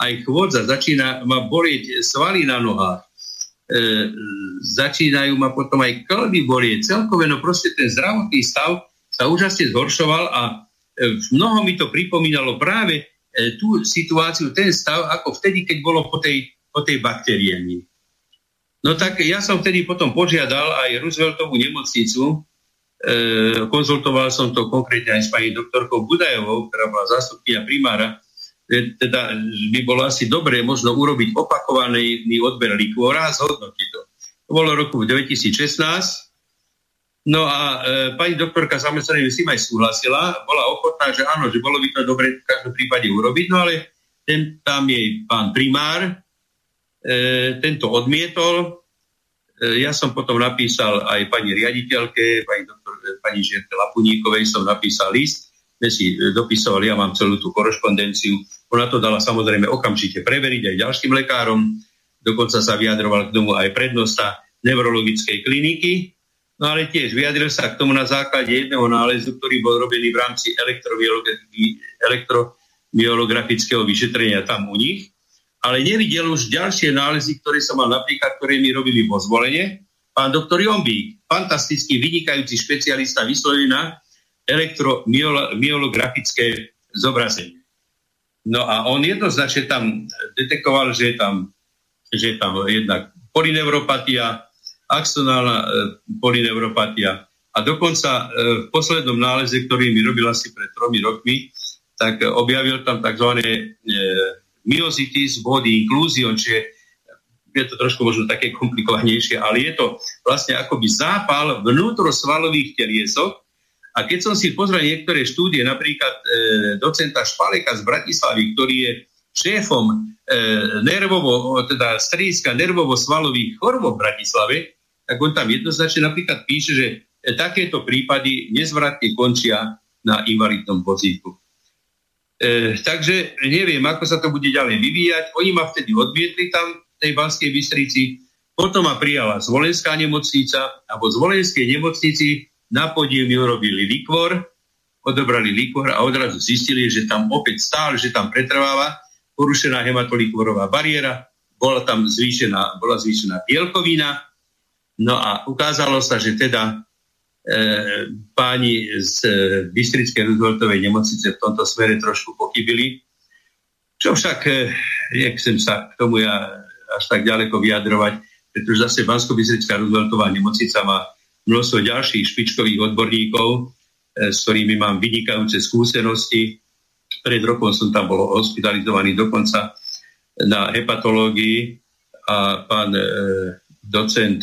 aj chôdza, začína ma bolieť svaly na nohách. E, začínajú ma potom aj klby bolieť. Celkové, no proste ten zdravotný stav sa úžasne zhoršoval a mnoho mi to pripomínalo práve tú situáciu, ten stav, ako vtedy, keď bolo po tej, po tej bakteriémii. No tak ja som vtedy potom požiadal aj Rooseveltovú nemocnicu, e, konzultoval som to konkrétne aj s pani doktorkou Budajovou, ktorá bola zástupkynia primára, e, teda by bolo asi dobré možno urobiť opakovaný odber likvóra a zhodnotiť to. To bolo roku 2016 No a e, pani doktorka samozrejme si aj súhlasila, bola ochotná, že áno, že bolo by to dobre v každom prípade urobiť, no ale ten, tam je pán primár, e, tento odmietol. E, ja som potom napísal aj pani riaditeľke, pani, doktor, e, pani Žierke Lapuníkovej som napísal list, sme si e, dopisovali, ja mám celú tú korešpondenciu. Ona to dala samozrejme okamžite preveriť aj ďalším lekárom, dokonca sa vyjadroval k tomu aj prednosta neurologickej kliniky, No ale tiež vyjadril sa k tomu na základe jedného nálezu, ktorý bol robený v rámci elektromiografického vyšetrenia tam u nich, ale nevidel už ďalšie nálezy, ktoré som mal napríklad, ktoré mi robili vo zvolenie. Pán doktor Jombík, fantastický, vynikajúci špecialista vyslovený na elektromiografické zobrazenie. No a on jednoznačne tam detekoval, že je tam, že je tam jednak polineuropatia, axonálna e, polineuropatia. A dokonca e, v poslednom náleze, ktorý mi robil asi pred tromi rokmi, tak objavil tam tzv. E, myositis body inclusion, čiže je to trošku možno také komplikovanejšie, ale je to vlastne akoby zápal vnútrosvalových teliesok. A keď som si pozrel niektoré štúdie, napríklad e, docenta Špaleka z Bratislavy, ktorý je šéfom e, nervovo, teda strediska nervovo-svalových chorôb v Bratislave, tak on tam jednoznačne napríklad píše, že takéto prípady nezvratne končia na invalidnom vozíku. E, takže neviem, ako sa to bude ďalej vyvíjať. Oni ma vtedy odmietli tam tej Banskej Bystrici. Potom ma prijala Zvolenská nemocnica a vo Zvolenskej nemocnici na podiel mi urobili likvor, odobrali likvor a odrazu zistili, že tam opäť stále, že tam pretrváva porušená hematolikvorová bariéra, bola tam zvýšená, bola zvýšená bielkovina, no a ukázalo sa, že teda e, páni z e, Bystrickej Rooseveltovej nemocnice v tomto smere trošku pochybili, čo však e, nechcem sa k tomu ja až tak ďaleko vyjadrovať, pretože zase bansko bystrická Rooseveltová nemocnica má množstvo ďalších špičkových odborníkov, e, s ktorými mám vynikajúce skúsenosti. Pred rokom som tam bol hospitalizovaný dokonca na hepatológii a pán e, docent,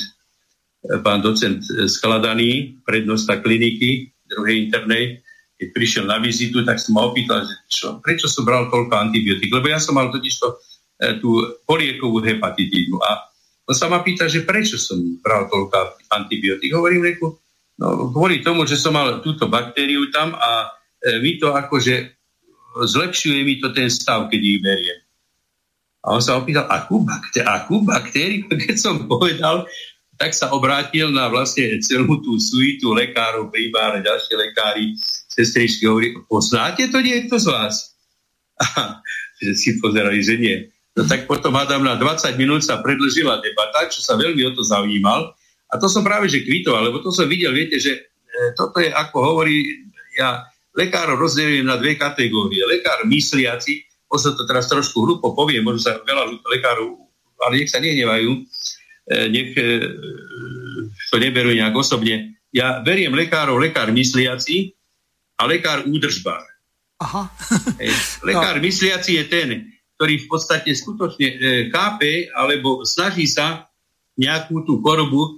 pán docent Skladaný, prednosta kliniky druhej internej, keď prišiel na vizitu, tak som ma opýtal, že čo, prečo som bral toľko antibiotík. Lebo ja som mal totiž to E, tú poliekovú hepatitídu. A on sa ma pýta, že prečo som bral toľko antibiotík. Hovorím, reku, no kvôli tomu, že som mal túto baktériu tam a e, mi to akože zlepšuje mi to ten stav, keď ich beriem. A on sa opýtal, akú, bakté- akú baktériu? Keď som povedal, tak sa obrátil na vlastne celú tú suitu lekárov, primárne ďalšie lekári, sestričky hovorí, poznáte to niekto z vás? A že si pozerali, že nie. No tak potom hádam na 20 minút sa predlžila debata, čo sa veľmi o to zaujímal. A to som práve že kvitoval, lebo to som videl, viete, že e, toto je, ako hovorí, ja lekárov rozdelujem na dve kategórie. Lekár mysliaci, možno to teraz trošku hlupo poviem, možno sa veľa lekárov, ale nech sa nehnevajú, nech e, to neberú nejak osobne. Ja beriem lekárov, lekár mysliaci a lekár údržbár. Aha. lekár no. mysliaci je ten, ktorý v podstate skutočne e, kápe alebo snaží sa nejakú tú chorobu e,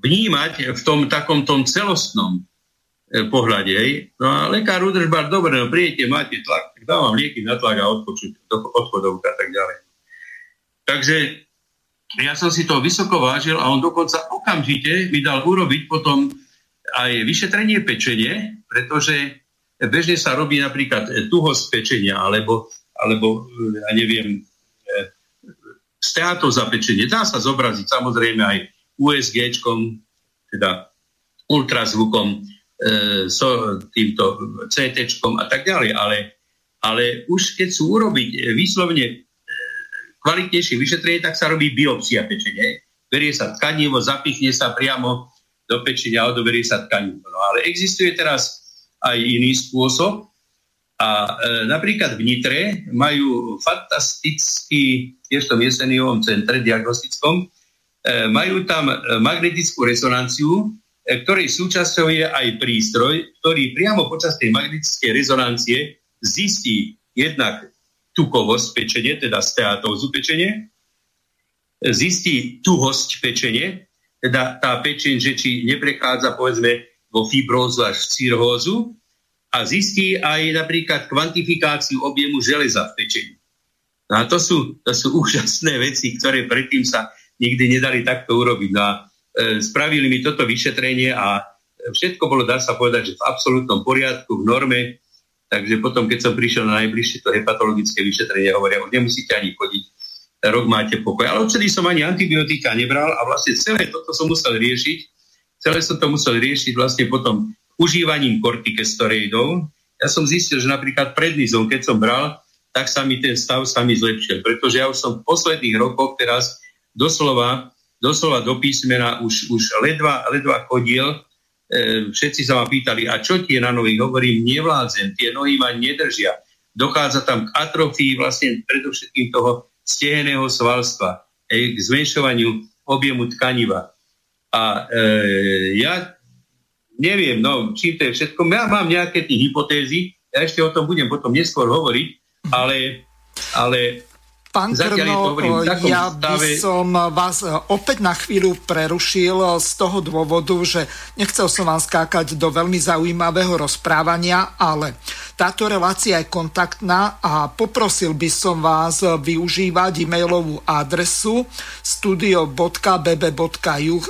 vnímať v tom takom tom celostnom e, pohľade. Hej. No a lekár udržbar, dobre, no prijete, máte tlak, tak dávam lieky na tlak a odpočuť, odchodovka a tak ďalej. Takže ja som si to vysoko vážil a on dokonca okamžite mi dal urobiť potom aj vyšetrenie pečenie, pretože bežne sa robí napríklad e, tuhosť pečenia, alebo, alebo e, ja neviem, e, steato zapečenie. Dá sa zobraziť samozrejme aj USG, teda ultrazvukom, so, týmto CT a tak ďalej, ale, ale už keď sú urobiť výslovne kvalitnejšie vyšetrenie, tak sa robí biopsia pečenie. Berie sa tkanivo, zapichne sa priamo do pečenia a odoberie sa tkanivo. No ale existuje teraz aj iný spôsob. A e, napríklad v Nitre majú fantastický, tiež v tom jeseniovom centre diagnostickom, e, majú tam e, magnetickú rezonanciu, e, ktorej súčasťou je aj prístroj, ktorý priamo počas tej magnetickej rezonancie zistí jednak tukovosť pečenie, teda steatózu pečenie, zistí tuhosť pečenie, teda tá pečeň, že či neprechádza povedzme vo fibrózu až v cirhózu a zistí aj napríklad kvantifikáciu objemu železa v pečení. No a to sú, to sú úžasné veci, ktoré predtým sa nikdy nedali takto urobiť. No a e, spravili mi toto vyšetrenie a všetko bolo, dá sa povedať, že v absolútnom poriadku, v norme. Takže potom, keď som prišiel na najbližšie to hepatologické vyšetrenie, hovoria, nemusíte ani chodiť, rok máte pokoj. Ale odtedy som ani antibiotika nebral a vlastne celé toto som musel riešiť celé som to musel riešiť vlastne potom užívaním kortikestoreidov. Ja som zistil, že napríklad prednizom, keď som bral, tak sa mi ten stav sa mi zlepšil, pretože ja už som v posledných rokoch teraz doslova, doslova do písmena už, už ledva, ledva chodil. E, všetci sa ma pýtali, a čo tie na nohy? Hovorím, nevládzem, tie nohy ma nedržia. Dochádza tam k atrofii vlastne predovšetkým toho steheného svalstva, k zmenšovaniu objemu tkaniva. A e, ja neviem, no, či to je všetko. Ja mám nejaké tie hypotézy, ja ešte o tom budem potom neskôr hovoriť, ale, ale Pán Krno, ja by som vás opäť na chvíľu prerušil z toho dôvodu, že nechcel som vám skákať do veľmi zaujímavého rozprávania, ale táto relácia je kontaktná a poprosil by som vás využívať e-mailovú adresu studio.bb.juh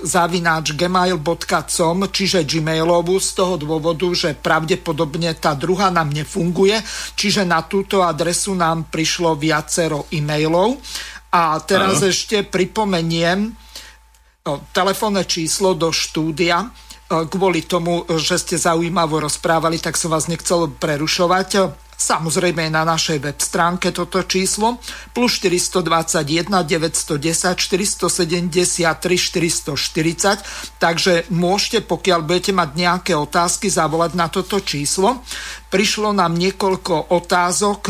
zavináč gmail.com čiže gmailovú z toho dôvodu, že pravdepodobne tá druhá nám nefunguje, čiže na túto adresu nám prišlo viacero e mailov. A teraz Aha. ešte pripomeniem telefónne číslo do štúdia. Kvôli tomu, že ste zaujímavo rozprávali, tak som vás nechcel prerušovať. Samozrejme na našej web stránke toto číslo plus 421 910 473 440 takže môžete, pokiaľ budete mať nejaké otázky, zavolať na toto číslo. Prišlo nám niekoľko otázok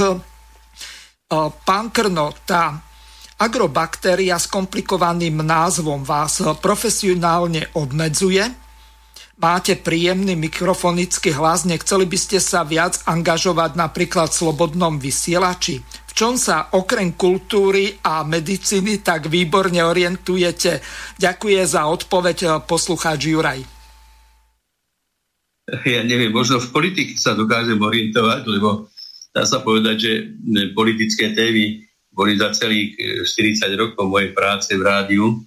Pán Krno, tá agrobaktéria s komplikovaným názvom vás profesionálne obmedzuje. Máte príjemný mikrofonický hlas, nechceli by ste sa viac angažovať napríklad v slobodnom vysielači? V čom sa okrem kultúry a medicíny tak výborne orientujete? Ďakujem za odpoveď poslucháč Juraj. Ja neviem, možno v politike sa dokážem orientovať, lebo dá sa povedať, že politické témy boli za celých 40 e, rokov mojej práce v rádiu,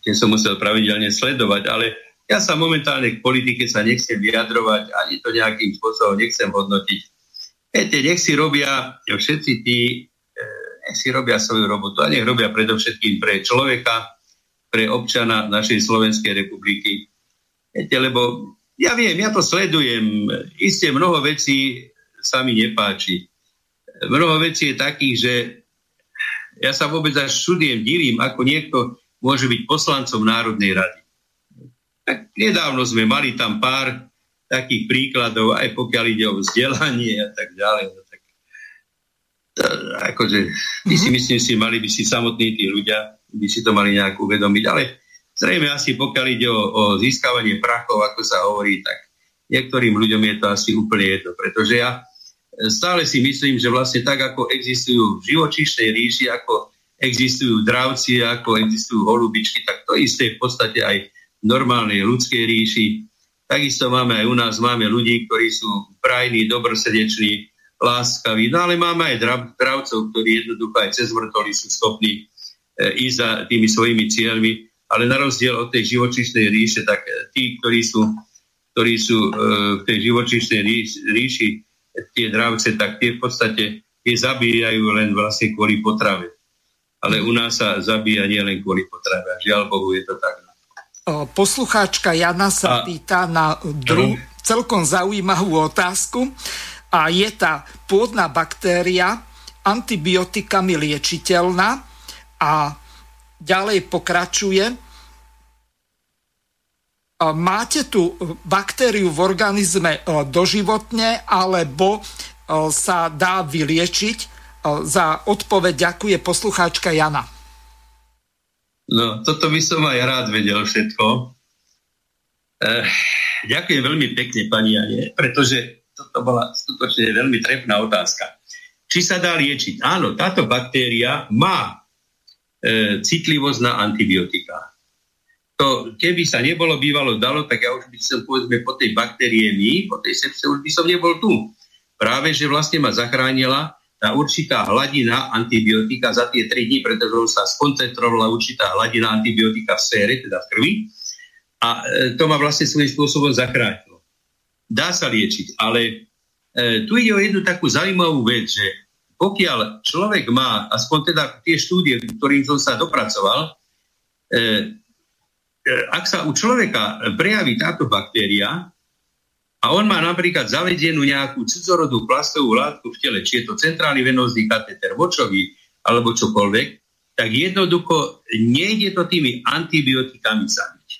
kde som musel pravidelne sledovať, ale ja sa momentálne k politike sa nechcem vyjadrovať, ani to nejakým spôsobom nechcem hodnotiť. Viete, nech si robia všetci tí, e, nech si robia svoju robotu a nech robia predovšetkým pre človeka, pre občana našej Slovenskej republiky. Viete, lebo ja viem, ja to sledujem, isté mnoho vecí sa mi nepáči. Mnoho vecí je takých, že ja sa vôbec až čudiem, divím, ako niekto môže byť poslancom Národnej rady. Tak nedávno sme mali tam pár takých príkladov, aj pokiaľ ide o vzdelanie a tak ďalej. No tak, akože, my si mhm. myslím si, mali by si samotní tí ľudia, by si to mali nejak uvedomiť, ale zrejme asi pokiaľ ide o, o získavanie prachov, ako sa hovorí, tak niektorým ľuďom je to asi úplne jedno, pretože ja stále si myslím, že vlastne tak, ako existujú v živočíšnej ríši, ako existujú dravci, ako existujú holubičky, tak to isté v podstate aj normálnej ľudskej ríši. Takisto máme aj u nás, máme ľudí, ktorí sú prajní, dobrosrdeční, láskaví, no ale máme aj drav, dravcov, ktorí jednoducho aj cez vrtoly sú schopní e, ísť za tými svojimi cieľmi, ale na rozdiel od tej živočíšnej ríše, tak e, tí, ktorí sú, ktorí sú e, v tej živočíšnej ríši, tie dravce, tak tie v podstate tie zabíjajú len vlastne kvôli potrave. Ale u nás sa zabíja nielen kvôli potrave. Žiaľ Bohu, je to tak. Poslucháčka Jana sa a, pýta na dru- celkom zaujímavú otázku a je tá pôdna baktéria antibiotikami liečiteľná a ďalej pokračuje máte tú baktériu v organizme e, doživotne, alebo e, sa dá vyliečiť? E, za odpoveď ďakuje poslucháčka Jana. No, toto by som aj rád vedel všetko. Eh, ďakujem veľmi pekne, pani Jane, pretože toto bola skutočne veľmi trefná otázka. Či sa dá liečiť? Áno, táto baktéria má e, citlivosť na antibiotika to keby sa nebolo bývalo dalo, tak ja už by som povedzme po tej bakteriémii, po tej sepse, už by som nebol tu. Práve, že vlastne ma zachránila tá určitá hladina antibiotika za tie 3 dní, pretože sa skoncentrovala určitá hladina antibiotika v sére, teda v krvi. A e, to ma vlastne svojím spôsobom zachránilo. Dá sa liečiť, ale e, tu ide o jednu takú zaujímavú vec, že pokiaľ človek má, aspoň teda tie štúdie, ktorým som sa dopracoval, e, E, ak sa u človeka prejaví táto baktéria a on má napríklad zavedenú nejakú cudzorodú plastovú látku v tele, či je to centrálny venózny kateter, močový alebo čokoľvek, tak jednoducho nejde to tými antibiotikami zabiť.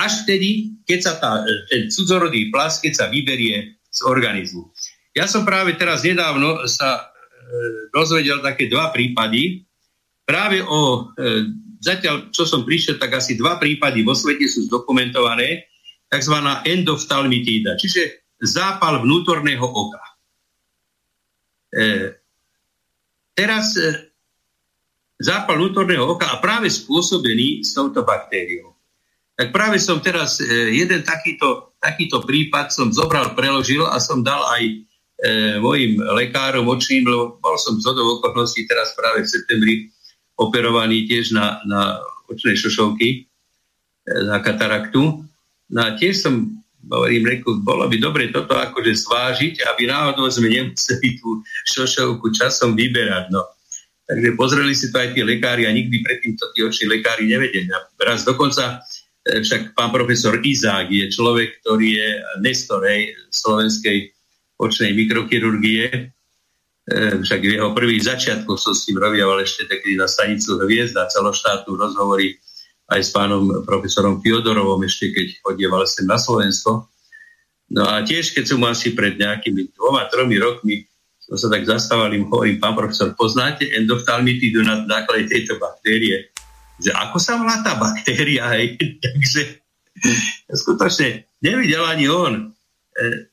Až vtedy, keď sa tá, ten cudzorodý plast, keď sa vyberie z organizmu. Ja som práve teraz nedávno sa e, dozvedel také dva prípady práve o e, zatiaľ, čo som prišiel, tak asi dva prípady vo svete sú zdokumentované, tzv. endoftalmitída, čiže zápal vnútorného oka. E, teraz e, zápal vnútorného oka a práve spôsobený s touto baktériou. Tak práve som teraz e, jeden takýto, takýto prípad som zobral, preložil a som dal aj e, mojim lekárom očným, lebo bol som z okolností teraz práve v septembri operovaný tiež na, na očnej šošovky, e, na kataraktu. No a tiež som, hovorím, reku, bolo by dobre toto akože svážiť, aby náhodou sme nemuseli tú šošovku časom vyberať. No. Takže pozreli si to aj tí lekári a nikdy predtým to tí oční lekári nevedeli. Raz dokonca e, však pán profesor Izák je človek, ktorý je nestor slovenskej očnej mikrochirurgie. E, však v jeho prvých začiatkoch som s tým robil, ešte taký na stanicu Hviezda celoštátnu rozhovory aj s pánom profesorom Fiodorovom, ešte keď chodieval sem na Slovensko. No a tiež, keď som asi pred nejakými dvoma, tromi rokmi to sa tak zastávali, hovorím, pán profesor, poznáte endoftalmitidu na základe tejto baktérie? Že ako sa volá tá baktéria? Hej? Takže skutočne nevidel ani on. E,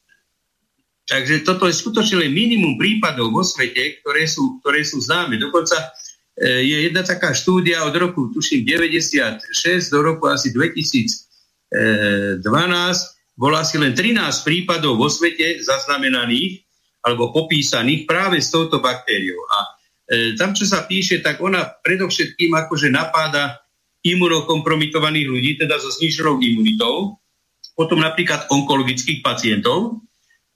takže toto je skutočne minimum prípadov vo svete, ktoré sú, ktoré sú známe. Dokonca je jedna taká štúdia od roku, tuším, 96 do roku asi 2012, bola asi len 13 prípadov vo svete zaznamenaných alebo popísaných práve s touto baktériou. A e, tam, čo sa píše, tak ona predovšetkým akože napáda imunokompromitovaných ľudí, teda so zniženou imunitou, potom napríklad onkologických pacientov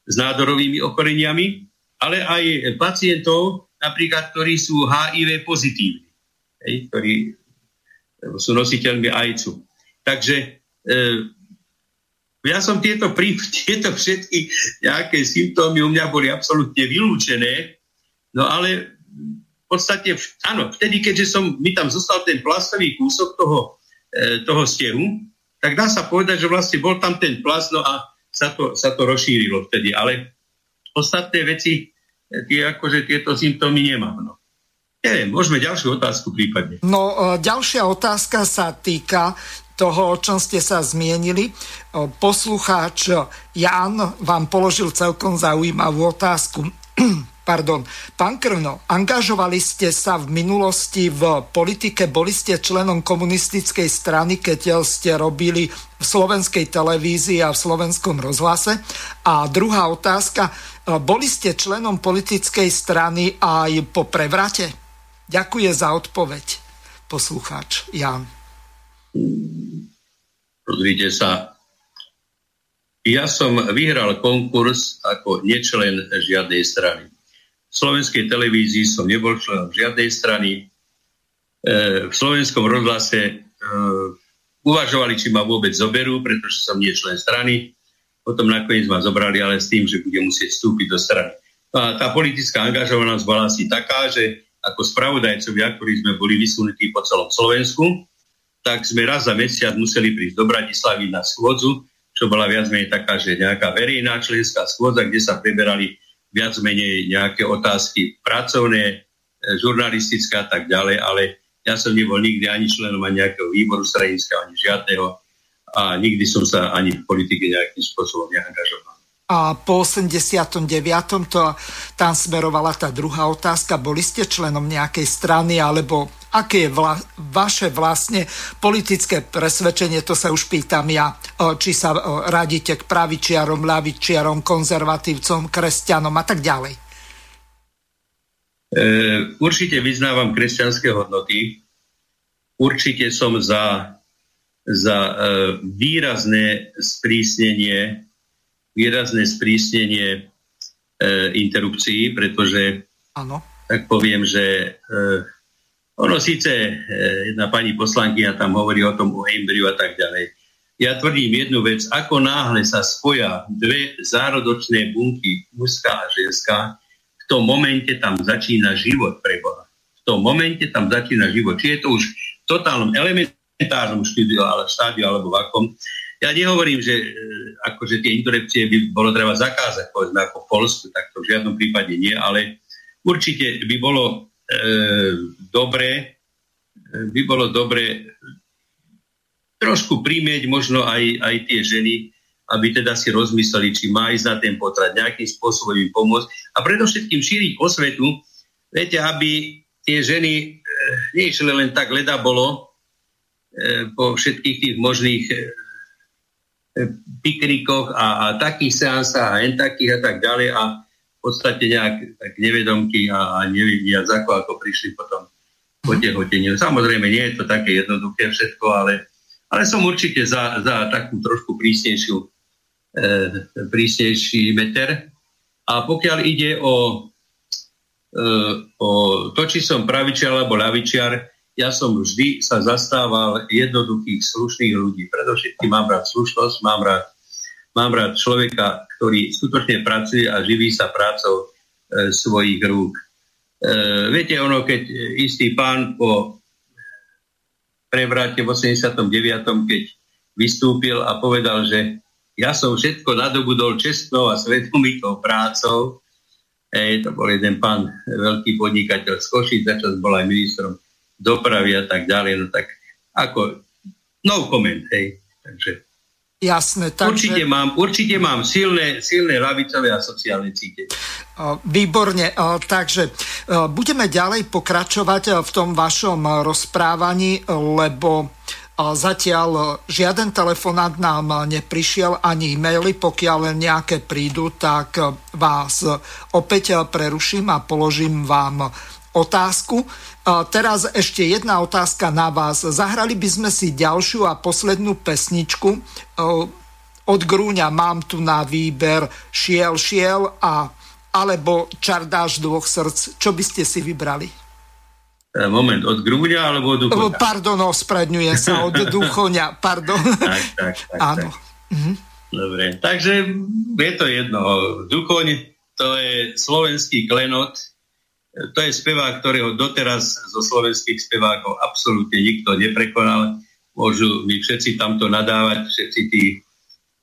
s nádorovými okoreniami, ale aj pacientov, napríklad, ktorí sú HIV pozitívni, hej, ktorí sú nositeľmi ajcu. Takže e, ja som tieto, prí, tieto všetky nejaké symptómy u mňa boli absolútne vylúčené, no ale v podstate, áno, vtedy, keďže som, mi tam zostal ten plastový kúsok toho, e, toho stehu, tak dá sa povedať, že vlastne bol tam ten plast, no a sa to, sa to rozšírilo vtedy. Ale ostatné veci, tie, akože tieto symptómy nemám. No. Neviem, môžeme ďalšiu otázku prípadne. No, e, ďalšia otázka sa týka toho, o čom ste sa zmienili. Poslucháč Jan vám položil celkom zaujímavú otázku. Pardon. Pán Krno, angažovali ste sa v minulosti v politike, boli ste členom komunistickej strany, keď ste robili v slovenskej televízii a v slovenskom rozhlase. A druhá otázka, boli ste členom politickej strany aj po prevrate? Ďakujem za odpoveď, poslucháč Jan. Pozrite sa, ja som vyhral konkurs ako nečlen žiadnej strany. V slovenskej televízii som nebol členom žiadnej strany. E, v slovenskom rozhlase e, uvažovali, či ma vôbec zoberú, pretože som nie člen strany. Potom nakoniec ma zobrali, ale s tým, že budem musieť vstúpiť do strany. A tá politická angažovanosť bola asi taká, že ako spravodajcovia, ktorí sme boli vysunutí po celom Slovensku, tak sme raz za mesiac museli prísť do Bratislavy na schôdzu, čo bola viac menej taká, že nejaká verejná členská schôdza, kde sa preberali viac menej nejaké otázky pracovné, e, žurnalistické a tak ďalej, ale ja som nebol nikdy ani členom ani nejakého výboru stranického, ani žiadneho a nikdy som sa ani v politike nejakým spôsobom neangažoval. A po 89. To, tam smerovala tá druhá otázka. Boli ste členom nejakej strany alebo aké je vla, vaše vlastne politické presvedčenie, to sa už pýtam ja, či sa radíte k pravičiarom, ľavičiarom, konzervatívcom, kresťanom a tak ďalej. E, určite vyznávam kresťanské hodnoty. Určite som za, za e, výrazné sprísnenie výrazné sprísnenie e, interrupcií, pretože ano. tak poviem, že e, ono síce e, jedna pani poslankyňa tam hovorí o tom o embryu a tak ďalej. Ja tvrdím jednu vec, ako náhle sa spoja dve zárodočné bunky, mužská a ženská, v tom momente tam začína život pre Boha. V tom momente tam začína život. Či je to už v totálnom elementárnom štúdiu, ale štádiu alebo v akom. Ja nehovorím, že e, akože tie interrupcie by bolo treba zakázať, povedzme ako v Polsku, tak to v žiadnom prípade nie, ale určite by bolo E, dobré by bolo dobre trošku prímieť možno aj, aj tie ženy, aby teda si rozmysleli, či má ísť na ten potrat, nejakým spôsobom im pomôcť. A predovšetkým šíriť osvetu, viete, aby tie ženy e, neišli len tak leda bolo e, po všetkých tých možných e, piknikoch a, a takých seansách a en takých a tak ďalej a v podstate nejak tak nevedomky a, nevidia, ako, ako prišli potom po tehoteniu. Samozrejme, nie je to také jednoduché všetko, ale ale som určite za, za takú trošku prísnejšiu, e, prísnejší meter. A pokiaľ ide o, e, o to, či som pravičiar alebo ľavičiar, ja som vždy sa zastával jednoduchých, slušných ľudí. Predovšetkým mám rád slušnosť, mám rád, mám rád človeka, ktorý skutočne pracuje a živí sa prácou e, svojich rúk. E, viete, ono, keď istý pán po prevráte v 89., keď vystúpil a povedal, že ja som všetko nadobudol čestnou a svetomitou prácou. E, to bol jeden pán, veľký podnikateľ z Košic, začas bol aj ministrom dopravy a tak ďalej. No tak ako, no comment, hej. Takže Jasné, takže... Určite mám, určite mám silné, silné lavicové a sociálne cítenie. Výborne, takže budeme ďalej pokračovať v tom vašom rozprávaní, lebo zatiaľ žiaden telefonát nám neprišiel ani e-maily, pokiaľ nejaké prídu, tak vás opäť preruším a položím vám otázku. Teraz ešte jedna otázka na vás. Zahrali by sme si ďalšiu a poslednú pesničku. Od Grúňa mám tu na výber Šiel, šiel a alebo Čardáš dvoch srdc. Čo by ste si vybrali? E, moment, od Grúňa alebo od Duchoňa? Pardon, ospravedňujem sa, od Duchoňa, pardon. tak, tak, tak. Áno. Tak. Mhm. Dobre, takže je to jedno. Duchoň to je slovenský klenot, to je spevák, ktorého doteraz zo slovenských spevákov absolútne nikto neprekonal. Môžu mi všetci tamto nadávať, všetci tí,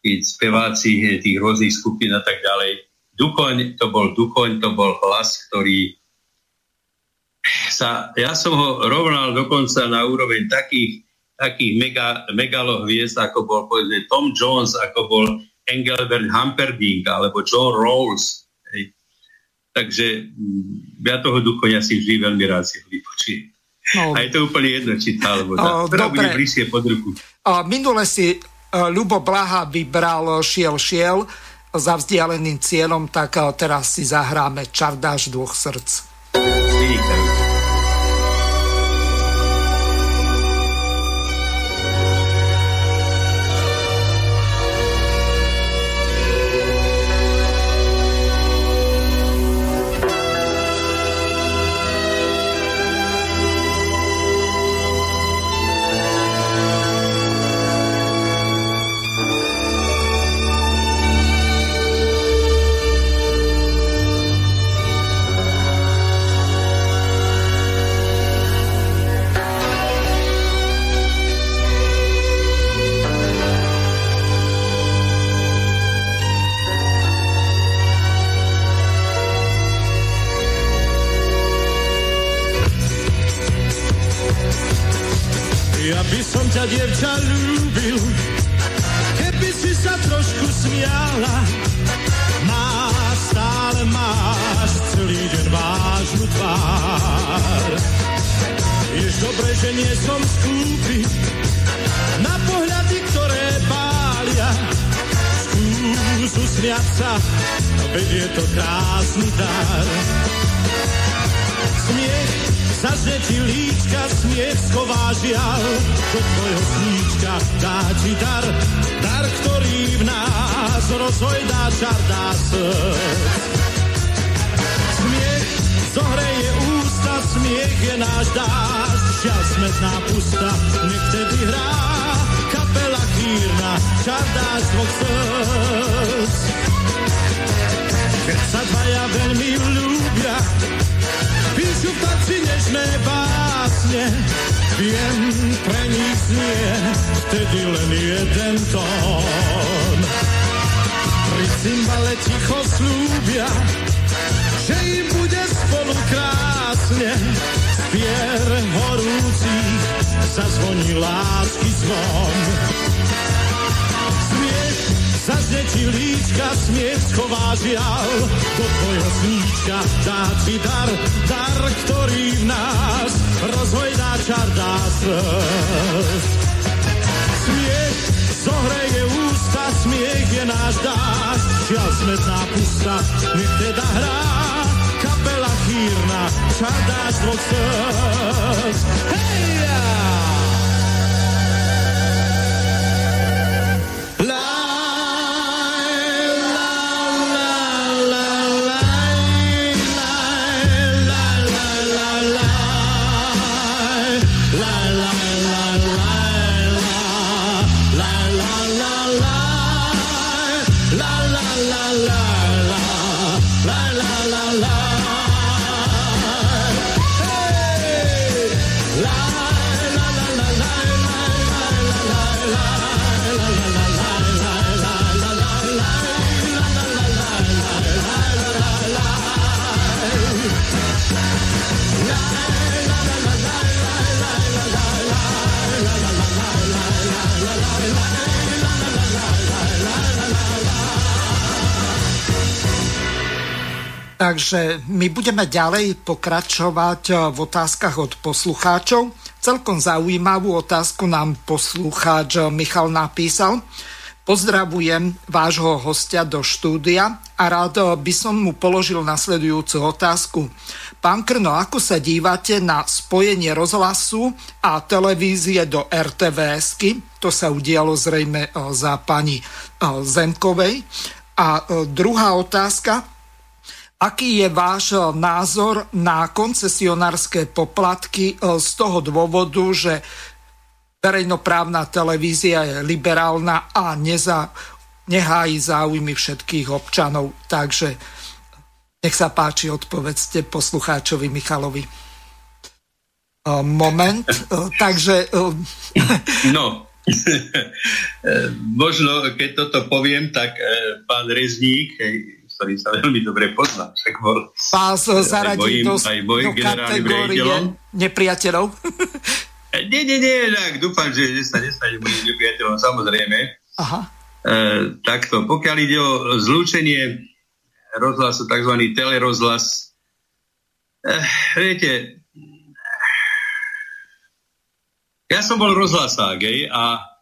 tí speváci tých rôznych skupín a tak ďalej. Duchoň, to bol Duchoň, to bol hlas, ktorý sa, ja som ho rovnal dokonca na úroveň takých, takých mega, megalohviezd, ako bol povedzme Tom Jones, ako bol Engelbert Humperdinck alebo John Rawls, Takže mm, ja toho duchoňa si vždy veľmi rád si ho vypočujem. No. A je to úplne jedno, či tá, alebo tá, ktorá bude bližšie pod ruku. Minule si e, Ľubo Blaha vybral Šiel Šiel za vzdialeným cieľom, tak e, teraz si zahráme Čardáš dvoch srdc. Takže my budeme ďalej pokračovať eh, v otázkach od poslucháčov. Celkom zaujímavú otázku nám poslucháč eh, Michal napísal. Pozdravujem vášho hostia do štúdia a rád eh, by som mu položil nasledujúcu otázku. Pán Krno, ako sa dívate na spojenie rozhlasu a televízie do RTVS-ky? To sa udialo zrejme za pani Zemkovej. A druhá otázka, Aký je váš eh, názor na koncesionárske poplatky eh, z toho dôvodu, že verejnoprávna televízia je liberálna a neza, nehájí záujmy všetkých občanov. Takže nech sa páči, odpovedzte poslucháčovi Michalovi. Eh, moment, takže... No, možno keď toto poviem, tak pán Rezník, ktorý sa veľmi dobre pozná. Však bol Vás zaradí do, aj do kategórie nepriateľov? nie, nie, nie, tak dúfam, že sa nestane môjim nepriateľom, samozrejme. Aha. E, takto, pokiaľ ide o zlúčenie rozhlasu, tzv. telerozhlas, e, viete, ja som bol rozhlasák, a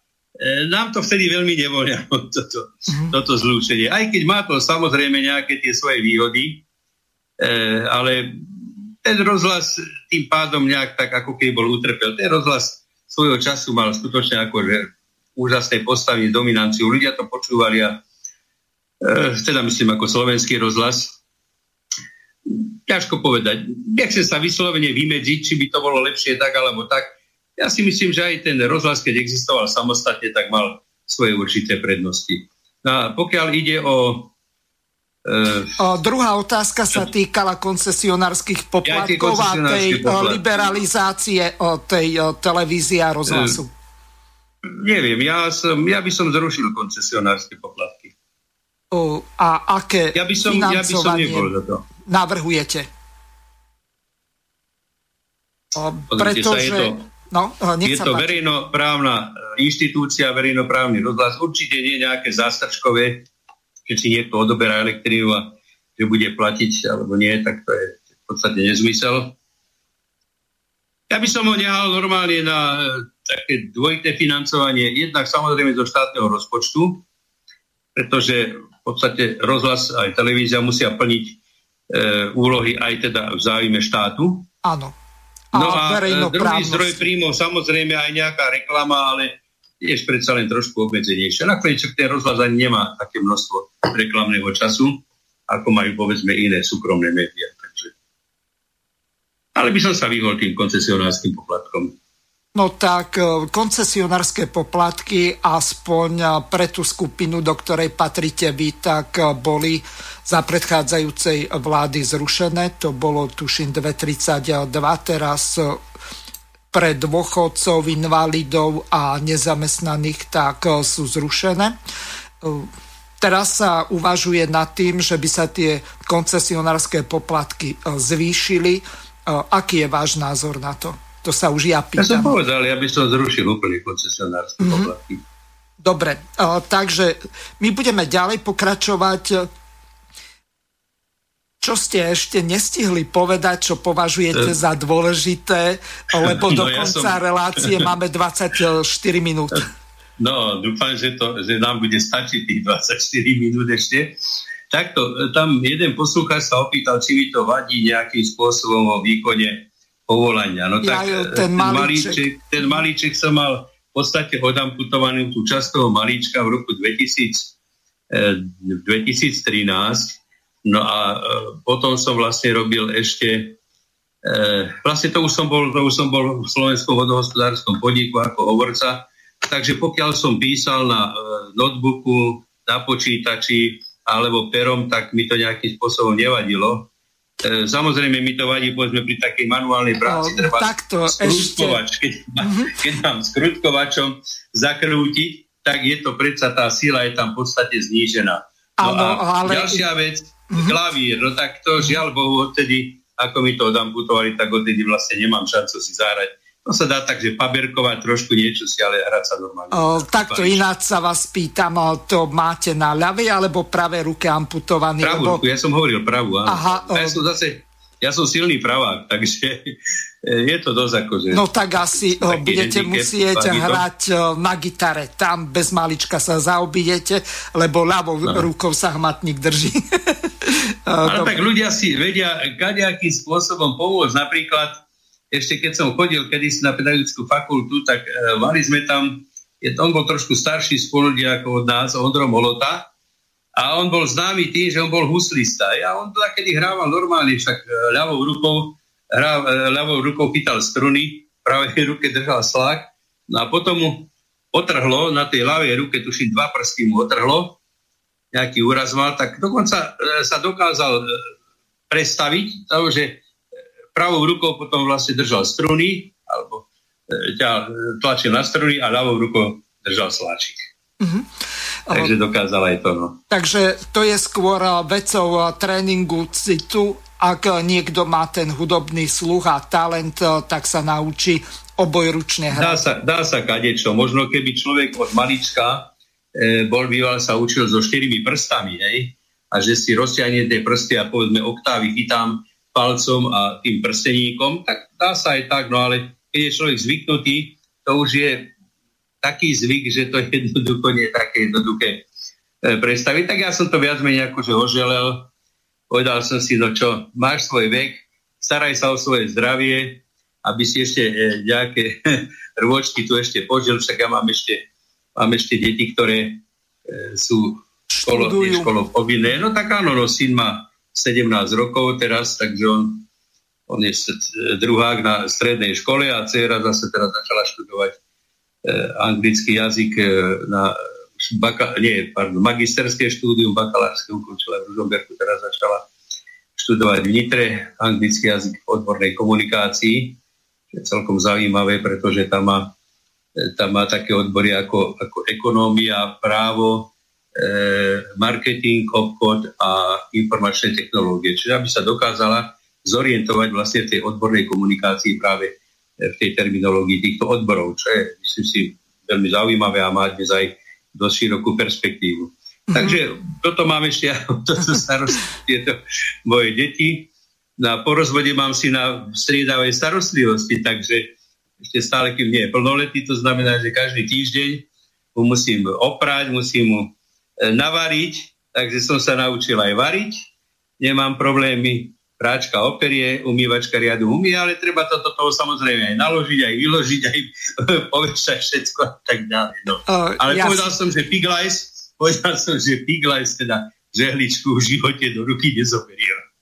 nám to vtedy veľmi nevoľa, toto, mm. toto zlúčenie. Aj keď má to samozrejme nejaké tie svoje výhody, e, ale ten rozhlas tým pádom nejak tak, ako keď bol utrpel. Ten rozhlas svojho času mal skutočne akože úžasné postavy, dominanciu. Ľudia to počúvali a e, teda myslím ako slovenský rozhlas. Ťažko povedať. Nechcem sa vyslovene vymedziť, či by to bolo lepšie tak alebo tak ja si myslím, že aj ten rozhlas, keď existoval samostatne, tak mal svoje určité prednosti. No a pokiaľ ide o Uh, o, druhá otázka sa týkala koncesionárskych poplatkov a tej poplatky. liberalizácie o tej o, televízie a rozhlasu. Uh, neviem, ja, som, ja by som zrušil koncesionárske poplatky. Uh, a aké ja by som, ja by som nebol za to. navrhujete? O, pretože... Sa, je to, No, je to verejnoprávna e, inštitúcia, verejnoprávny rozhlas. Určite nie nejaké zástrčkové, keď si niekto odoberá elektrínu a že bude platiť alebo nie, tak to je v podstate nezmysel. Ja by som ho nehal normálne na e, také dvojité financovanie, jednak samozrejme zo štátneho rozpočtu, pretože v podstate rozhlas aj televízia musia plniť e, úlohy aj teda v záujme štátu. Áno No a e, druhý zdroj príjmov, samozrejme aj nejaká reklama, ale je predsa len trošku obmedzenejšia. Nakoniec ten rozhľad ani nemá také množstvo reklamného času, ako majú povedzme iné súkromné médiá. Takže... Ale by som sa vyhol tým koncesionárským poplatkom. No tak e, koncesionárske poplatky aspoň e, pre tú skupinu, do ktorej patríte vy, tak e, boli za predchádzajúcej vlády zrušené. To bolo tuším 232, teraz pre dôchodcov, invalidov a nezamestnaných tak sú zrušené. Teraz sa uvažuje nad tým, že by sa tie koncesionárske poplatky zvýšili. Aký je váš názor na to? To sa už ja pýtam. Ja som povedal, ja by som zrušil úplne koncesionárske mm-hmm. poplatky. Dobre, takže my budeme ďalej pokračovať. Čo ste ešte nestihli povedať, čo považujete za dôležité, lebo no, do konca ja som... relácie máme 24 minút. No, dúfam, že, to, že nám bude stačiť tých 24 minút ešte. Takto, tam jeden poslucháč sa opýtal, či mi to vadí nejakým spôsobom o výkone povolania. No tak ja, ten, ten, malíček. ten malíček som mal podstate odamputovaný tú časť toho malíčka v roku 2000, 2013. Eh, no a eh, potom som vlastne robil ešte eh, vlastne to už som bol, to už som bol v Slovenskom vodohospodárskom podniku ako hovorca, takže pokiaľ som písal na notebooku, na počítači alebo perom, tak mi to nejakým spôsobom nevadilo. E, samozrejme mi to vadí, povedzme, pri takej manuálnej práci, no, treba takto, skrutkovač, ešte... keď, uh-huh. keď mám skrutkovačom zakrútiť, tak je to predsa tá sila je tam v podstate znížená. No ano, ale... ďalšia vec, uh-huh. klavír, no tak to žiaľ Bohu odtedy, ako mi to odamputovali, tak odtedy vlastne nemám šancu si zahrať to sa dá tak, že paberkovať trošku niečo si, ale hrať sa normálne. O, takto ináč sa vás pýtam, to máte na ľavej alebo pravej ruke amputovaný? Pravú lebo... ruku, ja som hovoril pravú. Áno. Aha, o... Ja som zase, ja som silný pravák, takže je to dosť ako, že... No tak asi budete musieť hrať na gitare, tam bez malička sa zaobidete, lebo ľavou no. rukou sa hmatník drží. Ale tak ľudia si vedia kadejakým spôsobom pomôcť, napríklad ešte keď som chodil kedysi na pedagogickú fakultu, tak e, mali sme tam, je, on bol trošku starší spoludia ako od nás, Ondro Molota, a on bol známy tým, že on bol huslista. Ja on teda kedy hrával normálne, však e, ľavou rukou, hra, e, ľavou rukou chytal struny, pravej ruke držal slák, no a potom mu otrhlo na tej ľavej ruke, tuším dva prsty mu otrhlo, nejaký úraz mal, tak dokonca e, sa dokázal e, predstaviť, že pravou rukou potom vlastne držal struny, alebo e, ťa e, tlačil na struny a ľavou rukou držal sláčik. Mm-hmm. Takže dokázal aj to. No. Takže to je skôr e, vecou tréningu citu. Ak niekto má ten hudobný sluch a talent, tak sa naučí obojručne hrať. Dá sa, dá sa kadečo. Možno keby človek od malička e, bol býval, sa učil so štyrmi prstami, hej? a že si rozťahne tie prsty a povedzme oktávy chytám palcom a tým prsteníkom, tak dá sa aj tak, no ale keď je človek zvyknutý, to už je taký zvyk, že to jednoducho nie je také jednoduché e, predstaviť. Tak ja som to viac menej akože oželel. Povedal som si, no čo, máš svoj vek, staraj sa o svoje zdravie, aby si ešte e, nejaké rôčky tu ešte požil, však ja mám ešte, mám ešte deti, ktoré e, sú školo, školo povinné. No tak áno, no syn má 17 rokov teraz, takže on, on je druhák na strednej škole a dcera zase teraz začala študovať e, anglický jazyk e, na baka, nie, pardon, magisterské štúdium, bakalárske ukončila v Ružomberku, teraz začala študovať v Nitre anglický jazyk v odbornej komunikácii, čo je celkom zaujímavé, pretože tam má, e, tam má také odbory ako, ako ekonómia, právo, marketing, obchod a informačné technológie. Čiže aby sa dokázala zorientovať vlastne v tej odbornej komunikácii práve e, v tej terminológii týchto odborov, čo je, myslím si, veľmi zaujímavé a má dnes aj dosť širokú perspektívu. Mm-hmm. Takže toto mám ešte toto starosti, tieto moje deti. Na porozvode mám si na striedavej starostlivosti, takže ešte stále, kým nie je plnoletý, to znamená, že každý týždeň mu musím oprať, musím mu E, navariť, takže som sa naučil aj variť. Nemám problémy, práčka operie, umývačka riadu umie, ale treba to toho samozrejme aj naložiť, aj vyložiť, aj povešať všetko a tak ďalej. No. Uh, ale ja povedal som, že piglajs, povedal som, že piglajs teda žehličku v živote do ruky nezoberie.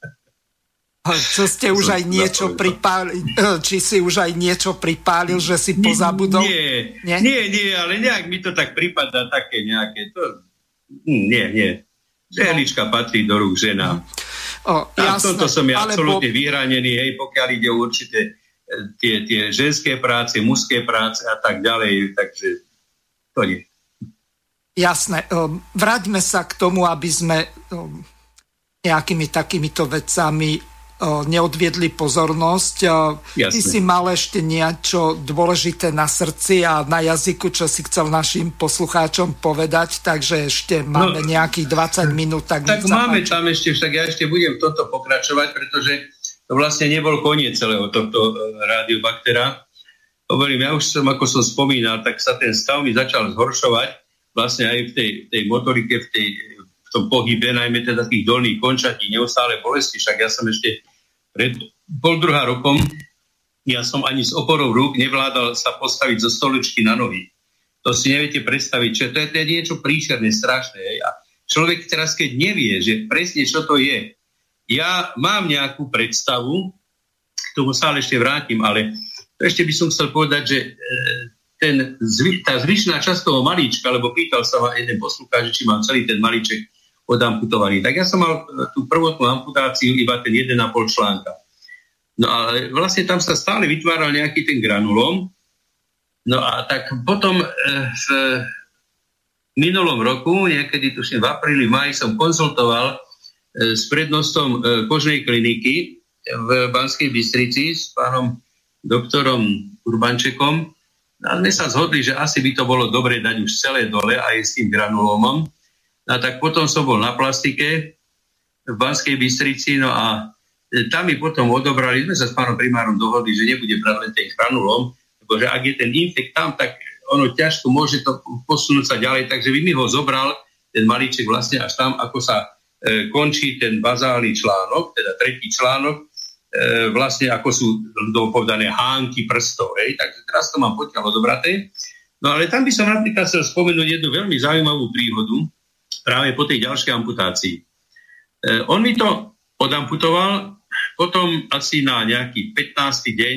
Čo ste už aj niečo pripálil, či si už aj niečo pripálil, že si pozabudol? Nie, nie, nie, nie ale nejak mi to tak prípada také nejaké, to nie, nie. Žehlička no. patrí do rúk žena. O, a v tomto som ja absolútne alebo... vyhranený, hej, pokiaľ ide o určité e, tie, tie ženské práce, mužské práce a tak ďalej, takže to nie. Jasné. Vráťme sa k tomu, aby sme nejakými takýmito vecami neodviedli pozornosť. Jasne. Ty si mal ešte niečo dôležité na srdci a na jazyku, čo si chcel našim poslucháčom povedať, takže ešte máme no, nejakých 20 minút. Tak, tak máme tam ešte, však ja ešte budem toto pokračovať, pretože to vlastne nebol koniec celého tohto e, rádiobaktera. Hovorím, ja už som, ako som spomínal, tak sa ten stav mi začal zhoršovať vlastne aj v tej, tej motorike, v, tej, v tom pohybe, najmä teda tých dolných končatí, neustále bolesti. Však ja som ešte pred pol druhá rokom ja som ani s oporou rúk nevládal sa postaviť zo stoličky na nohy. To si neviete predstaviť, čo to je, to je niečo príšerné, strašné. A človek teraz, keď nevie, že presne čo to je, ja mám nejakú predstavu, k tomu sa ešte vrátim, ale ešte by som chcel povedať, že e, ten, tá zvyšná časť toho malíčka, lebo pýtal sa ma jeden poslúkač, či mám celý ten malíček odamputovaný. Tak ja som mal e, tú prvotnú amputáciu iba ten 1,5 článka. No ale vlastne tam sa stále vytváral nejaký ten granulom. No a tak potom e, v minulom roku, niekedy tuším v apríli, maji som konzultoval e, s prednostom kožnej kliniky v Banskej Bystrici s pánom doktorom Urbančekom. A sme sa zhodli, že asi by to bolo dobre dať už celé dole aj s tým granulómom, a tak potom som bol na plastike v Banskej Bystrici, no a e, tam mi potom odobrali, sme sa s pánom primárom dohodli, že nebude brať len ten granulom, lebo že ak je ten infekt tam, tak ono ťažko môže to posunúť sa ďalej, takže by mi ho zobral ten malíček vlastne až tam, ako sa e, končí ten bazálny článok, teda tretí článok, e, vlastne ako sú povedané hánky prstov, hej, takže teraz to mám potiaľ odobraté. No ale tam by som napríklad chcel spomenúť jednu veľmi zaujímavú príhodu, práve po tej ďalšej amputácii. E, on mi to odamputoval, potom asi na nejaký 15. deň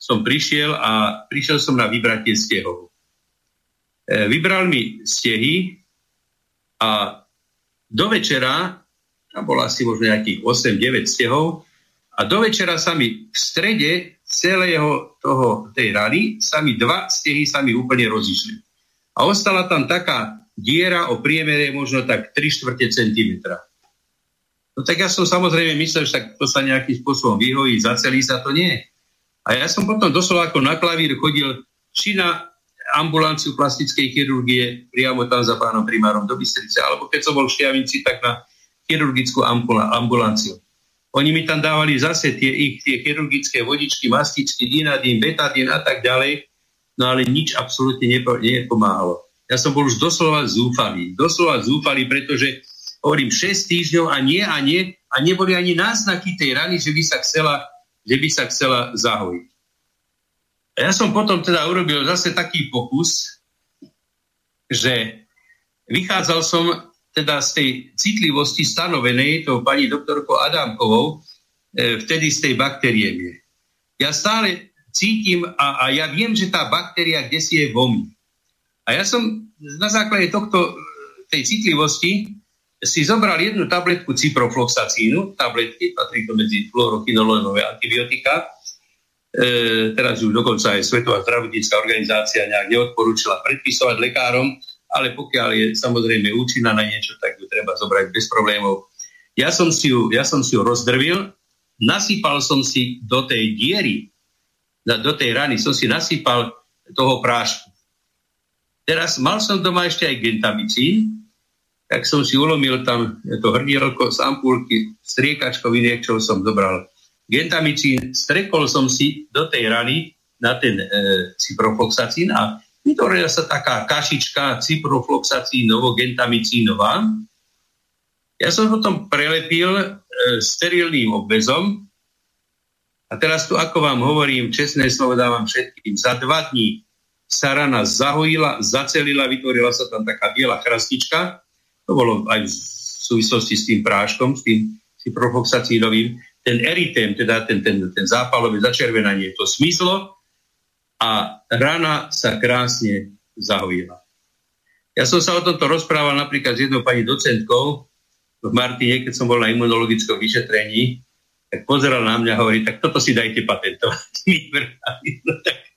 som prišiel a prišiel som na vybratie stehov. E, vybral mi stehy a do večera, tam bolo asi možno nejakých 8-9 stehov, a do večera sa mi v strede celého toho, tej rany sa mi dva stehy sa mi úplne rozišli. A ostala tam taká diera o priemere možno tak 3 čtvrte centimetra. No tak ja som samozrejme myslel, že to sa nejakým spôsobom vyhojí, zacelí sa to nie. A ja som potom doslova ako na klavír chodil či na ambulanciu plastickej chirurgie priamo tam za pánom primárom do Bystrice, alebo keď som bol v Šiavinci, tak na chirurgickú ambulanciu. Oni mi tam dávali zase tie ich tie chirurgické vodičky, mastičky, inadín, betadín a tak ďalej, no ale nič absolútne nepomáhalo. Ja som bol už doslova zúfalý. Doslova zúfalý, pretože hovorím 6 týždňov a nie a nie a neboli ani náznaky tej rany, že by sa chcela, že by sa chcela zahojiť. A ja som potom teda urobil zase taký pokus, že vychádzal som teda z tej citlivosti stanovenej tou pani doktorkou Adámkovou, e, vtedy z tej baktérie. Ja stále cítim a, a ja viem, že tá baktéria kde si je vo mne. A ja som na základe tohto, tej citlivosti si zobral jednu tabletku ciprofloxacínu, tabletky, patrí to medzi fluorokinolonové antibiotika. E, teraz už dokonca aj Svetová zdravotnícká organizácia nejak neodporúčila predpisovať lekárom, ale pokiaľ je samozrejme účinná na niečo, tak ju treba zobrať bez problémov. Ja som si ju, ja som si ju rozdrvil, nasypal som si do tej diery, do tej rany som si nasypal toho prášku. Teraz mal som doma ešte aj gentamicín, tak som si ulomil tam to hrdielko z ampulky, striekačkový niečo som zobral. Gentamicín, strekol som si do tej rany na ten e, ciprofloxacín a vytvorila sa taká kašička ciprofloxacínovo-gentamicínová. Ja som potom prelepil e, sterilným obvezom. A teraz tu, ako vám hovorím, čestné slovo dávam všetkým, za dva dní sa rana zahojila, zacelila, vytvorila sa tam taká biela chrastička. To bolo aj v súvislosti s tým práškom, s tým ciprofloxacínovým. Ten eritém, teda ten, ten, ten zápalové začervenanie, to smyslo a rana sa krásne zahojila. Ja som sa o tomto rozprával napríklad s jednou pani docentkou v Martine, keď som bol na imunologickom vyšetrení, tak pozeral na mňa a hovorí, tak toto si dajte patentovať. no, tak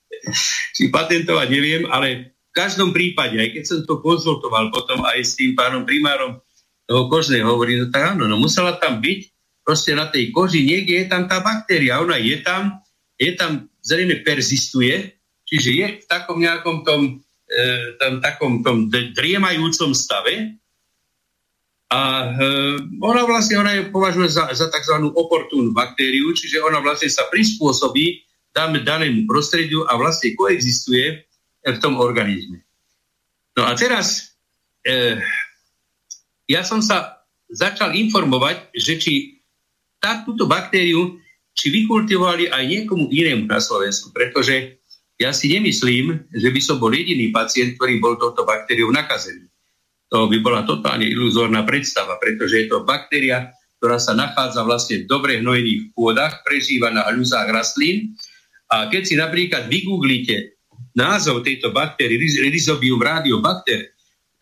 si patentovať neviem, ale v každom prípade, aj keď som to konzultoval potom aj s tým pánom primárom toho kožného, hovorí, no tak áno, no musela tam byť proste na tej koži niekde je tam tá baktéria. Ona je tam, je tam, zrejme persistuje, čiže je v takom nejakom tom, e, tam, takom tom driemajúcom stave a e, ona vlastne ona je považuje za, za tzv. oportúnu baktériu, čiže ona vlastne sa prispôsobí danému prostrediu a vlastne koexistuje v tom organizme. No a teraz e, ja som sa začal informovať, že či túto baktériu či vykultivovali aj niekomu inému na Slovensku, pretože ja si nemyslím, že by som bol jediný pacient, ktorý bol touto baktériou nakazený. To by bola totálne iluzórna predstava, pretože je to baktéria, ktorá sa nachádza vlastne v dobre hnojených pôdach, prežíva na hľuzách rastlín a keď si napríklad vygooglíte názov tejto baktérie, Rhizobium radiobacter,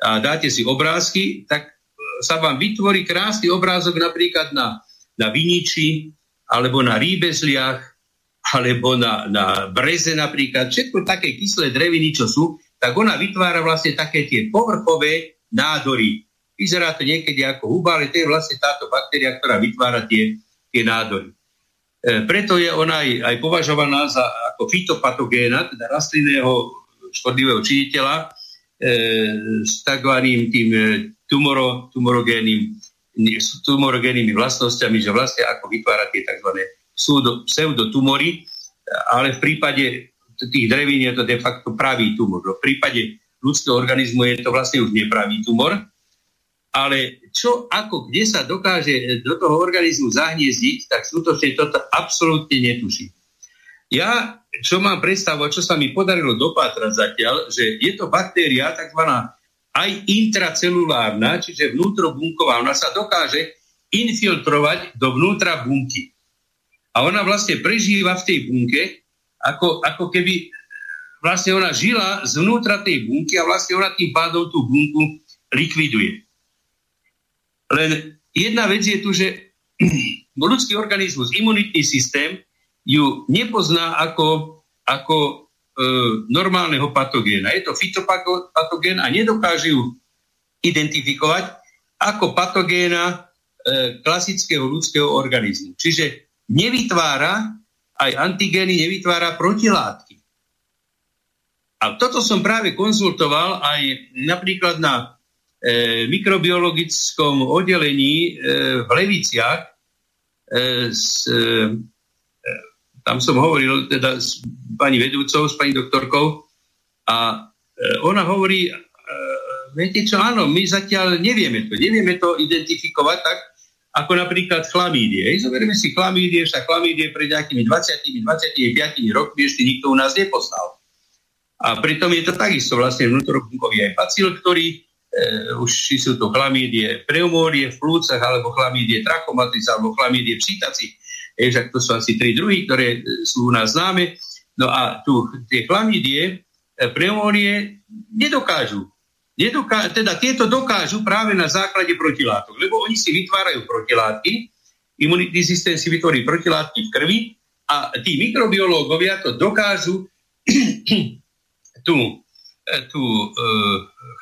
a dáte si obrázky, tak sa vám vytvorí krásny obrázok napríklad na na viniči, alebo na rýbezliach, alebo na, na breze napríklad, všetko také kyslé dreviny, čo sú, tak ona vytvára vlastne také tie povrchové nádory. Vyzerá to niekedy ako huba, ale to je vlastne táto baktéria, ktorá vytvára tie, tie nádory. E, preto je ona aj, aj považovaná za ako fitopatogéna, teda rastlinného škodlivého činiteľa e, s takzvaným tým e, tumoro, tumorogénnym tumorogénnymi vlastnosťami, že vlastne ako vytvára tie tzv. pseudotumory, ale v prípade tých drevín je to de facto pravý tumor. V prípade ľudského organizmu je to vlastne už nepravý tumor, ale čo, ako, kde sa dokáže do toho organizmu zahniezdiť, tak skutočne toto absolútne netuším. Ja, čo mám predstavu, čo sa mi podarilo dopátrať zatiaľ, že je to baktéria, takzvaná aj intracelulárna, čiže vnútrobunková, ona sa dokáže infiltrovať do vnútra bunky. A ona vlastne prežíva v tej bunke, ako, ako keby vlastne ona žila zvnútra tej bunky a vlastne ona tým pádom tú bunku likviduje. Len jedna vec je tu, že ľudský organizmus, imunitný systém ju nepozná ako, ako e, normálneho patogéna. Je to fitopatogén a nedokáže ju identifikovať ako patogéna e, klasického ľudského organizmu. Čiže nevytvára aj antigény, nevytvára protilátky. A toto som práve konzultoval aj napríklad na mikrobiologickom oddelení e, v Leviciach e, s, e, tam som hovoril teda s pani vedúcou, s pani doktorkou a e, ona hovorí, e, viete čo, áno, my zatiaľ nevieme to, nevieme to identifikovať tak, ako napríklad chlamídie. Zoberieme si chlamídie, však chlamídie pred nejakými 20, 25 rokmi ešte nikto u nás nepoznal. A pritom je to takisto vlastne vnútorobunkový aj pacil, ktorý e, už či sú to chlamídie pneumórie v plúcach, alebo chlamídie trachomatis, alebo chlamídie v je, že to sú asi tri druhy, ktoré e, sú u nás známe. No a tu tie chlamídie, e, pneumónie nedokážu. Nedoká, teda tieto dokážu práve na základe protilátok, lebo oni si vytvárajú protilátky, imunitný systém si vytvorí protilátky v krvi a tí mikrobiológovia to dokážu tú, e, tú e,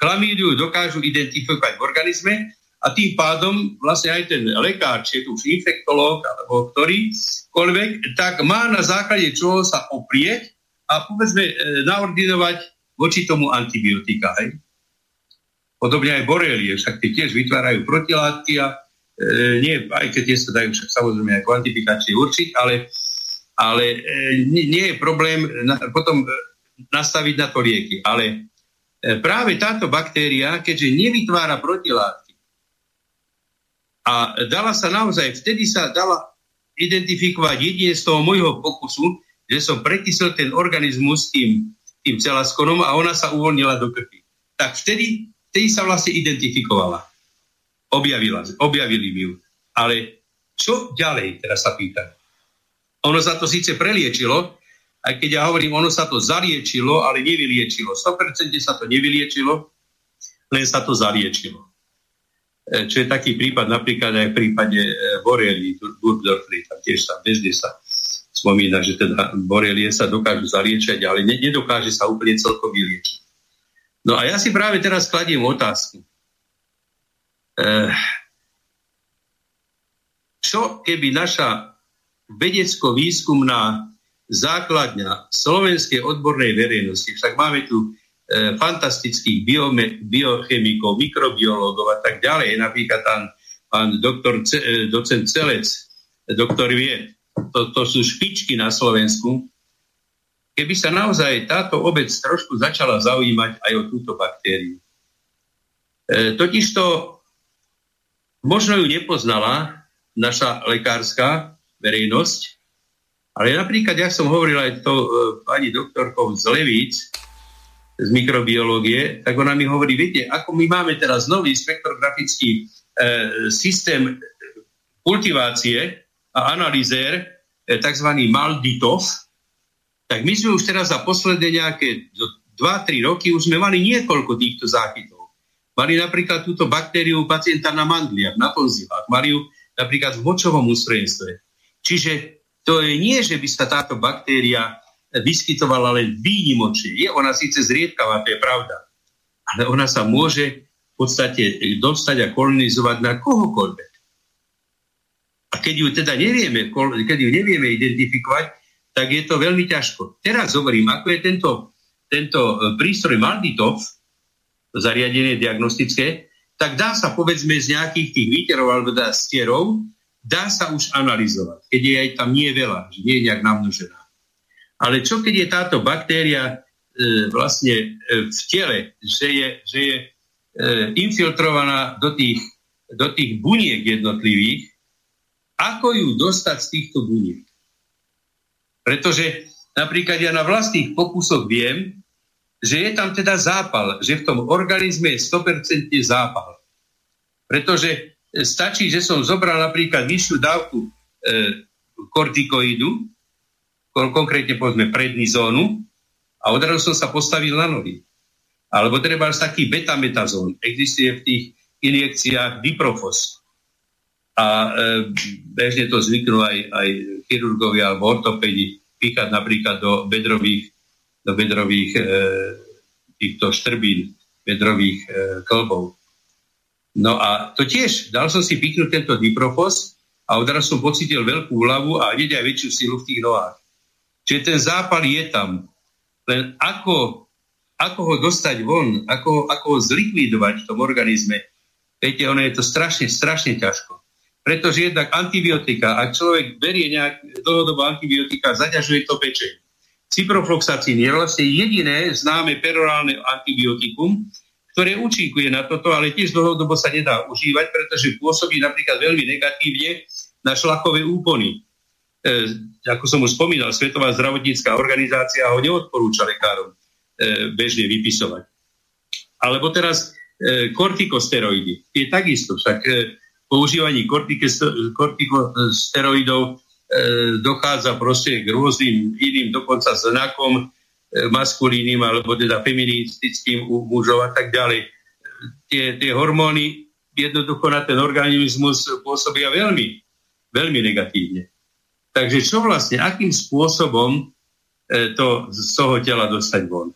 chlamídiu dokážu identifikovať v organizme a tým pádom vlastne aj ten lekár, či je tu infektológ alebo ktorýkoľvek, tak má na základe čoho sa oprieť a povedzme e, naordinovať voči tomu antibiotika. Hej. Podobne aj borelie, však tie tiež vytvárajú protilátky a e, nie, aj keď tie sa dajú však samozrejme aj kvantifikačne určiť, ale, ale e, nie, nie je problém na, potom e, nastaviť na to lieky. Ale e, práve táto baktéria, keďže nevytvára protilátky, a dala sa naozaj, vtedy sa dala identifikovať jedine z toho môjho pokusu, že som prekysel ten organizmus tým, tým celaskonom a ona sa uvoľnila do krvi. Tak vtedy, vtedy sa vlastne identifikovala. Objavila, objavili mi ju. Ale čo ďalej, teraz sa pýtam. Ono sa to síce preliečilo, aj keď ja hovorím, ono sa to zaliečilo, ale nevyliečilo. 100% sa to nevyliečilo, len sa to zaliečilo. E, čo je taký prípad napríklad aj v prípade e, borelie, Burgdorfli, tam tiež sa bežne sa spomína, že teda borelie sa dokážu zaliečať, ale nedokáže sa úplne celkom vyliečiť. No a ja si práve teraz kladiem otázku. E, čo keby naša vedecko-výskumná základňa slovenskej odbornej verejnosti, však máme tu e, fantastických biome, biochemikov, mikrobiológov a tak ďalej, napríklad tam pán doktor, e, docent Celec, doktor vie, to, to sú špičky na Slovensku, keby sa naozaj táto obec trošku začala zaujímať aj o túto baktériu. E, totižto možno ju nepoznala naša lekárska verejnosť, ale napríklad, ja som hovoril aj to e, pani doktorkou z Levíc, z mikrobiológie, tak ona mi hovorí, viete, ako my máme teraz nový spektrografický e, systém kultivácie a analýzér, e, tzv. Malditov, tak my sme už teraz za posledné nejaké 2-3 roky už sme mali niekoľko týchto záchytov. Mali napríklad túto baktériu pacienta na mandliach, na tonzilách, mali ju napríklad v močovom ústrojenstve. Čiže to je nie, že by sa táto baktéria vyskytovala len výnimočne. Je ona síce zriedkavá, to je pravda. Ale ona sa môže v podstate dostať a kolonizovať na kohokoľvek. A keď ju teda nevieme, keď ju nevieme identifikovať, tak je to veľmi ťažko. Teraz hovorím, ako je tento, tento e, prístroj Malditov, zariadenie diagnostické, tak dá sa povedzme z nejakých tých výterov alebo dá stierov dá sa už analyzovať, keď je aj tam nie veľa, že nie je nejak namnožená. Ale čo keď je táto baktéria e, vlastne e, v tele, že je, že je e, infiltrovaná do tých, do tých buniek jednotlivých, ako ju dostať z týchto buniek? Pretože napríklad ja na vlastných pokusoch viem, že je tam teda zápal, že v tom organizme je 100% zápal. Pretože stačí, že som zobral napríklad vyššiu dávku e, kortikoidu, konkrétne povedzme prednizónu, a odrazu som sa postavil na nohy. Alebo treba taký betametazón. Existuje v tých injekciách diprofos. A e, bežne to zvyknú aj, aj chirurgovia alebo ortopedi píchať napríklad do bedrových, do bedrových e, týchto štrbín, bedrových e, klbov. No a to tiež, dal som si píknuť tento diprofos a odrazu som pocitil veľkú hlavu a hneď aj väčšiu silu v tých nohách. Čiže ten zápal je tam. Len ako, ako ho dostať von, ako, ako ho zlikvidovať v tom organizme, viete, ono je to strašne, strašne ťažko. Pretože jednak antibiotika, ak človek berie nejak dlhodobo antibiotika, zaťažuje to pečeň. Ciprofloxacín je vlastne jediné známe perorálne antibiotikum, ktoré účinkuje na toto, ale tiež dlhodobo sa nedá užívať, pretože pôsobí napríklad veľmi negatívne na šlakové úpony. E, ako som už spomínal, Svetová zdravotnícká organizácia ho neodporúča lekárom e, bežne vypisovať. Alebo teraz e, kortikosteroidy. Je takisto, však e, používaní kortikosteroidov e, dochádza proste k rôznym iným dokonca znakom maskulínnym alebo teda feministickým u mužov a tak ďalej. Tie, tie hormóny jednoducho na ten organizmus pôsobia veľmi, veľmi negatívne. Takže čo vlastne, akým spôsobom e, to z toho tela dostať von?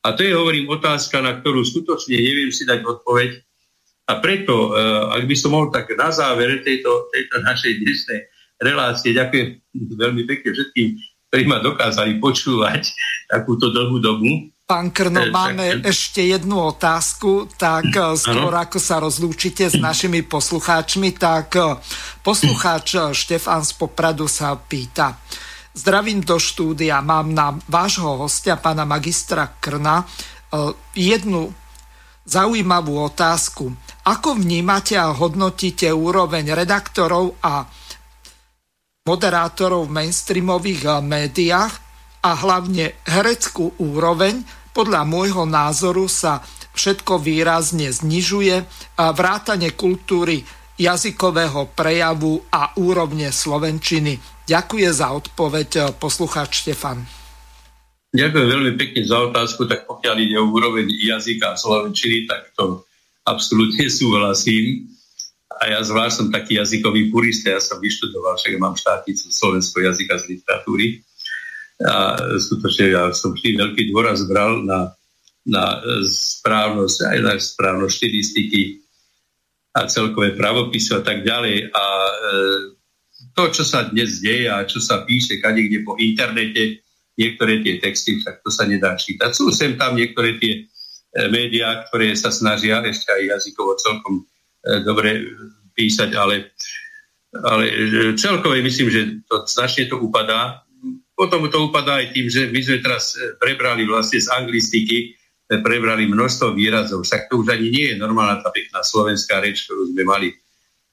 A to je, hovorím, otázka, na ktorú skutočne neviem si dať odpoveď. A preto, e, ak by som mohol tak na závere tejto, tejto našej dnešnej relácie, ďakujem veľmi pekne všetkým ktorí ma dokázali počúvať takúto dlhú dobu. Pán Krno, e, máme tak... ešte jednu otázku, tak e, skôr ano? ako sa rozlúčite s našimi poslucháčmi, tak e, poslucháč Štefán z Popradu sa pýta. Zdravím do štúdia, mám na vášho hostia, pána magistra Krna, jednu zaujímavú otázku. Ako vnímate a hodnotíte úroveň redaktorov a moderátorov v mainstreamových eh, médiách a hlavne hereckú úroveň, podľa môjho názoru sa všetko výrazne znižuje a vrátanie kultúry jazykového prejavu a úrovne slovenčiny. Ďakujem za odpoveď eh, poslucháč Štefan. Ďakujem veľmi pekne za otázku, tak pokiaľ ide o úroveň jazyka a slovenčiny, tak to absolútne súhlasím a ja zvlášť som taký jazykový purista, ja som vyštudoval, však mám štátnicu slovenského jazyka z literatúry a skutočne ja som vždy veľký dôraz bral na, na správnosť, aj na správnosť štilistiky a celkové pravopisu a tak ďalej. A e, to, čo sa dnes deje a čo sa píše kade kde po internete, niektoré tie texty, tak to sa nedá čítať. Sú sem tam niektoré tie e, médiá, ktoré sa snažia ešte aj jazykovo celkom dobre písať, ale, ale e, celkové myslím, že to značne to upadá. Potom to upadá aj tým, že my sme teraz prebrali vlastne z anglistiky, prebrali množstvo výrazov, však to už ani nie je normálna tá pekná slovenská reč, ktorú sme mali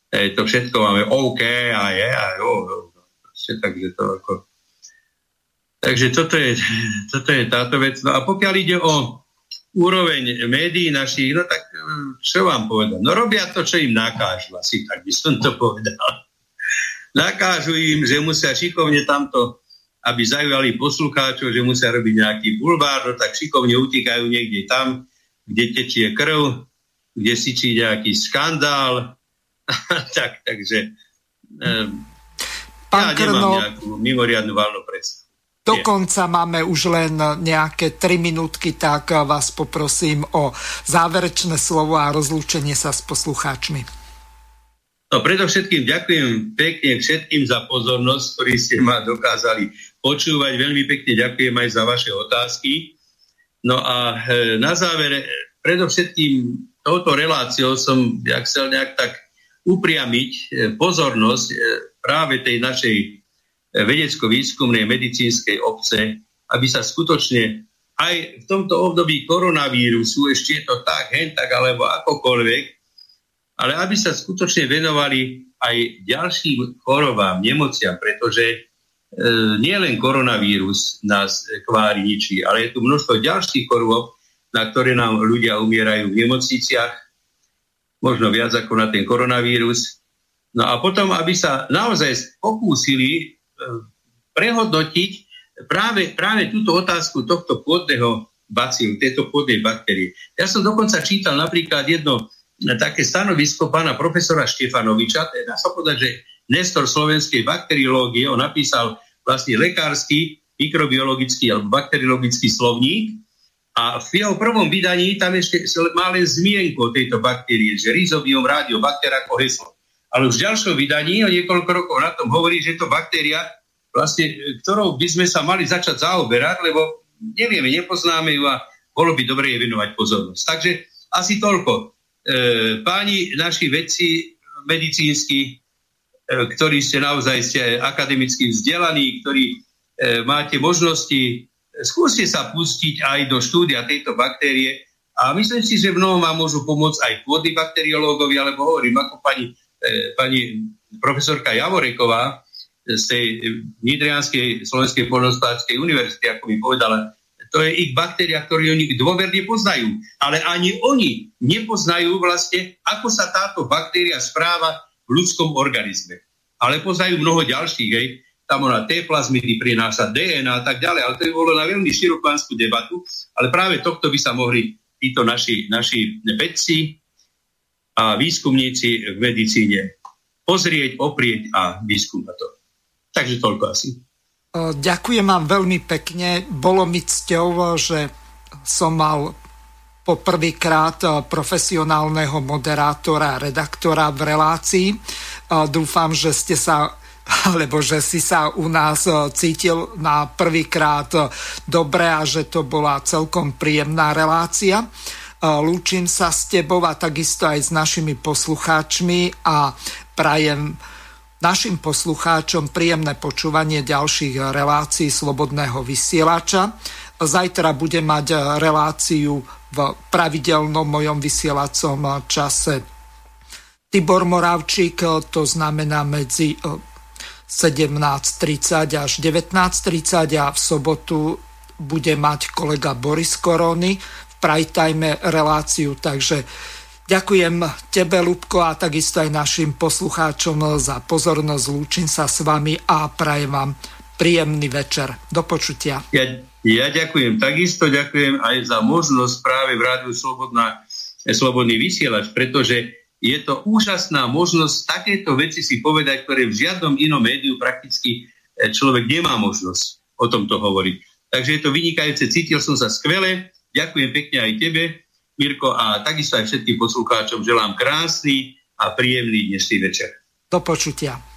e, to všetko máme OK a je a jo, takže to ako... Takže toto je, toto je táto vec. No a pokiaľ ide o úroveň médií našich, no tak čo vám povedať? No robia to, čo im nakážu, asi tak by som to povedal. Nakážu im, že musia šikovne tamto, aby zaujali poslucháčov, že musia robiť nejaký bulvár, no tak šikovne utíkajú niekde tam, kde tečie krv, kde si či nejaký skandál, tak, takže um, Pán ja Krno, nemám nejakú mimoriadnu valnú predstavu. Dokonca máme už len nejaké 3 minútky, tak vás poprosím o záverečné slovo a rozlúčenie sa s poslucháčmi. No predovšetkým ďakujem pekne všetkým za pozornosť, ktorí ste ma dokázali počúvať. Veľmi pekne ďakujem aj za vaše otázky. No a e, na záver, predovšetkým touto reláciou som ja chcel nejak tak upriamiť e, pozornosť e, práve tej našej vedecko-výskumnej medicínskej obce, aby sa skutočne aj v tomto období koronavírusu, ešte je to tak, hen tak, alebo akokoľvek, ale aby sa skutočne venovali aj ďalším chorobám, nemociam, pretože e, nie len koronavírus nás kvári ničí, ale je tu množstvo ďalších chorôb, na ktoré nám ľudia umierajú v nemocniciach, možno viac ako na ten koronavírus. No a potom, aby sa naozaj pokúsili prehodnotiť práve, práve túto otázku tohto pôdneho bacilu, tejto pôdnej baktérie. Ja som dokonca čítal napríklad jedno také stanovisko pána profesora Štefanoviča, teda sa povedať, že Nestor slovenskej bakteriológie, on napísal vlastne lekársky, mikrobiologický alebo bakteriologický slovník a v jeho prvom vydaní tam ešte má len zmienku o tejto baktérie, že rhizobium radiobakter ako heslo. Ale už v ďalšom vydaní o niekoľko rokov na tom hovorí, že je to baktéria, vlastne, ktorou by sme sa mali začať zaoberať, lebo nevieme, nepoznáme ju a bolo by dobre jej venovať pozornosť. Takže asi toľko. E, páni naši vedci medicínsky, e, ktorí ste naozaj ste akademicky vzdelaní, ktorí e, máte možnosti skúste sa pustiť aj do štúdia tejto baktérie a myslím si, že mnoho vám môžu pomôcť aj pôdni bakteriológovi, alebo hovorím ako pani, pani profesorka Javoreková z tej Nidrianskej slovenskej poľnohospodárskej univerzity, ako mi povedala, to je ich baktéria, ktorú oni dôverne poznajú. Ale ani oni nepoznajú vlastne, ako sa táto baktéria správa v ľudskom organizme. Ale poznajú mnoho ďalších. Hej tam ona T plazmidy prináša DNA a tak ďalej, ale to by bolo na veľmi širokánskú debatu, ale práve tohto by sa mohli títo naši, naši vedci a výskumníci v medicíne pozrieť, oprieť a výskúmať to. Takže toľko asi. Ďakujem vám veľmi pekne. Bolo mi cťou, že som mal poprvýkrát profesionálneho moderátora, redaktora v relácii. Dúfam, že ste sa alebo že si sa u nás e, cítil na prvýkrát e, dobre a že to bola celkom príjemná relácia. E, lúčim sa s tebou a takisto aj s našimi poslucháčmi a prajem našim poslucháčom príjemné počúvanie ďalších relácií Slobodného vysielača. Zajtra budem mať reláciu v pravidelnom mojom vysielacom čase Tibor Moravčík, to znamená medzi 17.30 až 19.30 a v sobotu bude mať kolega Boris Korony prajtajme reláciu, takže ďakujem tebe, Lubko, a takisto aj našim poslucháčom za pozornosť. Lúčim sa s vami a prajem vám príjemný večer. Do počutia. Ja, ja ďakujem. Takisto ďakujem aj za možnosť práve v Rádiu Slobodná, Slobodný vysielač, pretože je to úžasná možnosť takéto veci si povedať, ktoré v žiadnom inom médiu prakticky e, človek nemá možnosť o tomto hovoriť. Takže je to vynikajúce, cítil som sa skvele, ďakujem pekne aj tebe, Mirko, a takisto aj všetkým poslucháčom želám krásny a príjemný dnešný večer. Do počutia.